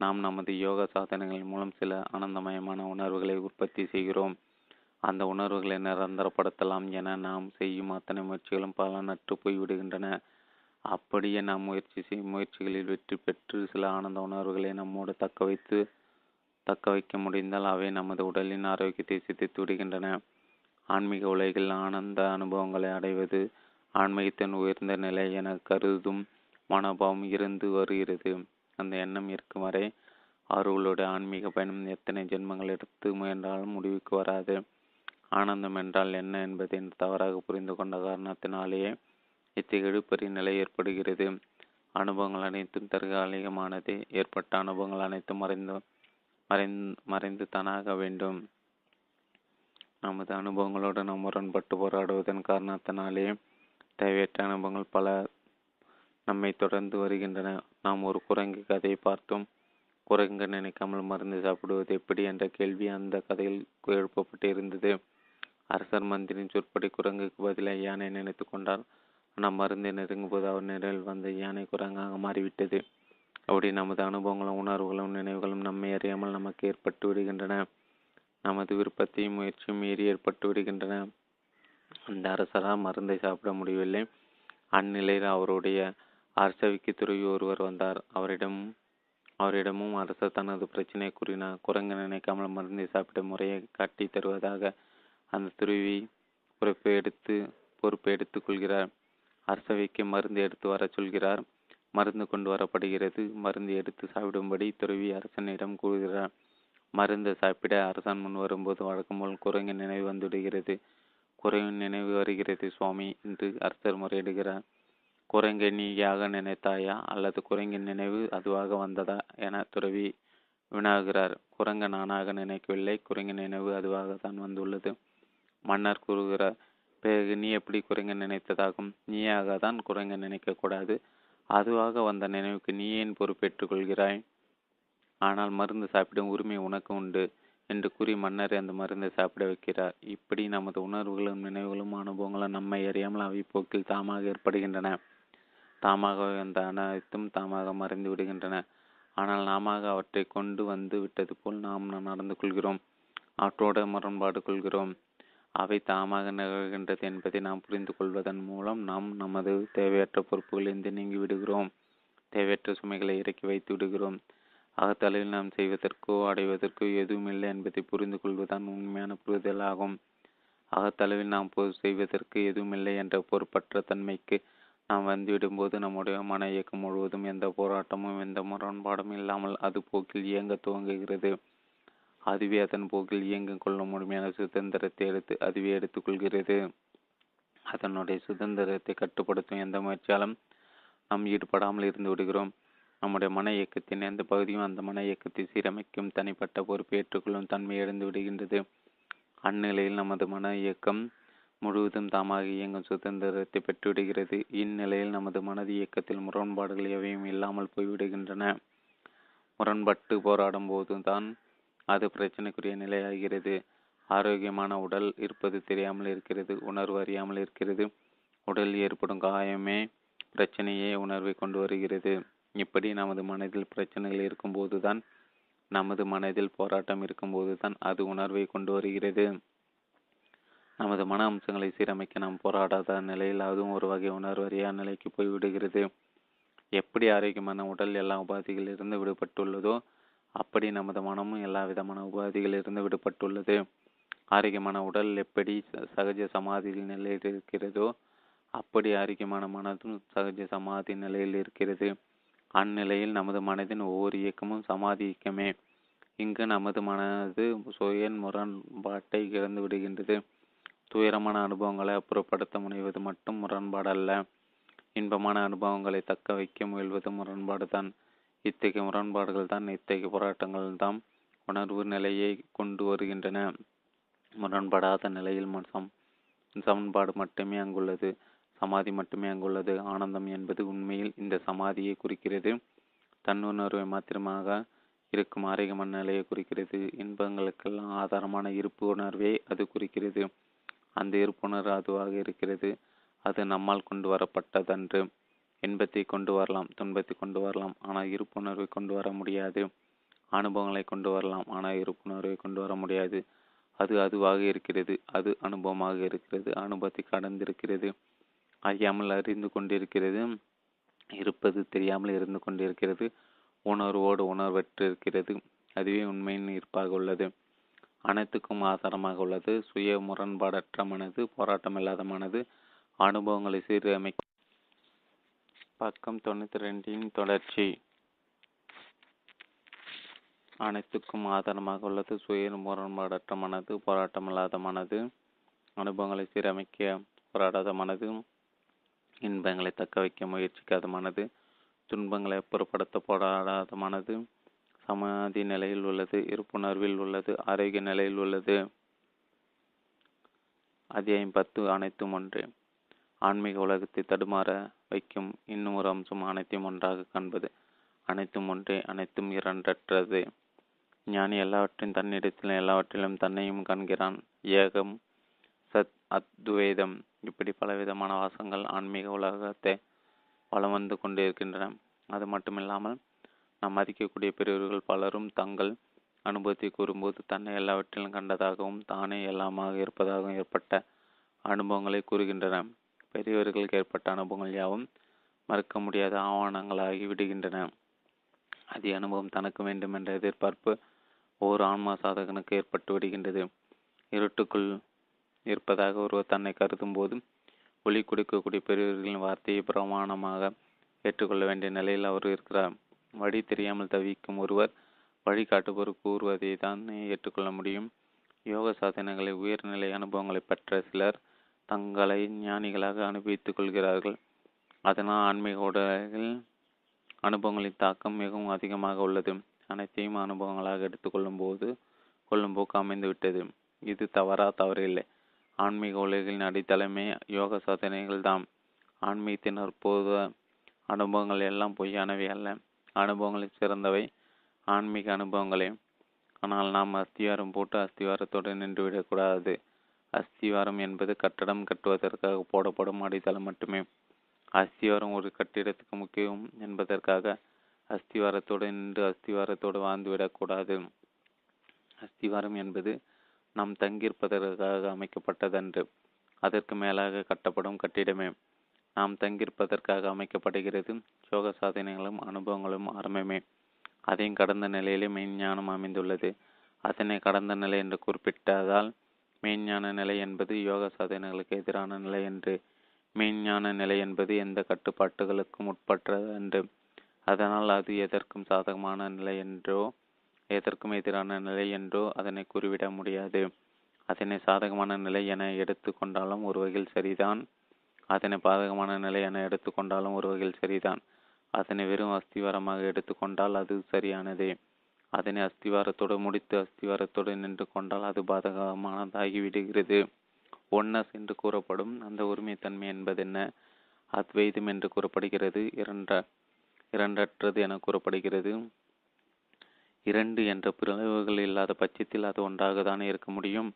நாம் நமது யோகா சாதனைகள் மூலம் சில ஆனந்தமயமான உணர்வுகளை உற்பத்தி செய்கிறோம். அந்த உணர்வுகளை நிரந்தரப்படுத்தலாம் என நாம் செய்யும் அத்தனை முயற்சிகளும் பலனற்று போய்விடுகின்றன. அப்படியே நாம் முயற்சி செய்யும் முயற்சிகளில் வெற்றி பெற்று சில ஆனந்த உணர்வுகளை நம்மோடு தக்க வைத்து தக்க வைக்க முடிந்தால் அவை நமது உடலின் ஆரோக்கியத்தை சித்தித்து விடுகின்றன. ஆன்மீக உலகில் ஆனந்த அனுபவங்களை அடைவது ஆன்மீகத்தின் உயர்ந்த நிலை என கருதும் மனோபாவம் இருந்து வருகிறது. அந்த எண்ணம் இருக்கும் வரை அவர்களுடைய ஆன்மீக பயணம் எத்தனை ஜென்மங்கள் எடுத்து முயன்றாலும் முடிவுக்கு வராது. ஆனந்தம் என்றால் என்ன என்பதை தவறாக புரிந்து கொண்ட காரணத்தினாலேயே இத்தகைய இழுப்பறி நிலை ஏற்படுகிறது. அனுபவங்கள் அனைத்தும் தற்காலிகமானது. ஏற்பட்ட அனுபவங்கள் அனைத்தும் மறைந்து மறைந்து மறைந்து தானாக வேண்டும். நமது அனுபவங்களோடு நாம் முரண்பட்டு போராடுவதன் காரணத்தினாலே தேவையற்ற அனுபவங்கள் பல நம்மை தொடர்ந்து வருகின்றன. நாம் ஒரு குரங்கு கதையை பார்த்தோம் குரங்கு நினைக்காமல் மருந்து சாப்பிடுவது எப்படி என்ற கேள்வி அந்த கதையில் எழுப்பப்பட்டு இருந்தது. அரசர் மந்திரின் சொற்படி குரங்குக்கு பதிலாக யானை நினைத்து கொண்டார் ஆனால் மருந்தை நெருங்கும்போது அவர் நிழல் வந்த யானை குரங்காக மாறிவிட்டது. அப்படி நமது அனுபவங்களும் உணர்வுகளும் நினைவுகளும் நம்மை அறியாமல் நமக்கு ஏற்பட்டு விடுகின்றன. நமது விருப்பத்தையும் முயற்சியும் மீறி ஏற்பட்டு விடுகின்றன. அந்த அரசரால் மருந்தை சாப்பிட முடியவில்லை. அந்நிலையில் அவருடைய அரசவைக்கு துறவி ஒருவர் வந்தார். அவரிடம் அவரிடமும் அரசர் தனது பிரச்சனையை கூறினார். குரங்கு நினைக்காமல் மருந்தை சாப்பிட முறையை காட்டி தருவதாக அந்த துருவி பொறுப்பை எடுத்து பொறுப்பை எடுத்துக் கொள்கிறார். அரசவைக்கு மருந்து எடுத்து வர சொல்கிறார். மருந்து கொண்டு வரப்படுகிறது. மருந்து எடுத்து சாப்பிடும்படி துறவி அரசனிடம் கூறுகிறார். மருந்து சாப்பிட அரசன் முன் வரும்போது வழக்கம் போல் குரங்கின் நினைவு வந்துவிடுகிறது. குரங்கின் நினைவு வருகிறது சுவாமி என்று அரசர் முறையிடுகிறார். குரங்கை நீயாக நினைத்தாயா? அல்லது குரங்கின் நினைவு அதுவாக வந்ததா? என துறவி வினாகிறார் குரங்க நானாக நினைக்கவில்லை. குரங்கின் நினைவு அதுவாக தான் வந்துள்ளது. மன்னர் கூறுகிறார் பிறகு நீ எப்படி குறைங்க நினைத்ததாகும்? நீயாக தான் குறைங்க நினைக்கக்கூடாது அதுவாக வந்த நினைவுக்கு நீ ஏன் பொறுப்பேற்றுக் கொள்கிறாய்? ஆனால் மருந்து சாப்பிடும் உரிமை உனக்கு உண்டு என்று கூறி மன்னர் அந்த மருந்தை சாப்பிட வைக்கிறார். இப்படி நமது உணர்வுகளும் நினைவுகளும் அனுபவங்களும் நம்மை அறியாமல் அவை போக்கில் தாமாக ஏற்படுகின்றன. தாமாக வந்த அனைத்தும் தாமாக மறைந்து விடுகின்றன. ஆனால் நாம அவற்றை கொண்டு வந்து விட்டது போல் நாம் நடந்து கொள்கிறோம். அவற்றோடு முரண்பாடு கொள்கிறோம். அவை தாமாக நிகழ்கின்றது என்பதை நாம் புரிந்து கொள்வதன் மூலம் நாம் நமது தேவையற்ற பொறுப்புகளிலிருந்து நீங்கி விடுகிறோம் தேவையற்ற சுமைகளை இறக்கி வைத்து விடுகிறோம். அகத்தளவில் நாம் செய்வதற்கோ அடைவதற்கோ எதுவும் இல்லை என்பதை புரிந்து கொள்வதுதான் உண்மையான புரிதல் ஆகும். அகத்தளவில் நாம் செய்வதற்கு எதுவும் இல்லை என்ற பொறுப்பற்ற தன்மைக்கு நாம் வந்துவிடும்போது நம்முடைய மன இயக்கம் முழுவதும் எந்த போராட்டமும் எந்த முரண்பாடும் இல்லாமல் அது போக்கில் இயங்க துவங்குகிறது. அதுவே அதன் போக்கில் இயங்கிக் கொள்ள முழுமையான சுதந்திரத்தை எடுத்து அதுவே எடுத்துக்கொள்கிறது அதனுடைய சுதந்திரத்தை கட்டுப்படுத்தும் எந்த முயற்சியாலும் நாம் ஈடுபடாமல் இருந்து விடுகிறோம். நம்முடைய மன இயக்கத்தின் எந்த பகுதியும் அந்த மன இயக்கத்தை சீரமைக்கும் தனிப்பட்ட பொறுப்பை ஏற்றுக்கொள்ளும் தன்மை இழந்து விடுகின்றது. அந்நிலையில் நமது மன இயக்கம் முழுவதும் தாமாக இயங்கும் சுதந்திரத்தை பெற்றுவிடுகிறது. இந்நிலையில் நமது மனது இயக்கத்தில் முரண்பாடுகள் எவையும் இல்லாமல் போய்விடுகின்றன. முரண்பட்டு போராடும் போதுதான் அது பிரச்சனைக்குரிய நிலையாகிறது. ஆரோக்கியமான உடல் இருப்பது தெரியாமல் இருக்கிறது உணர்வு அறியாமல் இருக்கிறது. உடலில் ஏற்படும் காயமே பிரச்சனையே உணர்வை கொண்டு வருகிறது. இப்படி நமது மனதில் பிரச்சனைகள் இருக்கும்போதுதான் நமது மனதில் போராட்டம் இருக்கும்போதுதான் அது உணர்வை கொண்டு வருகிறது. நமது மன அம்சங்களை சீரமைக்க நாம் போராடாத நிலையில் அதுவும் ஒரு வகை உணர்வறியா நிலைக்கு போய்விடுகிறது. எப்படி ஆரோக்கியமான உடல் எல்லா உபாதிகளிலிருந்து விடுபட்டுள்ளதோ அப்படி நமது மனமும் எல்லா விதமான உபாதிகளிலிருந்து விடுபட்டுள்ளது. ஆரோக்கியமான உடல் எப்படி சகஜ சமாதியில் நிலையில் இருக்கிறதோ அப்படி ஆரோக்கியமான மனதும் சகஜ சமாதி நிலையில் இருக்கிறது. அந்நிலையில் நமது மனதின் ஒவ்வொரு இயக்கமும் சமாதி இயக்கமே. இங்கு நமது மனது சுய முரண்பாட்டை இழந்து விடுகின்றது. துயரமான அனுபவங்களை அப்புறப்படுத்த முனைவது மட்டும் முரண்பாடல்ல. இன்பமான அனுபவங்களை தக்க வைக்க முயல்வது முரண்பாடுதான். இத்தகைய முரண்பாடுகள் தான் இத்தகைய போராட்டங்கள் தான் உணர்வு நிலையை கொண்டு வருகின்றன. முரண்படாத நிலையில் சம் சமன்பாடு மட்டுமே அங்குள்ளது சமாதி மட்டுமே அங்குள்ளது. ஆனந்தம் என்பது உண்மையில் இந்த சமாதியை குறிக்கிறது. தன்னுணர்வை மாத்திரமாக இருக்கும் ஆரோக்கியமான நிலையை குறிக்கிறது. இன்பங்களுக்கெல்லாம் ஆதாரமான இருப்பு உணர்வே அது குறிக்கிறது. அந்த இருப்புணர்வு அதுவாக இருக்கிறது. அது நம்மால் கொண்டு வரப்பட்டதன்று. இன்பத்தை கொண்டு வரலாம் துன்பத்தை கொண்டு வரலாம். ஆனால் இருப்புணர்வை கொண்டு வர முடியாது. அனுபவங்களை கொண்டு வரலாம் ஆனால் இருப்புணர்வை கொண்டு வர முடியாது. அது அதுவாக இருக்கிறது அது அனுபவமாக இருக்கிறது அனுபவத்தை கடந்திருக்கிறது. அறியாமல் அறிந்து கொண்டிருக்கிறது இருப்பது தெரியாமல் இருந்து கொண்டிருக்கிறது. உணர்வோடு உணர்வற்றிருக்கிறது அதுவே உண்மையின் இருப்பாக உள்ளது. அனைத்துக்கும் ஆதாரமாக உள்ளது. சுய முரண்பாடற்ற மனது போராட்டமில்லாத மனது அனுபவங்களை சீரமைக்க பக்கம் தொண்ணூத்தி ரெண்டின் தொடர்ச்சி. அனைத்துக்கும் ஆதாரமாக உள்ளது. சுய முரண்பாடற்ற மனது போராட்டமில்லாத மனது அனுபவங்களை சீரமைக்க போராடாத மனது இன்பங்களை தக்க வைக்க முயற்சிக்காத மனது துன்பங்களை அப்புறப்படுத்த போராடாத மனது சமாதி நிலையில் உள்ளது இருப்புணர்வில் உள்ளது ஆரோக்கிய நிலையில் உள்ளது. அத்தியாயம் பத்து அனைத்தும் ஒன்று. ஆன்மீக உலகத்தை தடுமாற வைக்கும். இன்னும் ஒரு அம்சம் அனைத்தையும் ஒன்றாக காண்பது. அனைத்தும் ஒன்றே அனைத்தும் இரண்டற்றது. ஞானி எல்லாவற்றையும் தன்னிடத்திலும் எல்லாவற்றிலும் தன்னையும் காண்கிறான். ஏகம் சத் அத்வைதம். இப்படி பலவிதமான வாசங்கள் ஆன்மீக உலகத்தை வளம் வந்து கொண்டிருக்கின்றன. அது மட்டுமில்லாமல் நாம் மதிக்கக்கூடிய பெரியவர்கள் பலரும் தங்கள் அனுபவத்தை கூறும்போது தன்னை எல்லாவற்றிலும் கண்டதாகவும் தானே எல்லாமாக இருப்பதாகவும் ஏற்பட்ட அனுபவங்களை கூறுகின்றன பெரியவர்களுக்கு ஏற்பட்ட அனுபவங்கள் யாவும் மறுக்க முடியாத ஆவணங்களாகி விடுகின்றன. அதே அனுபவம் தனக்கு வேண்டும் என்ற எதிர்பார்ப்பு ஓர் ஆன்மா சாதகனுக்கு ஏற்பட்டு விடுகின்றது. இருட்டுக்குள் இருப்பதாக ஒருவர் தன்னை கருதும் போது ஒளி கொடுக்கக்கூடிய பெரியவர்களின் வார்த்தையை பிரமாணமாக ஏற்றுக்கொள்ள வேண்டிய நிலையில் அவர் இருக்கிறார். வழி தெரியாமல் தவிக்கும் ஒருவர் வழிகாட்டுபவர் கூறுவதை தான் ஏற்றுக்கொள்ள முடியும். யோக சாதனைகளை உயர்நிலை அனுபவங்களை பெற்ற சிலர் தங்களை ஞானிகளாக அனுபவித்துக் கொள்கிறார்கள். அதனால் ஆன்மீக உடலில் அனுபவங்களின் தாக்கம் மிகவும் அதிகமாக உள்ளது. அனைத்தையும் அனுபவங்களாக எடுத்துக்கொள்ளும் போது கொள்ளும் போக்கு அமைந்துவிட்டது. இது தவறா தவறில்லை. ஆன்மீக உலகின் அடித்தளமே யோக சாதனைகள் தான் ஆன்மீகத்தின் அற்புத அனுபவங்கள் எல்லாம் பொய்யானவை அல்ல. அனுபவங்களில் சிறந்தவை. ஆன்மீக அனுபவங்களே. ஆனால் நாம் அஸ்திவாரம் போட்டு அஸ்திவாரத்தோடு நின்றுவிடக்கூடாது அஸ்திவாரம் என்பது கட்டடம் கட்டுவதற்காக போடப்படும் அடித்தளம் மட்டுமே. அஸ்திவாரம் ஒரு கட்டிடத்துக்கு முக்கியம் என்பதற்காக அஸ்திவாரத்தோடு நின்று அஸ்திவாரத்தோடு வாழ்ந்துவிடக்கூடாது அஸ்திவாரம் என்பது நாம் தங்கியிருப்பதற்காக அமைக்கப்பட்டதன்று. அதற்கு மேலாக கட்டப்படும் கட்டிடமே. நாம் தங்கியிருப்பதற்காக அமைக்கப்படுகிறது யோக சாதனைகளும் அனுபவங்களும் ஆரம்பமே. அதையும் கடந்த நிலையிலே மெய்ஞானம் அமைந்துள்ளது. அதனை கடந்த நிலை என்று குறிப்பிட்டதால் மெய்ஞான நிலை என்பது யோக சாதனைகளுக்கு எதிரான நிலை என்று. மெய்ஞான நிலை என்பது எந்த கட்டுப்பாட்டுகளுக்கும் உட்பட்ட என்று. அதனால் அது எதற்கும் சாதகமான நிலை என்றோ எதற்கும் எதிரான நிலை என்றோ அதனை கூறிவிட முடியாது. அதனை சாதகமான நிலை என எடுத்து கொண்டாலும் ஒரு வகையில் சரிதான். அதனை பாதகமான நிலை என எடுத்துக்கொண்டாலும் ஒரு வகையில் சரிதான். அதனை வெறும் அஸ்திவாரமாக எடுத்துக்கொண்டால் அது சரியானதே. அதனை அஸ்திவாரத்தோடு முடித்து அஸ்திவாரத்தோடு நின்று கொண்டால் அது பாதகமானதாகி விடுகிறது ஒன்னஸ் என்று கூறப்படும் அந்த உரிமைத்தன்மை என்பதென்ன? அத்வைதம் என்று கூறப்படுகிறது. இரண்ட இரண்டற்றது என கூறப்படுகிறது. இரண்டு என்ற பிளவுகள் இல்லாத பட்சத்தில் அது ஒன்றாக தானே இருக்க முடியும்.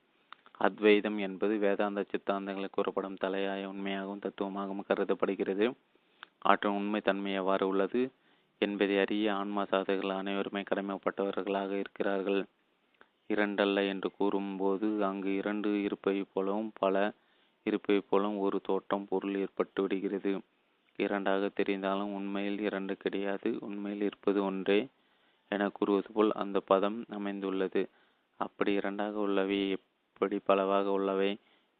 அத்வைதம் என்பது வேதாந்த சித்தாந்தங்களில் கூறப்படும் தலையாய உண்மையாகவும் தத்துவமாகவும் கருதப்படுகிறது. ஆற்றும் உண்மை தன்மை எவ்வாறு உள்ளது? என்பதை அறிய ஆன்மா சாதகர்கள் அனைவருமே கடமைப்பட்டவர்களாக இருக்கிறார்கள். இரண்டல்ல என்று கூறும்போது அங்கு இரண்டு இருப்பை போலவும் பல இருப்பைப் போலவும் ஒரு தோற்றம் பொருள் ஏற்பட்டு விடுகிறது. இரண்டாக தெரிந்தாலும் உண்மையில் இரண்டு கிடையாது உண்மையில் இருப்பது ஒன்றே என கூறுவது போல் அந்த பதம் அமைந்துள்ளது. அப்படி இரண்டாக உள்ளவை எப்படி பலவாக உள்ளவை?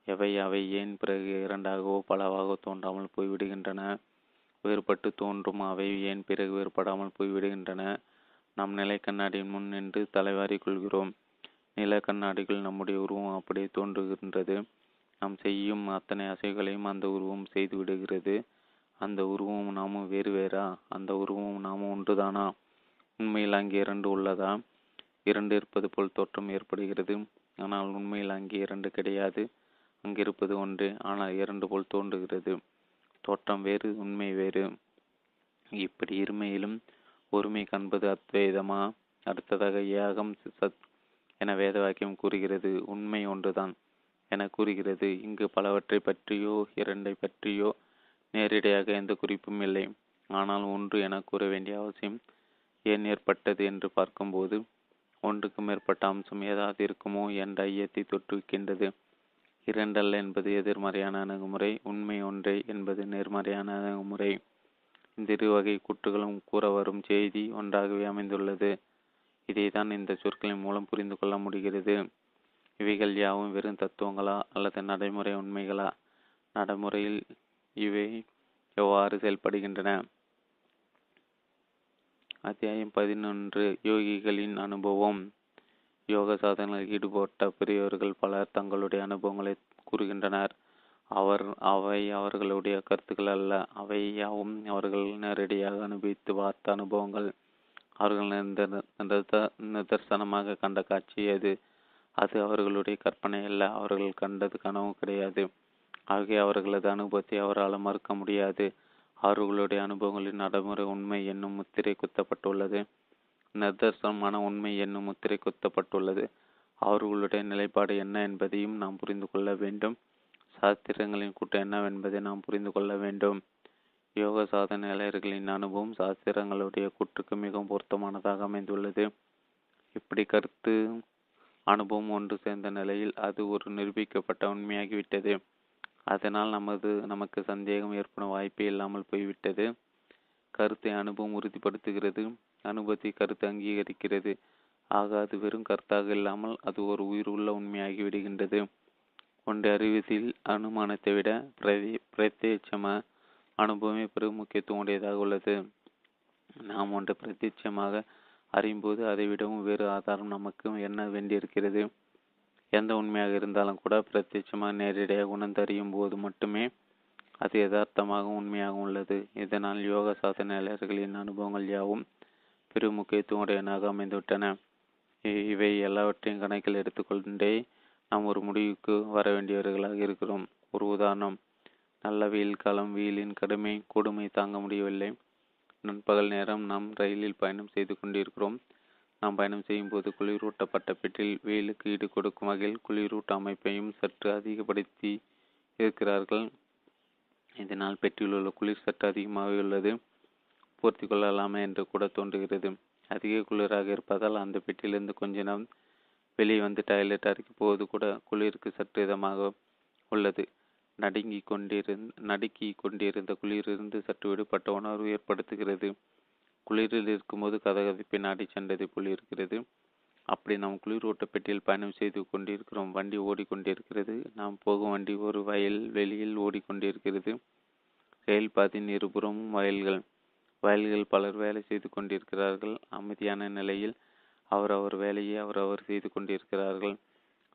எவை அவை ஏன் பிறகு இரண்டாகவோ பலவாக தோன்றாமல் போய்விடுகின்றன? வேறுபட்டு தோன்றும். அவை ஏன் பிறகு வேறுபடாமல் போய்விடுகின்றன? நாம் நிலை கண்ணாடியின் முன் நின்று தலைவாரி கொள்கிறோம். நில கண்ணாடிகள் நம்முடைய உருவம் அப்படியே தோன்றுகின்றது. நாம் செய்யும் அத்தனை அசைகளையும் அந்த உருவம் செய்து விடுகிறது. அந்த உருவம் நாமும் வேறு வேறா? அந்த உருவம் நாமும் ஒன்றுதானா? உண்மையில் அங்கே இரண்டு உள்ளதா? இரண்டு இருப்பது போல் தோற்றம் ஏற்படுகிறது. ஆனால் உண்மையில் அங்கே இரண்டு கிடையாது. அங்கிருப்பது ஒன்றே ஆனால் இரண்டு போல் தோன்றுகிறது. தோற்றம் வேறு உண்மை வேறு. இப்படி இருமையிலும் ஒருமை காண்பது அத்வைதமா? அடுத்ததாக ஏகம் சத் என வேத வாக்கியம் கூறுகிறது. உண்மை ஒன்றுதான் என கூறுகிறது. இங்கு பலவற்றை பற்றியோ இரண்டை பற்றியோ நேரடியாக எந்த குறிப்பும் இல்லை. ஆனால் ஒன்று என கூற வேண்டிய அவசியம் ஏன் ஏற்பட்டது என்று பார்க்கும்போது ஒன்றுக்கு மேற்பட்ட அம்சம் ஏதாவது இருக்குமோ என்ற ஐயத்தை தொற்றுவிக்கின்றது. இரண்டல்ல என்பது எதிர்மறையான அணுகுமுறை உண்மை ஒன்றே என்பது நேர்மறையான அணுகுமுறை. இந்த இரு வகை கூற்றுகளும் கூற வரும் செய்தி ஒன்றாகவே அமைந்துள்ளது. இதைதான் இந்த சொற்களின் மூலம் புரிந்து கொள்ள முடிகிறது. இவைகள் யாவும் வெறும் தத்துவங்களா அல்லது நடைமுறை உண்மைகளா? நடைமுறையில் இவை எவ்வாறு செயல்படுகின்றன? அத்தியாயம் பதினொன்று யோகிகளின் அனுபவம். யோக சாதனையில் ஈடுபட்ட பெரியவர்கள் பலர் தங்களுடைய அனுபவங்களை கூறுகின்றனர். அவர் அவை அவர்களுடைய கருத்துக்கள் அல்ல. அவை யாவும் அவர்கள் நேரடியாக அனுபவித்து பார்த்த அனுபவங்கள். அவர்கள் நிதர்சனமாக கண்ட காட்சி அது. அது அவர்களுடைய கற்பனை அல்ல. அவர்கள் கண்டது கனவு கிடையாது. ஆகிய அவர்களது அனுபவத்தை அவரால் மறுக்க முடியாது. அவர்களுடைய அனுபவங்களின் நடைமுறை உண்மை என்னும் முத்திரை குத்தப்பட்டுள்ளது. நிதர்சனமான உண்மை என்னும் முத்திரை குத்தப்பட்டுள்ளது. அவர்களுடைய நிலைப்பாடு என்ன என்பதையும் நாம் புரிந்து கொள்ள வேண்டும். சாஸ்திரங்களின் கூட்டம் என்னவென்பதை நாம் புரிந்து கொள்ள வேண்டும். யோக சாதனையாளர்களின் அனுபவம் சாஸ்திரங்களுடைய கூற்றுக்கு மிகவும் பொருத்தமானதாக அமைந்துள்ளது. இப்படி கருத்து அனுபவம் ஒன்று சேர்ந்த நிலையில் அது ஒரு நிரூபிக்கப்பட்ட உண்மையாகிவிட்டது. அதனால் நமது நமக்கு சந்தேகம் ஏற்படும் வாய்ப்பே இல்லாமல் போய்விட்டது. கருத்தை அனுபவம் உறுதிப்படுத்துகிறது. அனுபவத்தை கருத்து அங்கீகரிக்கிறது. ஆக அது வெறும் கருத்தாக இல்லாமல் அது ஒரு உயிர் உள்ள உண்மையாகி விடுகின்றது. ஒன்றை அறிவதில் அனுமானத்தை விட பிரதி பிரத்யட்சம அனுபவமே பெரும் முக்கியத்துவம் உடையதாக உள்ளது. நாம் ஒன்றை பிரத்யட்சமாக அறியும்போது அதை விடவும் வேறு ஆதாரம் நமக்கு என்ன வேண்டியிருக்கிறது? எந்த உண்மையாக இருந்தாலும் கூட பிரத்யட்சமாக நேரடியாக உணர்ந்தறியும் போது மட்டுமே அது யதார்த்தமாக உண்மையாக உள்ளது. இதனால் யோக சாதனையாளர்களின் அனுபவங்கள் யாவும் பெரும் முக்கியத்துவம் உடையனாக அமைந்துவிட்டன இவை எல்லாவற்றையும் கணக்கில் எடுத்துக்கொண்டே நாம் ஒரு முடிவுக்கு வர வேண்டியவர்களாக இருக்கிறோம். ஒரு உதாரணம் நல்ல வெயில் காலம் வெயிலின் கடுமை கொடுமை தாங்க முடியவில்லை. நண்பகல் நேரம் நாம் ரயிலில் பயணம் செய்து கொண்டிருக்கிறோம். நாம் பயணம் செய்யும் போது குளிரூட்டப்பட்ட பெட்டில் வெயிலுக்கு ஈடு கொடுக்கும் வகையில் குளிரூட்ட அமைப்பையும் சற்று அதிகப்படுத்தி இருக்கிறார்கள். இதனால் பெட்டியில் உள்ள குளிர் சற்று அதிகமாக உள்ளது. பூர்த்தி கொள்ளலாமே என்று கூட தோன்றுகிறது. அதிக குளிராக இருப்பதால் அந்த பெட்டியிலிருந்து கொஞ்ச நேரம் வெளியே வந்து டாய்லெட் அறைக்கு போவது கூட குளிருக்கு சற்று இதமாக உள்ளது. நடுங்கி கொண்டிருந் நடுக்கி கொண்டிருந்த குளிரிலிருந்து சற்று விடுபட்ட உணர்வு ஏற்படுத்துகிறது. குளிரில் இருக்கும்போது கதகதப்பை நாடி சென்றதை போல் இருக்கிறது. அப்படி நாம் குளிரூட்ட பெட்டியில் பயணம் செய்து கொண்டிருக்கிறோம். வண்டி ஓடிக்கொண்டிருக்கிறது. நாம் போகும் வண்டி ஒரு வயல் வெளியில் ஓடிக்கொண்டிருக்கிறது. ரயில் பாதையின் இருபுறமும் வயல்கள். வயல்கள் பலர் வேலை செய்து கொண்டிருக்கிறார்கள். அமைதியான நிலையில் அவர் அவர் வேலையை அவர் அவர் செய்து கொண்டிருக்கிறார்கள்.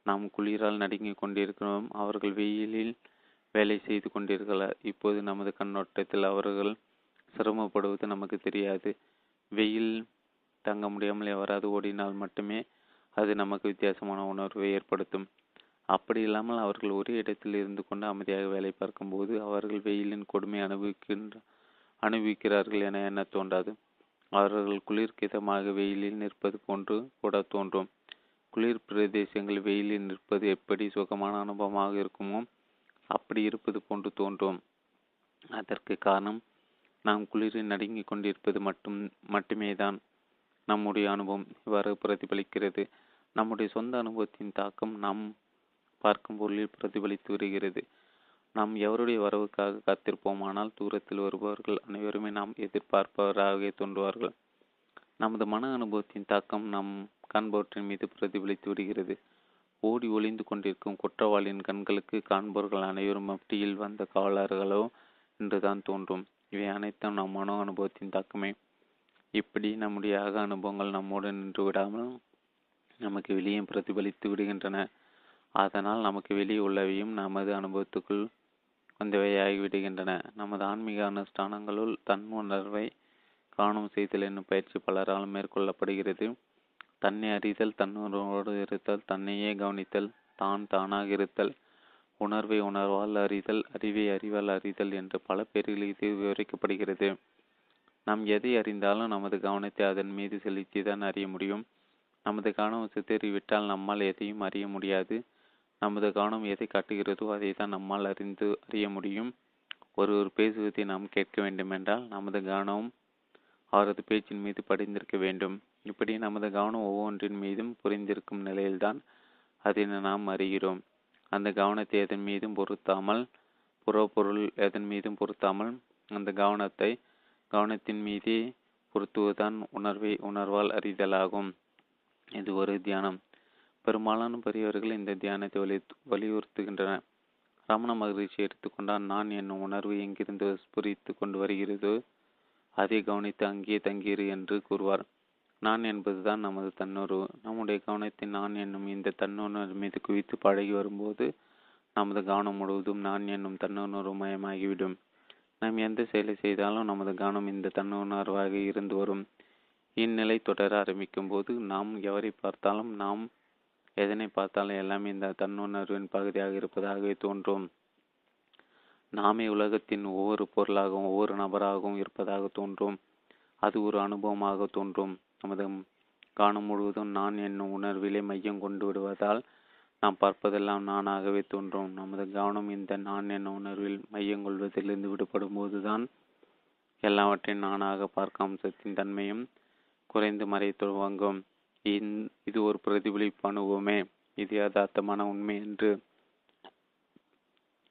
நாம் குளிரால் நடுங்கிக் கொண்டிருக்கிறோம். அவர்கள் வெயிலில் வேலை செய்து கொண்டிருக்கிறார் இப்போது நமது கண்ணோட்டத்தில் அவர்கள் சிரமப்படுவது நமக்கு தெரியாது. வெயில் தங்க முடியாமல் எவராது ஓடினால் மட்டுமே அது நமக்கு வித்தியாசமான உணர்வை ஏற்படுத்தும். அப்படி இல்லாமல் அவர்கள் ஒரே இடத்தில் இருந்து கொண்டு அமைதியாக வேலை பார்க்கும்போது அவர்கள் வெயிலின் கொடுமை அனுபவிக்கின்ற அனுபவிக்கிறார்கள் என எண்ண தோன்றாது. அவர்கள் குளிர்கிதமாக வெயிலில் நிற்பது போன்று கூட தோன்றும். குளிர் பிரதேசங்கள் வெயிலில் நிற்பது எப்படி சுகமான அனுபவமாக இருக்குமோ அப்படி இருப்பது போன்று தோன்றும். அதற்கு காரணம் நாம் குளிரில் நடுங்கிக் கொண்டிருப்பது மட்டும் மட்டுமே தான் நம்முடைய அனுபவம் இவ்வாறு பிரதிபலிக்கிறது. நம்முடைய சொந்த அனுபவத்தின் தாக்கம் நாம் பார்க்கும் பொருளில் பிரதிபலித்து வருகிறது. நாம் எவருடைய வரவுக்காக காத்திருப்போமானால் தூரத்தில் வருபவர்கள் அனைவருமே நாம் எதிர்பார்ப்பவராக தோன்றுவார்கள். நமது மன அனுபவத்தின் தாக்கம் நம் காண்பவற்றின் மீது பிரதிபலித்து விடுகிறது. ஓடி ஒளிந்து கொண்டிருக்கும் குற்றவாளியின் கண்களுக்கு காண்பவர்கள் அனைவரும் மப்டியில் வந்த காவலர்களோ என்றுதான் தோன்றும். இவை அனைத்தும் நம் மனோ அனுபவத்தின் தாக்கமே. இப்படி நம்முடைய அக அனுபவங்கள் நம்மோடு நின்று விடாமல் நமக்கு வெளியே பிரதிபலித்து விடுகின்றன. அதனால் நமக்கு வெளியே உள்ளவையும் நமது அனுபவத்துக்குள் வந்தவையாகிவிடுகின்றன நமது ஆன்மீக அனுஷ்டானங்களுள் தன்னுணர்வை காணும் செய்தல் என்னும் பயிற்சி பலரால் மேற்கொள்ளப்படுகிறது. தன்னை அறிதல் தன்னுணர்வோடு இருத்தல் தன்னையே கவனித்தல் தான் தானாக இருத்தல் உணர்வை உணர்வால் அறிதல் அறிவை அறிவால் அறிதல் என்று பல பேரில் இது விவரிக்கப்படுகிறது. நாம் எதை அறிந்தாலும் நமது கவனத்தை அதன் மீது செலுத்தி தான் அறிய முடியும். நமது கவனம் சிதறிவிட்டால் நம்மால் எதையும் அறிய முடியாது. நமது கவனம் எதை காட்டுகிறதோ அதை தான் நம்மால் அறிந்து அறிய முடியும். ஒருவர் பேசுவதை நாம் கேட்க வேண்டுமென்றால் நமது கவனம் அவரது பேச்சின் மீது படிந்திருக்க வேண்டும். இப்படி நமது கவனம் ஒவ்வொன்றின் மீதும் புரிந்திருக்கும் நிலையில்தான் அதனை நாம் அறிகிறோம். அந்த கவனத்தை எதன் மீதும் பொருத்தாமல் புறப்பொருள் எதன் மீதும் பொருத்தாமல் அந்த கவனத்தை கவனத்தின் மீதே பொருத்துவதுதான் உணர்வை உணர்வால் அறிதலாகும். இது ஒரு தியானம். பெரும்பாலான பெரியவர்கள் இந்த தியானத்தை வலி வலியுறுத்துகின்றனர் ரமண மகிழ்ச்சி எடுத்துக்கொண்டால் நான் என்னும் உணர்வு எங்கிருந்து புரித்து கொண்டு வருகிறதோ அதை கவனித்து அங்கே தங்கியிரு என்று கூறுவார். நான் என்பதுதான் நமது தன்னுணர்வு நம்முடைய கவனத்தை நான் என்னும் இந்த தன்னுணர்வு மீது குவித்து பழகி வரும்போது நமது கவனம் முழுவதும் நான் என்னும் தன்னுணர்வு மயமாகிவிடும். நாம் எந்த செயலை செய்தாலும் நமது கவனம் இந்த தன்னுணர்வாக இருந்து வரும். இந்நிலை தொடர ஆரம்பிக்கும் போது நாம் எவரை பார்த்தாலும் நாம் எதனை பார்த்தாலும் எல்லாமே இந்த தன்னுணர்வின் பகுதியாக இருப்பதாகவே தோன்றும். நாமே உலகத்தின் ஒவ்வொரு பொருளாகவும் ஒவ்வொரு நபராகவும் இருப்பதாக தோன்றும். அது ஒரு அனுபவமாக தோன்றும். நமது காணும் முழுவதும் நான் என்னும் உணர்விலே மையம் கொண்டு விடுவதால் நாம் பார்ப்பதெல்லாம் நானாகவே தோன்றும். நமது கவனம் இந்த நான் என்னும் உணர்வில் மையம் கொள்வதிலிருந்து விடுபடும் போதுதான் எல்லாவற்றையும் நானாக பார்க்க அம்சத்தின் தன்மையும் குறைந்து மறைய துவங்கும். இது ஒரு பிரதிபலிப்பு அனுபவமே இது யதார்த்தமான உண்மை என்று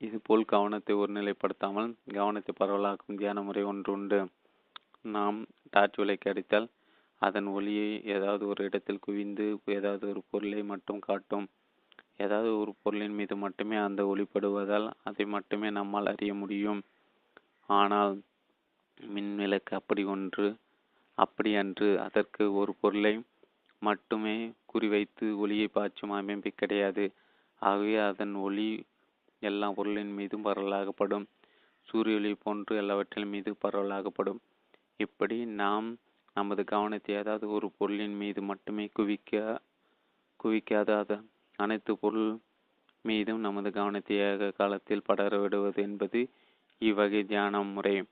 இதுபோல் கவனத்தை ஒருநிலைப்படுத்தாமல் கவனத்தை பரவலாக்கும் தியான முறை ஒன்று உண்டு. நாம் டார்ச் விலைக்கு அடித்தால் அதன் ஒளியை ஏதாவது ஒரு இடத்தில் குவிந்து ஏதாவது ஒரு பொருளை மட்டும் காட்டும். ஏதாவது ஒரு பொருளின் மீது மட்டுமே அந்த ஒளிப்படுவதால் அதை மட்டுமே நம்மால் அறிய முடியும். ஆனால் மின்விளக்கு அப்படி ஒன்று அப்படி அன்று அதற்கு ஒரு பொருளை மட்டுமே குறிவைத்து ஒளியை பாய்ச்சும் அமைப்பு கிடையாது. ஆகவே அதன் ஒளி எல்லா பொருளின் மீதும் பரவலாகப்படும். சூரிய ஒளி போன்று எல்லாவற்றின் மீது பரவலாகப்படும். இப்படி நாம் நமது கவனத்தை ஏதாவது ஒரு பொருளின் மீது மட்டுமே குவிக்க குவிக்காத அனைத்து பொருள் மீதும் நமது கவனத்தை ஏக காலத்தில் படர விடுவது என்பது இவ்வகை தியான முறை.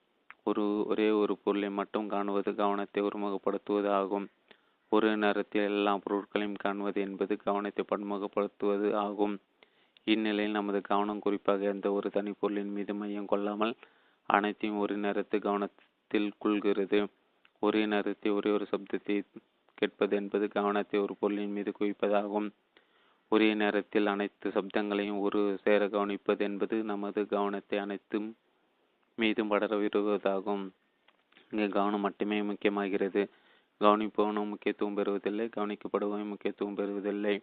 ஒரு ஒரே ஒரு பொருளை மட்டும் காணுவது கவனத்தை ஒருமுகப்படுத்துவது ஆகும். ஒரு நேரத்தில் எல்லா பொருட்களையும் காண்பது என்பது கவனத்தை பன்முகப்படுத்துவது ஆகும். இந்நிலையில் நமது கவனம் குறிப்பாக எந்த ஒரு தனிப்பொருளின் மீது மையம் கொள்ளாமல் அனைத்தையும் ஒரு நேரத்தில் கவனத்தில் கொள்கிறது. ஒரே நேரத்தில் ஒரே ஒரு சப்தத்தை கேட்பது என்பது கவனத்தை ஒரு பொருளின் மீது குவிப்பதாகும். ஒரே நேரத்தில் அனைத்து சப்தங்களையும் ஒரு சேர கவனிப்பது என்பது நமது கவனத்தை அனைத்தும் மீதும் படர விடுவதாகும். இங்கு கவனம் மட்டுமே முக்கியமாகிறது. கவனிப்பவனும் முக்கியத்துவம் பெறுவதில்லை கவனிக்கப்படுபவன் முக்கியத்துவம் பெறுவதில்லை.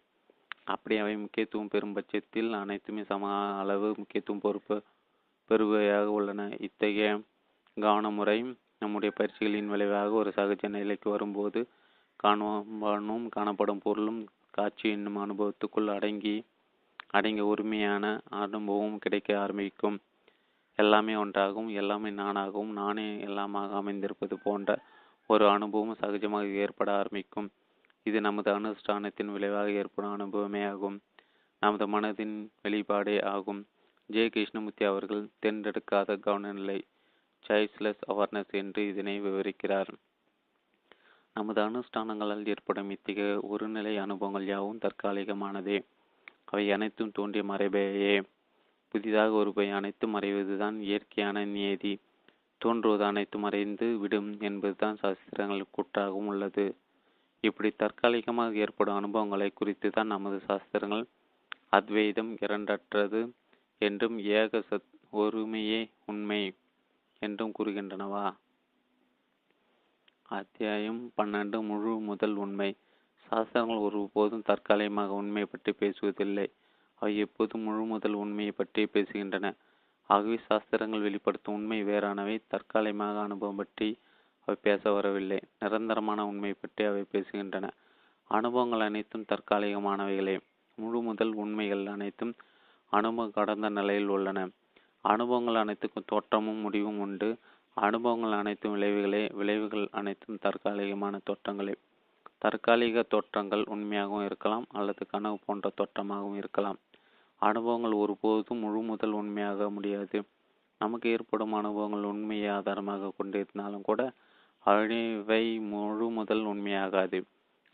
அப்படி அவை முக்கியத்துவம் பெறும் பட்சத்தில் அனைத்துமே சம அளவு முக்கியத்துவம் பொறுப்பு பெறுவையாக உள்ளன. இத்தகைய கவனமுறை நம்முடைய பயிற்சிகளின் விளைவாக ஒரு சகஜ நிலைக்கு வரும்போது காணும்பனும் காணப்படும் பொருளும் காட்சி என்னும் அனுபவத்துக்குள் அடங்கி அடங்கிய உரிமையான அனுபவம் கிடைக்க ஆரம்பிக்கும். எல்லாமே ஒன்றாகவும் எல்லாமே நானாகவும் நானே எல்லாமாக அமைந்திருப்பது போன்ற ஒரு அனுபவம் சகஜமாக ஏற்பட ஆரம்பிக்கும். இது நமது அனுஷ்டானத்தின் விளைவாக ஏற்படும் அனுபவமே ஆகும். நமது மனதின் வெளிப்பாடே ஆகும். ஜே கிருஷ்ணமூர்த்தி அவர்கள் தேர்ந்தெடுக்காத கவனநிலை சாய்ஸ்லெஸ் அவேர்னஸ் என்று இதனை விவரிக்கிறார். நமது அனுஷ்டானங்களால் ஏற்படும் இத்தகைய ஒருநிலை அனுபவங்கள் யாவும் தற்காலிகமானதே. அவை அனைத்தும் தோன்றிய மறைபேயே புதிதாக ஒரு பை அனைத்தும் மறைவதுதான் இயற்கையான நியதி. தோன்றுவது அனைத்தும் மறைந்து விடும் என்பதுதான் சாஸ்திரங்கள் கூற்றாகவும் உள்ளது. இப்படி தற்காலிகமாக ஏற்படும் அனுபவங்களை குறித்து தான் நமது சாஸ்திரங்கள் அத்வைதம் இரண்டற்றது என்றும் ஏக சத் ஒருமையே உண்மை என்றும் கூறுகின்றனவா? அத்தியாயம் பன்னெண்டு முழு முதல் உண்மை. சாஸ்திரங்கள் ஒருபோதும் தற்காலிகமாக உண்மை பற்றி பேசுவதில்லை. அவை எப்போதும் முழு முதல் உண்மையை பற்றி பேசுகின்றன. ஆகவே சாஸ்திரங்கள் வெளிப்படுத்தும் உண்மை வேறானவை. தற்காலிகமாக அனுபவம் பற்றி அவை பேச வரவில்லை. நிரந்தரமான உண்மை பற்றி அவை பேசுகின்றன. அனுபவங்கள் அனைத்தும் தற்காலிகமானவைகளே. முழு முதல் உண்மைகள் அனைத்தும் அனுபவம் கடந்த நிலையில் உள்ளன. அனுபவங்கள் அனைத்துக்கும் தோற்றமும் முடிவும் உண்டு. அனுபவங்கள் அனைத்தும் விளைவுகளே. விளைவுகள் அனைத்தும் தற்காலிகமான தோற்றங்களே. தற்காலிக தோற்றங்கள் உண்மையாகவும் இருக்கலாம் அல்லது கனவு போன்ற தோற்றமாகவும் இருக்கலாம். அனுபவங்கள் ஒருபோதும் முழு முதல் உண்மையாக முடியாது. நமக்கு ஏற்படும் அனுபவங்கள் உண்மையை ஆதாரமாக கொண்டிருந்தாலும் கூட அவை முழு முதல் உண்மையாகாது.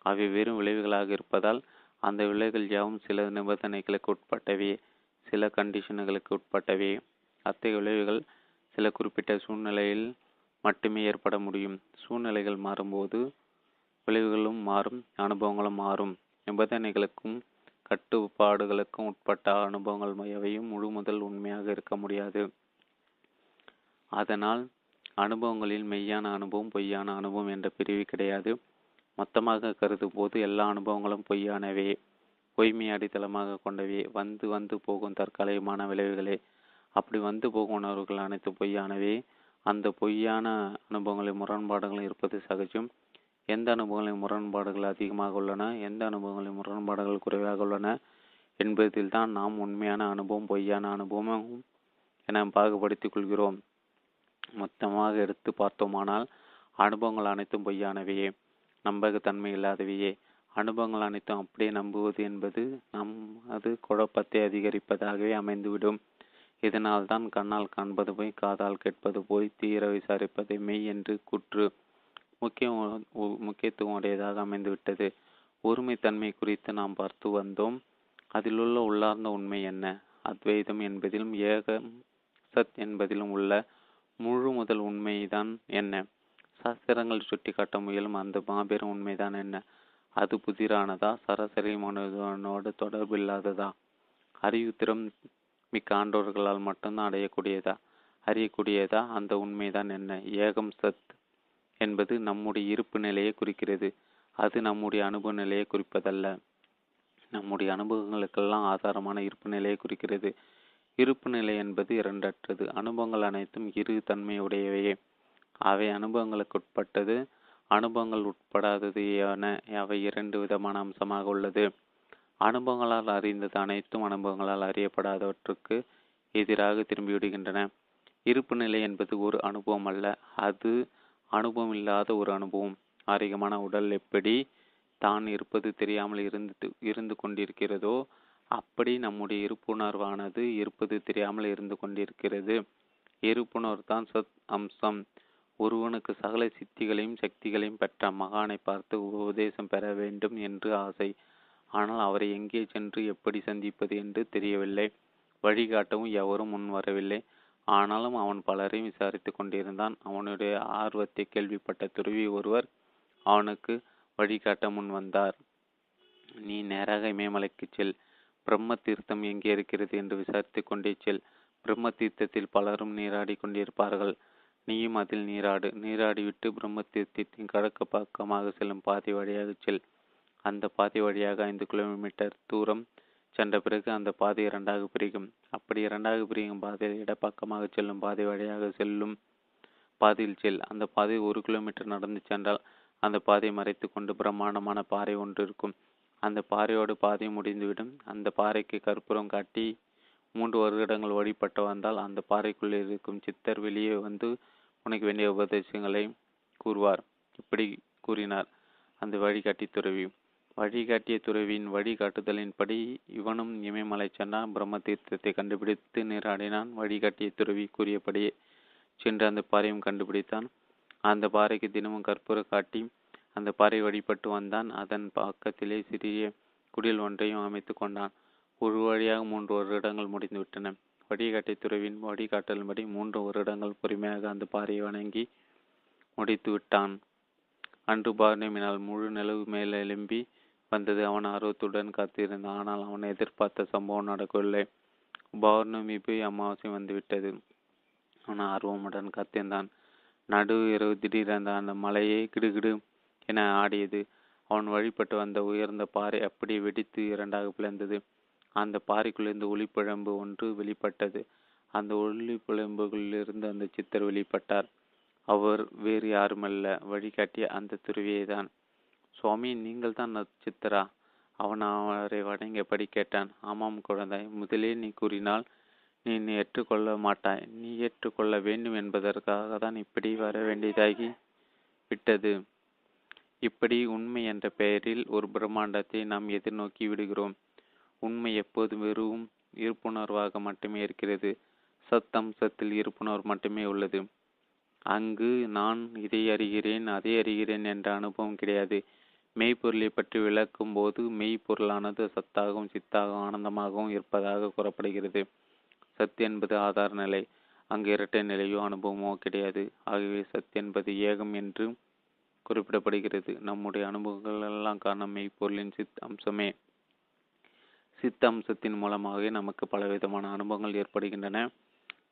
அவை வெறும் விளைவுகளாக இருப்பதால் அந்த விளைவுகள் யாவும் சில நிபந்தனைகளுக்கு உட்பட்டவை சில கண்டிஷன்களுக்கு உட்பட்டவை. அத்தகைய விளைவுகள் சில குறிப்பிட்ட சூழ்நிலையில் மட்டுமே ஏற்பட முடியும். சூழ்நிலைகள் மாறும்போது விளைவுகளும் மாறும் அனுபவங்களும் மாறும். நிபந்தனைகளுக்கும் கட்டுப்பாடுகளுக்கும் உட்பட்ட அனுபவங்கள் எவையும் முழு முதல் உண்மையாக இருக்க முடியாது. அதனால் அனுபவங்களில் மெய்யான அனுபவம் பொய்யான அனுபவம் என்ற பிரிவு கிடையாது. மொத்தமாக கருதும் போது எல்லா அனுபவங்களும் பொய்யானவே பொய்மை அடித்தளமாக கொண்டவே. வந்து வந்து போகும் தற்காலிகமான விளைவுகளே அப்படி வந்து போகும் உணர்வுகள் அனைத்து பொய்யானவே. அந்த பொய்யான அனுபவங்களில் முரண்பாடுகள் இருப்பது சகஜம். எந்த அனுபவங்களின் முரண்பாடுகள் அதிகமாக உள்ளன? எந்த அனுபவங்களின் முரண்பாடுகள் குறைவாக உள்ளன? என்பதில் தான் நாம் உண்மையான அனுபவம் பொய்யான அனுபவம் என பாகுபடுத்திக் கொள்கிறோம். மொத்தமாக எடுத்து பார்த்தோமானால் அனுபவங்கள் அனைத்தும் பொய்யானவையே. நம்பகத்தன்மை இல்லாதவையே. அனுபவங்கள் அனைத்தும் அப்படியே நம்புவது என்பது நம் அது குழப்பத்தை அதிகரிப்பதாகவே அமைந்துவிடும். இதனால் தான் கண்ணால் காண்பது போய் காதால் கேட்பது போய் தீர விசாரிப்பதை மெய் என்று கூற்று. முக்கிய முக்கியத்துவம் உடையதாக அமைந்துவிட்டது. ஒருமைத்தன்மை குறித்து நாம் பார்த்து வந்தோம். அதிலுள்ள உள்ளார்ந்த உண்மை என்ன? அத்வைதம் என்பதிலும் ஏக சத் என்பதிலும் உள்ள முழு முதல் உண்மைதான் என்ன? சாஸ்திரங்கள் சுட்டிக்காட்ட முயலும் அந்த மாபெரும் உண்மைதான் என்ன? அது புதிரானதா? சராசரி மனிதனோடு தொடர்பில்லாததா அறிவுத்திறம் மிக்க ஆண்டோர்களால் மட்டும்தான் அடையக்கூடியதா? அறியக்கூடியதா? அந்த உண்மைதான் என்ன? ஏகம் சத் என்பது நம்முடைய இருப்பு நிலையை குறிக்கிறது. அது நம்முடைய அனுபவ நிலையை குறிப்பதல்ல. நம்முடைய அனுபவங்களுக்கெல்லாம் ஆதாரமான இருப்பு நிலையை குறிக்கிறது. இருப்பு நிலை என்பது இரண்டற்றது. அனுபவங்கள் அனைத்தும் இரு தன்மையுடையவையே. அவை அனுபவங்களுக்கு உட்பட்டது அனுபவங்கள் உட்படாதது என அவை இரண்டு விதமான அம்சமாக உள்ளது. அனுபவங்களால் அறிந்தது அனைத்தும் அனுபவங்களால் அறியப்படாதவற்றுக்கு எதிராக திரும்பிவிடுகின்றன இருப்பு நிலை என்பது ஒரு அனுபவம் அல்ல. அது அனுபவம் இல்லாத ஒரு அனுபவம். ஆரோக்கியமான உடல் எப்படி தான் இருப்பது தெரியாமல் இருந்து இருந்து கொண்டிருக்கிறதோ அப்படி நம்முடைய இருப்புணர்வானது இருப்பது தெரியாமல் இருந்து கொண்டிருக்கிறது. இருப்புணர்வு தான் சத் அம்சம். ஒருவனுக்கு சகல சித்திகளையும் சக்திகளையும் பெற்ற மகானை பார்த்து உபதேசம் பெற வேண்டும் என்று ஆசை. ஆனால் அவரை எங்கே சென்று எப்படி சந்திப்பது என்று தெரியவில்லை. வழிகாட்டவும் எவரும் முன் வரவில்லை. ஆனாலும் அவன் பலரையும் விசாரித்து கொண்டிருந்தான். அவனுடைய ஆர்வத்தை கேள்விப்பட்ட துருவி ஒருவர் அவனுக்கு வழிகாட்ட முன் வந்தார். நீ நேராக இமயமலைக்கு செல். பிரம்ம தீர்த்தம் எங்கே இருக்கிறது? என்று விசாரித்து கொண்டே செல். பிரம்ம தீர்த்தத்தில் பலரும் நீராடி கொண்டிருப்பார்கள். நீயும் அதில் நீராடு. நீராடிவிட்டு பிரம்ம தீர்த்தத்தின் கிழக்கு பக்கமாக செல்லும் பாதை வழியாக செல். அந்த பாதை வழியாக ஐந்து கிலோமீட்டர் தூரம் சென்ற பிறகு அந்த பாதை இரண்டாக பிரிக்கும். அப்படி இரண்டாக பிரிக்கும் பாதையில் இடப்பக்கமாக செல்லும் பாதை வழியாக செல்லும் பாதையில் செல். அந்த பாதை ஒரு கிலோமீட்டர் நடந்து சென்றால் அந்த பாதையை மறைத்து கொண்டு பிரம்மாண்டமான பாறை ஒன்று இருக்கும். அந்த பாறையோடு பாதை முடிந்துவிடும். அந்த பாறைக்கு கற்பூரம் காட்டி மூன்று வருடங்கள் வழிபட்டு வந்தால் அந்த பாறைக்குள் இருக்கும் சித்தர் வெளியே வந்து உனக்கு வேண்டிய உபதேசங்களை கூறுவார். இப்படி கூறினார். அந்த வழிகாட்டி துறவி. வழிகாட்டிய துறவியின் வழிகாட்டுதலின்படி இவனும் இமயமலை சென்றான். பிரம்ம தீர்த்தத்தை கண்டுபிடித்து நீராடினான். வழிகாட்டிய துறவி கூறியபடியே சென்று அந்த பாறையும் கண்டுபிடித்தான். அந்த பாறைக்கு தினமும் கற்பூர காட்டி அந்த பாறை வழிபட்டு வந்தான். அதன் பக்கத்திலே சிறிய குடில் ஒன்றையும் அமைத்து கொண்டான். ஒரு வழியாக மூன்று வருடங்கள் முடிந்துவிட்டன. வழிகாட்டி துறவின் வழிகாட்டலின்படி மூன்று வருடங்கள் பொறுமையாக அந்த பாறையை வணங்கி முடித்து விட்டான் அன்று பௌர்ணமினால் முழு நிலவு மேலே எழும்பி வந்தது. அவன் ஆர்வத்துடன் காத்திருந்தான். ஆனால் அவன் எதிர்பார்த்த சம்பவம் நடக்கவில்லை. பௌர்ணமி போய் அமாவாசை வந்துவிட்டது. அவன் ஆர்வமுடன் காத்திருந்தான். நடு இரவு திடீரென அந்த மலையே கிடுகிடு என ஆடியது. அவன் வழிபட்டு வந்த உயர்ந்த பாறை அப்படியே வெடித்து இரண்டாக பிளந்தது. அந்த பாறைக்குள்ளிருந்து ஒளிப்பிழம்பு ஒன்று வெளிப்பட்டது. அந்த ஒளிப்பிழம்புகளிலிருந்து அந்த சித்தர் வெளிப்பட்டார். அவர் வேறு யாருமல்ல. வழிகாட்டிய அந்த துருவியை தான் சுவாமி நீங்கள் தான் நட்சத்திரா? அவன் அவரை வணங்கியபடி கேட்டான்? ஆமாம் குழந்தாய் முதலே நீ கூறினால் நீ நீ ஏற்றுக்கொள்ள மாட்டாய். நீ ஏற்றுக்கொள்ள வேண்டும் என்பதற்காக தான் இப்படி வர வேண்டியதாகி விட்டது. இப்படி உண்மை என்ற பெயரில் ஒரு பிரம்மாண்டத்தை நாம் எதிர்நோக்கி விடுகிறோம். உண்மை எப்போது வெறும் இருப்புணர்வாக மட்டுமே இருக்கிறது. சத்தம்சத்தில் இருப்புணர்வு மட்டுமே உள்ளது. அங்கு நான் இதை அறிகிறேன் அதை அறிகிறேன் என்ற அனுபவம் கிடையாது. மெய்ப்பொருளை பற்றி விளக்கும் போது மெய்ப்பொருளானது சத்தாகவும் சித்தாகவும் ஆனந்தமாகவும் இருப்பதாக கூறப்படுகிறது. சத் என்பது ஆதார நிலை. அங்கு இரட்டை நிலையோ அனுபவமோ கிடையாது. ஆகவே சத் என்பது ஏகம் என்று குறிப்பிடப்படுகிறது. நம்முடைய அனுபவங்கள் எல்லாம் காரணம் மெய்ப்பொருளின் சித் அம்சமே. சித்த அம்சத்தின் மூலமாகவே நமக்கு பலவிதமான அனுபவங்கள் ஏற்படுகின்றன.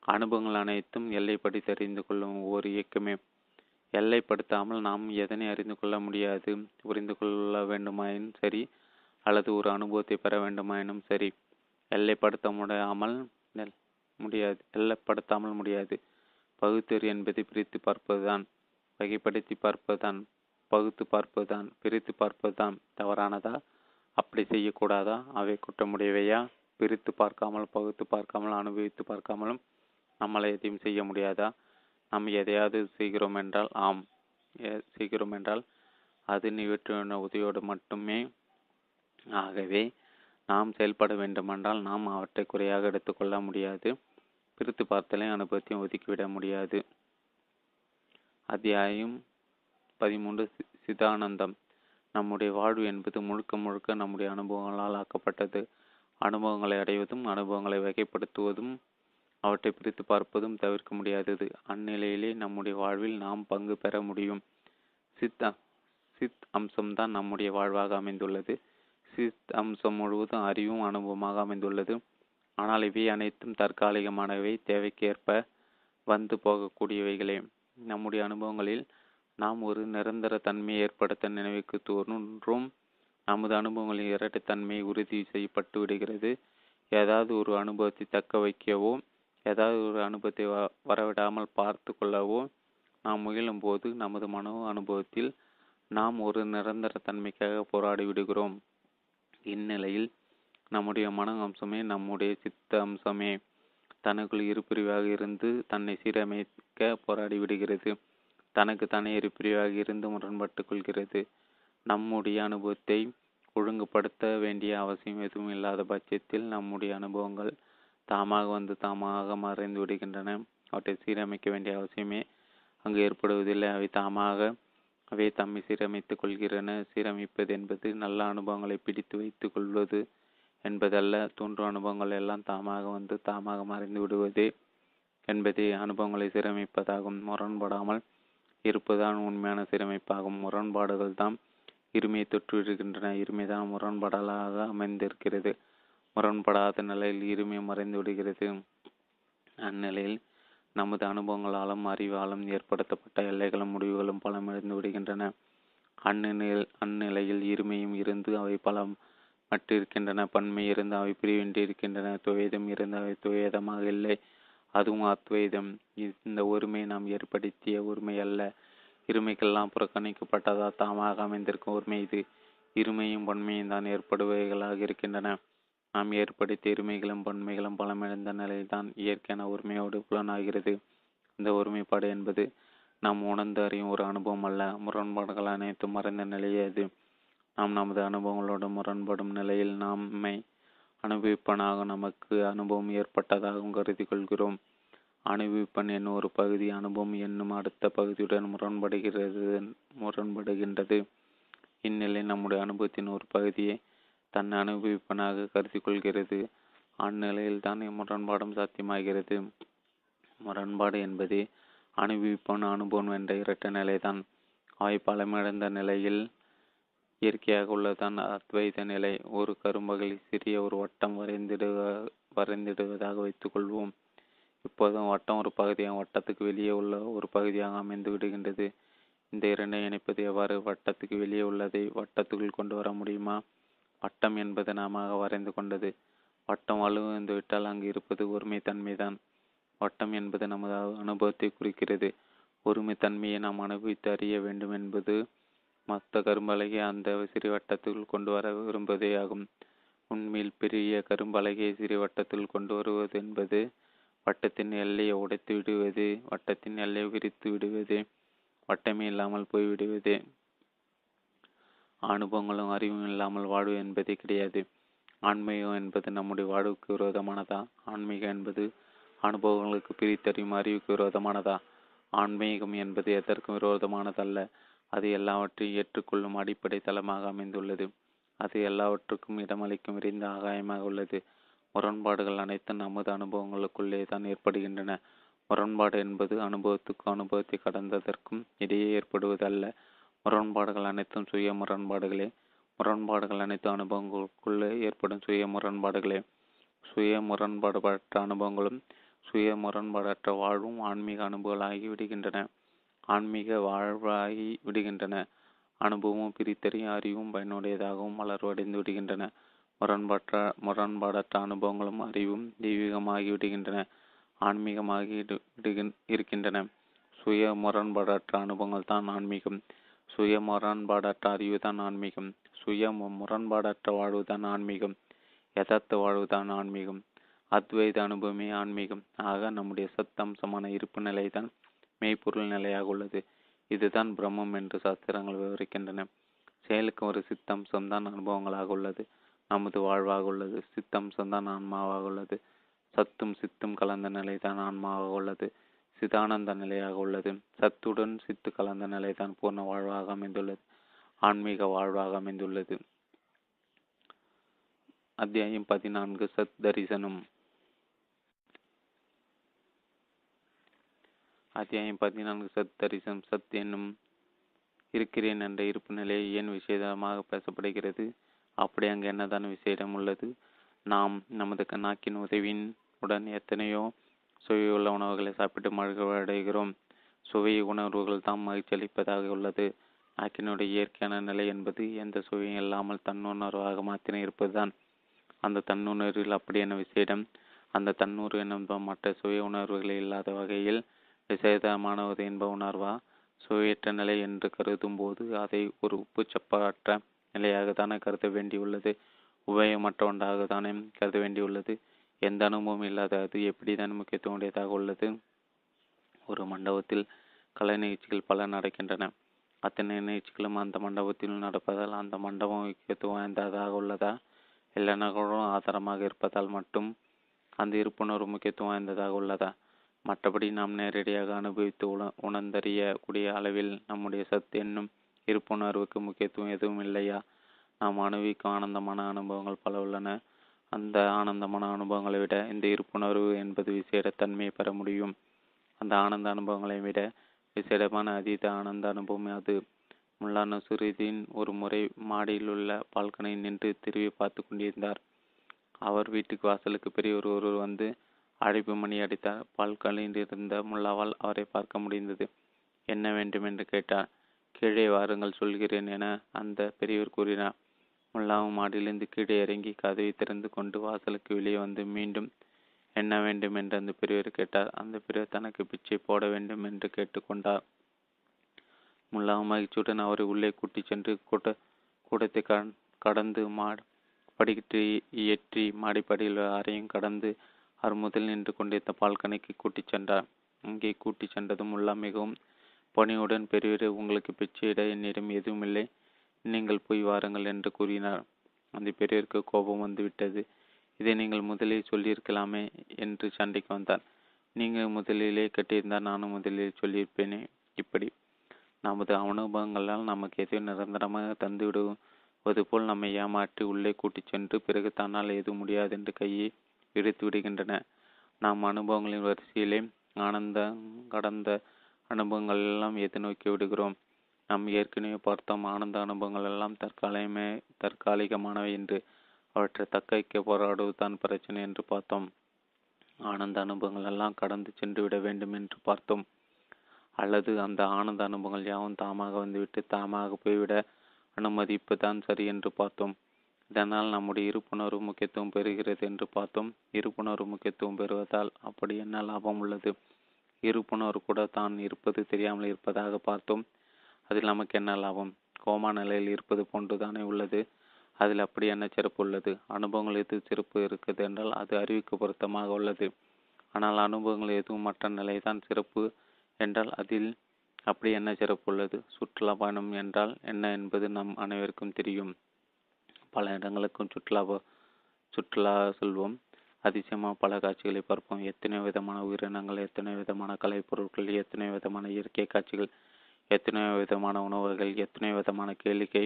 அனுபவங்கள் அனைத்தும் எல்லைப்படி தெரிந்து கொள்ளும் ஒவ்வொரு இயக்கமே. எல்லைப்படுத்தாமல் நாம் எதனை அறிந்து கொள்ள முடியாது? புரிந்து கொள்ள வேண்டுமாயினும் சரி அல்லது ஒரு அனுபவத்தை பெற வேண்டுமாயினும் சரி. எல்லைப்படுத்த முடியாமல் முடியாது எல்லைப்படுத்தாமல் முடியாது. பகுத்தறி என்பதை பிரித்து பார்ப்பதுதான் வகைப்படுத்தி பார்ப்பதுதான் பகுத்து பார்ப்பதுதான் பிரித்து பார்ப்பதுதான் தவறானதா? அப்படி செய்யக்கூடாதா? அவை குற்றமுடையவையா? பிரித்து பார்க்காமல் பகுத்து பார்க்காமல் அனுபவித்து பார்க்காமலும் நம்மளை எதையும் செய்ய முடியாதா? நாம் எதையாவது செய்கிறோம் என்றால் ஆம் செய்கிறோம் என்றால் அது நிவற்றின உதவியோடு மட்டுமே ஆகவே நாம் செயல்பட வேண்டுமென்றால் நாம் அவற்றை குறையாக எடுத்துக்கொள்ள முடியாது. பிரித்து பார்த்தலை அனுபவத்தையும் ஒதுக்கிவிட முடியாது. அத்தியாயம் பதிமூன்று சிதானந்தம். நம்முடைய வாழ்வு என்பது முழுக்க முழுக்க நம்முடைய அனுபவங்களால் ஆக்கப்பட்டது. அனுபவங்களை அடைவதும் அனுபவங்களை வகைப்படுத்துவதும் அவற்றை பிரித்து பார்ப்பதும் தவிர்க்க முடியாதது. அந்நிலையிலே நம்முடைய வாழ்வில் நாம் பங்கு பெற முடியும். சித் சித் அம்சம்தான் நம்முடைய வாழ்வாக அமைந்துள்ளது. சித் அம்சம் முழுவதும் அறிவும் அனுபவமாக அமைந்துள்ளது. ஆனால் இவை அனைத்தும் தற்காலிகமானவை. தேவைக்கேற்ப வந்து போகக்கூடியவைகளே. நம்முடைய அனுபவங்களில் நாம் ஒரு நிரந்தர தன்மையை ஏற்படுத்த நினைவுக்கு தோன்றும். நமது அனுபவங்களின் இரட்டைத்தன்மை உறுதி செய்யப்பட்டு விடுகிறது. ஏதாவது ஒரு அனுபவத்தை தக்க வைக்கவோ ஏதாவது ஒரு அனுபவத்தை வரவிடாமல் பார்த்து கொள்ளவோ நாம் முயலும் போது நமது மனோ அனுபவத்தில் நாம் ஒரு நிரந்தர தன்மைக்காக போராடி விடுகிறோம். இந்நிலையில் நம்முடைய மன அம்சமே நம்முடைய சித்த அம்சமே. தனக்குள் இருப்பிரிவாக இருந்து தன்னை சீரமைக்க போராடி விடுகிறது. தனக்கு தானே இருப்பிரிவாக இருந்து முரண்பட்டு கொள்கிறது. நம்முடைய அனுபவத்தை ஒழுங்குபடுத்த வேண்டிய அவசியம் எதுவும் இல்லாத பட்சத்தில் நம்முடைய அனுபவங்கள் தாமாக வந்து தாமாக மறைந்து விடுகின்றன. அவற்றை சீரமைக்க வேண்டிய அவசியமே அங்கு ஏற்படுவதில்லை. அவை தாமாக அவை தம்மை சீரமைத்துக் கொள்கிறன சீரமைப்பது என்பது நல்ல அனுபவங்களை பிடித்து வைத்துக் கொள்வது என்பதல்ல. தோன்றும் அனுபவங்கள் எல்லாம் தாமாக வந்து தாமாக மறைந்து விடுவதே என்பதே அனுபவங்களை சீரமைப்பதாகும். முரண்படாமல் இருப்பதுதான் உண்மையான சீரமைப்பாகும். முரண்பாடுகள் தான் இருமையை தொற்றுவிடுகின்றன இருமைதான் முரண்பாடலாக அமைந்திருக்கிறது. முரண்படாத நிலையில் இருமை மறைந்து விடுகிறது. அந்நிலையில் நமது அனுபவங்களாலும் அறிவாலும் ஏற்படுத்தப்பட்ட எல்லைகளும் முடிவுகளும் பலமடைந்து விடுகின்றன. அந்நிலையில் அந்நிலையில் இருமையும் இருந்து அவை பலம் மட்டிருக்கின்றன பன்மை இருந்து அவை பிரிவின்றி இருக்கின்றன துவேதம் இருந்து அவை துவேதமாக இல்லை. அதுவும் அத்வைதம். இந்த ஒருமை நாம் ஏற்படுத்திய உரிமை அல்ல. இருமைக்கெல்லாம் புறக்கணிக்கப்பட்டதா தாமாக அமைந்திருக்கும் உரிமை இது. இருமையும் பன்மையும் தான் ஏற்படுவைகளாக இருக்கின்றன. நாம் ஏற்படுத்திய உரிமைகளும் பன்மைகளும் பலமிழந்த நிலையில்தான் இயற்கையான உரிமையோடு புலனாகிறது. இந்த ஒருமைப்பாடு என்பது நாம் உணர்ந்து அறியும் ஒரு அனுபவம் அல்ல. முரண்பாடுகள் அனைத்தும் மறைந்த நிலையே அது. நாம் நமது அனுபவங்களோடு முரண்படும் நிலையில் நம்மை அனுபவிப்பனாக நமக்கு அனுபவம் ஏற்பட்டதாகவும் கருதி கொள்கிறோம் அனுபவிப்பன் என்னும் ஒரு பகுதி அனுபவம் என்னும் அடுத்த பகுதியுடன் முரண்படுகிறது முரண்படுகின்றது. இந்நிலை நம்முடைய அனுபவத்தின் ஒரு பகுதியை தன்னை அனுபவிப்பனாக கருதி கொள்கிறது அந்நிலையில் தான் முரண்பாடும் சாத்தியமாகிறது. முரண்பாடு என்பதே அனுபவிப்பன் அனுபவம் என்ற இரட்ட நிலைதான். அவை பலமிழந்த நிலையில் இயற்கையாக உள்ளதான் அத்வைத நிலை. ஒரு கரும்பகலில் சிறிய ஒரு வட்டம் வரைந்திடுவ வரைந்திடுவதாக வைத்துக்கொள்வோம். இப்போதும் வட்டம் ஒரு பகுதியாக வட்டத்துக்கு வெளியே உள்ள ஒரு பகுதியாக அமைந்து விடுகின்றது. இந்த இரண்டை இணைப்பது எவ்வாறு வட்டத்துக்கு வெளியே உள்ளதை வட்டத்துக்குள் கொண்டு வர முடியுமா? வட்டம் என்பது நாம வரைந்து கொண்டது. வட்டம் வலுவிழந்து விட்டால் அங்கு இருப்பது ஒருமை தன்மைதான் வட்டம் என்பது நமது அனுபவத்தை குறிக்கிறது. ஒருமை தன்மையை நாம் அனுபவித்து அறிய வேண்டும் என்பது மொத்த கரும்பலகை அந்த சிறு வட்டத்துக்குள் கொண்டு வர விரும்புவதே ஆகும். உண்மையில் பெரிய கரும்பலகையை சிறு வட்டத்தில் கொண்டு வருவது என்பது வட்டத்தின் எல்லையை உடைத்து விடுவது வட்டத்தின் எல்லையை விரித்து விடுவது வட்டமே இல்லாமல் போய்விடுவது. அனுபவங்களும் அறிவும் இல்லாமல் வாழ்வு என்பதே கிடையாது. ஆன்மீகம் என்பது நம்முடைய வாழ்வுக்கு விரோதமானதா? ஆன்மீகம் என்பது அனுபவங்களுக்கு பிரித்தறியும் அறிவுக்கு விரோதமானதா? ஆன்மீகம் என்பது எதற்கும் விரோதமானதல்ல. அது எல்லாவற்றையும் ஏற்றுக்கொள்ளும் அடிப்படை தளமாக அமைந்துள்ளது. அது எல்லாவற்றுக்கும் இடமளிக்கும் விரிந்த ஆகாயமாக உள்ளது. முரண்பாடுகள் அனைத்தும் நமது அனுபவங்களுக்குள்ளே தான் ஏற்படுகின்றன. முரண்பாடு என்பது அனுபவத்துக்கும் அனுபவத்தை கடந்ததற்கும் இடையே ஏற்படுவதல்ல. முரண்பாடுகள் அனைத்தும் சுய முரண்பாடுகளே. முரண்பாடுகள் அனைத்து அனுபவங்களுக்குள்ளே ஏற்படும் சுய முரண்பாடுகளே. சுய முரண்பாடுபட்ட அனுபவங்களும் சுய முரண்பாடற்ற வாழ்வும் ஆன்மீக அனுபவங்களாகி விடுகின்றன. ஆன்மீக வாழ்வாகி விடுகின்றன. அனுபவமும் பிரித்தறியும் அறிவும் பயனுடையதாகவும் வளர்வடைந்து விடுகின்றன. முரண்பாற்ற முரண்பாடற்ற அனுபவங்களும் அறிவும் தெய்வீகமாகி விடுகின்றன. ஆன்மீகமாகி இருக்கின்றன. சுய முரண்பாடற்ற அனுபவங்கள் தான் ஆன்மீகம். சுய முரண்பாடற்ற அறிவு தான் ஆன்மீகம். சுய முரண்பாடற்ற வாழ்வு தான் ஆன்மீகம். யதார்த்த வாழ்வு தான் ஆன்மீகம். அத்வைத அனுபவமே ஆன்மீகம். ஆக நம்முடைய சத்தம்சமான இருப்பு நிலைதான் மெய்ப்பொருள் நிலையாக உள்ளது. இதுதான் பிரம்மம் என்று சாஸ்திரங்கள் விவரிக்கின்றன. செயலுக்கு ஒரு சித்தம்சம்தான் அனுபவங்களாக உள்ளது. நமது வாழ்வாக உள்ளது. சித்தம்சம்தான் ஆன்மாவாக உள்ளது. சத்தும் சித்தும் கலந்த நிலைதான் ஆன்மாவாக உள்ளது. சிதானந்த நிலையாக உள்ளது. சத்துடன் சித்து கலந்த நிலைதான் பூர்ண வாழ்வாக அமைந்துள்ளது. ஆன்மீக வாழ்வாக அமைந்துள்ளது. அத்தியாயம் பதினான்கு சத் தரிசனம். அத்தியாயம் பதினான்கு சத் தரிசனம். சத் என்னும் இருக்கிறேன் என்ற இருப்பு நிலையை ஏன் விசேதமாக பேசப்படுகிறது? அப்படி அங்கு என்னதான் விசேடம் உள்ளது? நாம் நமது நாக்கின் உதவியின் உடன் எத்தனையோ சுவையுள்ள உணவுகளை சாப்பிட்டு மகிழ்வடைகிறோம் சுவை உணர்வுகள் தான் மகிழ்ச்சி அளிப்பதாக உள்ளது. நாக்கினுடைய இயற்கையான நிலை என்பது எந்த சுவையும் இல்லாமல் தன்னுணர்வாக மாத்திரம் இருப்பதுதான். அந்த தன்னுணர்வில் அப்படியான விசேடம்? அந்த தன்னூறு என்ப மற்ற சுவை உணர்வுகளை இல்லாத வகையில் விசேதமானது என்ப உணர்வா? சுவையற்ற நிலை என்று கருதும் போது அதை ஒரு உப்பு சப்பாற்ற நிலையாகத்தானே கருத வேண்டியுள்ளது. உபயோகமற்ற ஒன்றாகத்தானே கருத வேண்டியுள்ளது. எந்த அனுபவமும் இல்லாத அது எப்படிதான் முக்கியத்துவம் உடையதாக உள்ளது? ஒரு மண்டபத்தில் கலை நிகழ்ச்சிகள் பல நடக்கின்றன. அத்தனை நிகழ்ச்சிகளும் அந்த மண்டபத்தில் நடப்பதால் அந்த மண்டபம் முக்கியத்துவம் வாய்ந்ததாக உள்ளதா? எல்லா நகரும் ஆதாரமாக இருப்பதால் மட்டும் அந்த இருப்புணர்வு முக்கியத்துவம் வாய்ந்ததாக உள்ளதா? மற்றபடி நாம் நேரடியாக அனுபவித்து உண உணர்ந்தறியக்கூடிய அளவில் நம்முடைய சத் என்னும் இருப்புணர்வுக்கு முக்கியத்துவம் எதுவும் இல்லையா? நாம் அனுபவிக்கும் ஆனந்தமான அனுபவங்கள் பல உள்ளன. அந்த ஆனந்தமான அனுபவங்களை விட இந்த இருப்புணர்வு என்பது விசேட தன்மையை பெற முடியும். அந்த ஆனந்த அனுபவங்களை விட விசேடமான அதீத ஆனந்த அனுபவம் அது. முல்லா நசுருதீன் ஒரு முறை மாடியில் உள்ள பால்கனை நின்று திரும்பி பார்த்து கொண்டிருந்தார். அவர் வீட்டுக்கு வாசலுக்கு பெரியவர் ஒருவர் வந்து அழைப்பு மணி அடித்தார். பால்கனியில் இருந்த முல்லாவால் அவரை பார்க்க முடிந்தது. என்ன வேண்டும் என்று கேட்டார். கீழே வாருங்கள் சொல்கிறேன் என அந்த பெரியவர் கூறினார். முல்லாவும் மாடியிலிருந்து கீழே இறங்கி கதவை திறந்து கொண்டு வாசலுக்கு வெளியே வந்து மீண்டும் என்ன வேண்டும் என்று அந்த பெரியவர் கேட்டார். அந்த பெரியவர் தனக்கு பிச்சை போட வேண்டும் என்று கேட்டுக்கொண்டார். முல்லாவும் மகிழ்ச்சியுடன் அவரை உள்ளே கூட்டிச் சென்று கூட்ட கூடத்தை கடந்து மாட படிக்கட்டு இயற்றி மாடிப்படியில் அறையும் கடந்து அவர் முதல் நின்று கொண்டிருந்த பால்கனிக்கு கூட்டிச் சென்றார். அங்கே கூட்டிச் சென்றதும் முல்லா மிகவும் பணியுடன் பெரியவர் உங்களுக்கு பிச்சையிட என்னிடம் எதுவுமில்லை நீங்கள் போய் வாருங்கள் என்று கூறினார். அந்த பெரியருக்கு கோபம் வந்துவிட்டது. இதை நீங்கள் முதலில் சொல்லியிருக்கலாமே என்று சண்டைக்கு வந்தார் நீங்கள் முதலிலே கட்டியிருந்தால் நானும் முதலில் சொல்லியிருப்பேனே. இப்படி நமது அனுபவங்களால் நமக்கு எதையும் நிரந்தரமாக தந்துவிடுவது போல் நம்மை ஏமாற்றி உள்ளே கூட்டிச் சென்று பிறகு தன்னால் எதுவும் முடியாது என்று கையை இழுத்து விடுகின்றன. நாம் அனுபவங்களின் வரிசையிலே ஆனந்த கடந்த அனுபவங்கள் எல்லாம் எதிர்நோக்கி விடுகிறோம். நாம் ஏற்கனவே பார்த்தோம் ஆனந்த அனுபவங்கள் எல்லாம் தற்காலிகமே தற்காலிகமானவை என்று. அவற்றை தக்க வைக்க போராடுவதுதான் பிரச்சனை என்று பார்த்தோம். ஆனந்த அனுபவங்கள் எல்லாம் கடந்து சென்று விட வேண்டும் என்று பார்த்தோம். அல்லது அந்த ஆனந்த அனுபவங்கள் யாவும் தாமாக வந்துவிட்டு தாமாக போய்விட அனுமதிப்பு தான் சரி என்று பார்த்தோம். இதனால் நம்முடைய இருப்புணர்வு முக்கியத்துவம் பெறுகிறது என்று பார்த்தோம். இருப்புணர்வு முக்கியத்துவம் பெறுவதால் அப்படி என்ன லாபம் உள்ளது? இருப்புணர்வு கூட தான் இருப்பது தெரியாமல் இருப்பதாக பார்த்தோம். அதில் நமக்கு என்ன லாபம்? கோமா நிலையில் இருப்பது போன்றுதானே உள்ளது. அதில் அப்படி என்ன சிறப்பு உள்ளது? அனுபவங்கள் எது சிறப்பு இருக்குது என்றால் அது அறிவுக்கு பொருத்தமாக உள்ளது. ஆனால் அனுபவங்கள் எதுவும் மற்ற நிலைதான் சிறப்பு என்றால் அதில் அப்படி என்ன சிறப்பு உள்ளது? சுற்றுலா பயணம் என்றால் என்ன என்பது நம் அனைவருக்கும் தெரியும். பல இடங்களுக்கும் சுற்றுலா சுற்றுலா செல்வோம். அதிசயமாக பல காட்சிகளை பார்ப்போம். எத்தனை விதமான உயிரினங்கள் எத்தனை விதமான கலைப்பொருட்கள் எத்தனை விதமான இயற்கை காட்சிகள் எத்தனையோ விதமான உணவுகள் எத்தனையோ விதமான கேளிக்கை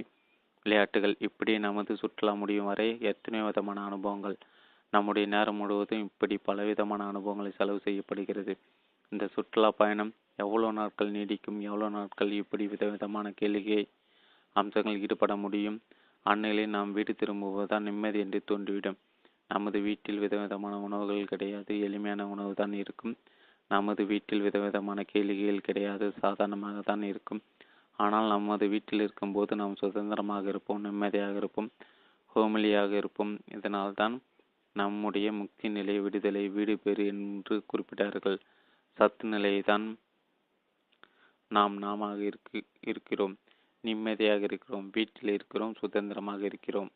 விளையாட்டுகள் இப்படி நமது சுற்றுலா முடியும் வரை எத்தனையோ விதமான அனுபவங்கள் நம்முடைய நேரம் முழுவதும் இப்படி பலவிதமான அனுபவங்களை செலவு செய்யப்படுகிறது. இந்த சுற்றுலா பயணம் எவ்வளோ நாட்கள் நீடிக்கும் எவ்வளோ நாட்கள் இப்படி விதவிதமான கேளிக்கை அம்சங்கள் ஈடுபட முடியும்? அந்நிலையில் நாம் வீடு திரும்புவதுதான் நிம்மதி என்று தோன்றிவிடும். நமது வீட்டில் விதவிதமான உணவுகள் கிடையாது எளிமையான உணவு தான் இருக்கும். நமது வீட்டில் விதவிதமான கேளிகைகள் கிடையாது சாதாரணமாக தான் இருக்கும். ஆனால் நமது வீட்டில் இருக்கும்போது நாம் சுதந்திரமாக இருப்போம் நிம்மதியாக இருப்போம் ஹோமிலியாக இருப்போம். இதனால்தான் நம்முடைய முக்தி நிலை விடுதலை வீடு பேறு என்று குறிப்பிட்டார்கள். சத்து நிலையை தான் நாம் நாம இருக்கிறோம். நிம்மதியாக இருக்கிறோம். வீட்டில் இருக்கிறோம் சுதந்திரமாக இருக்கிறோம்.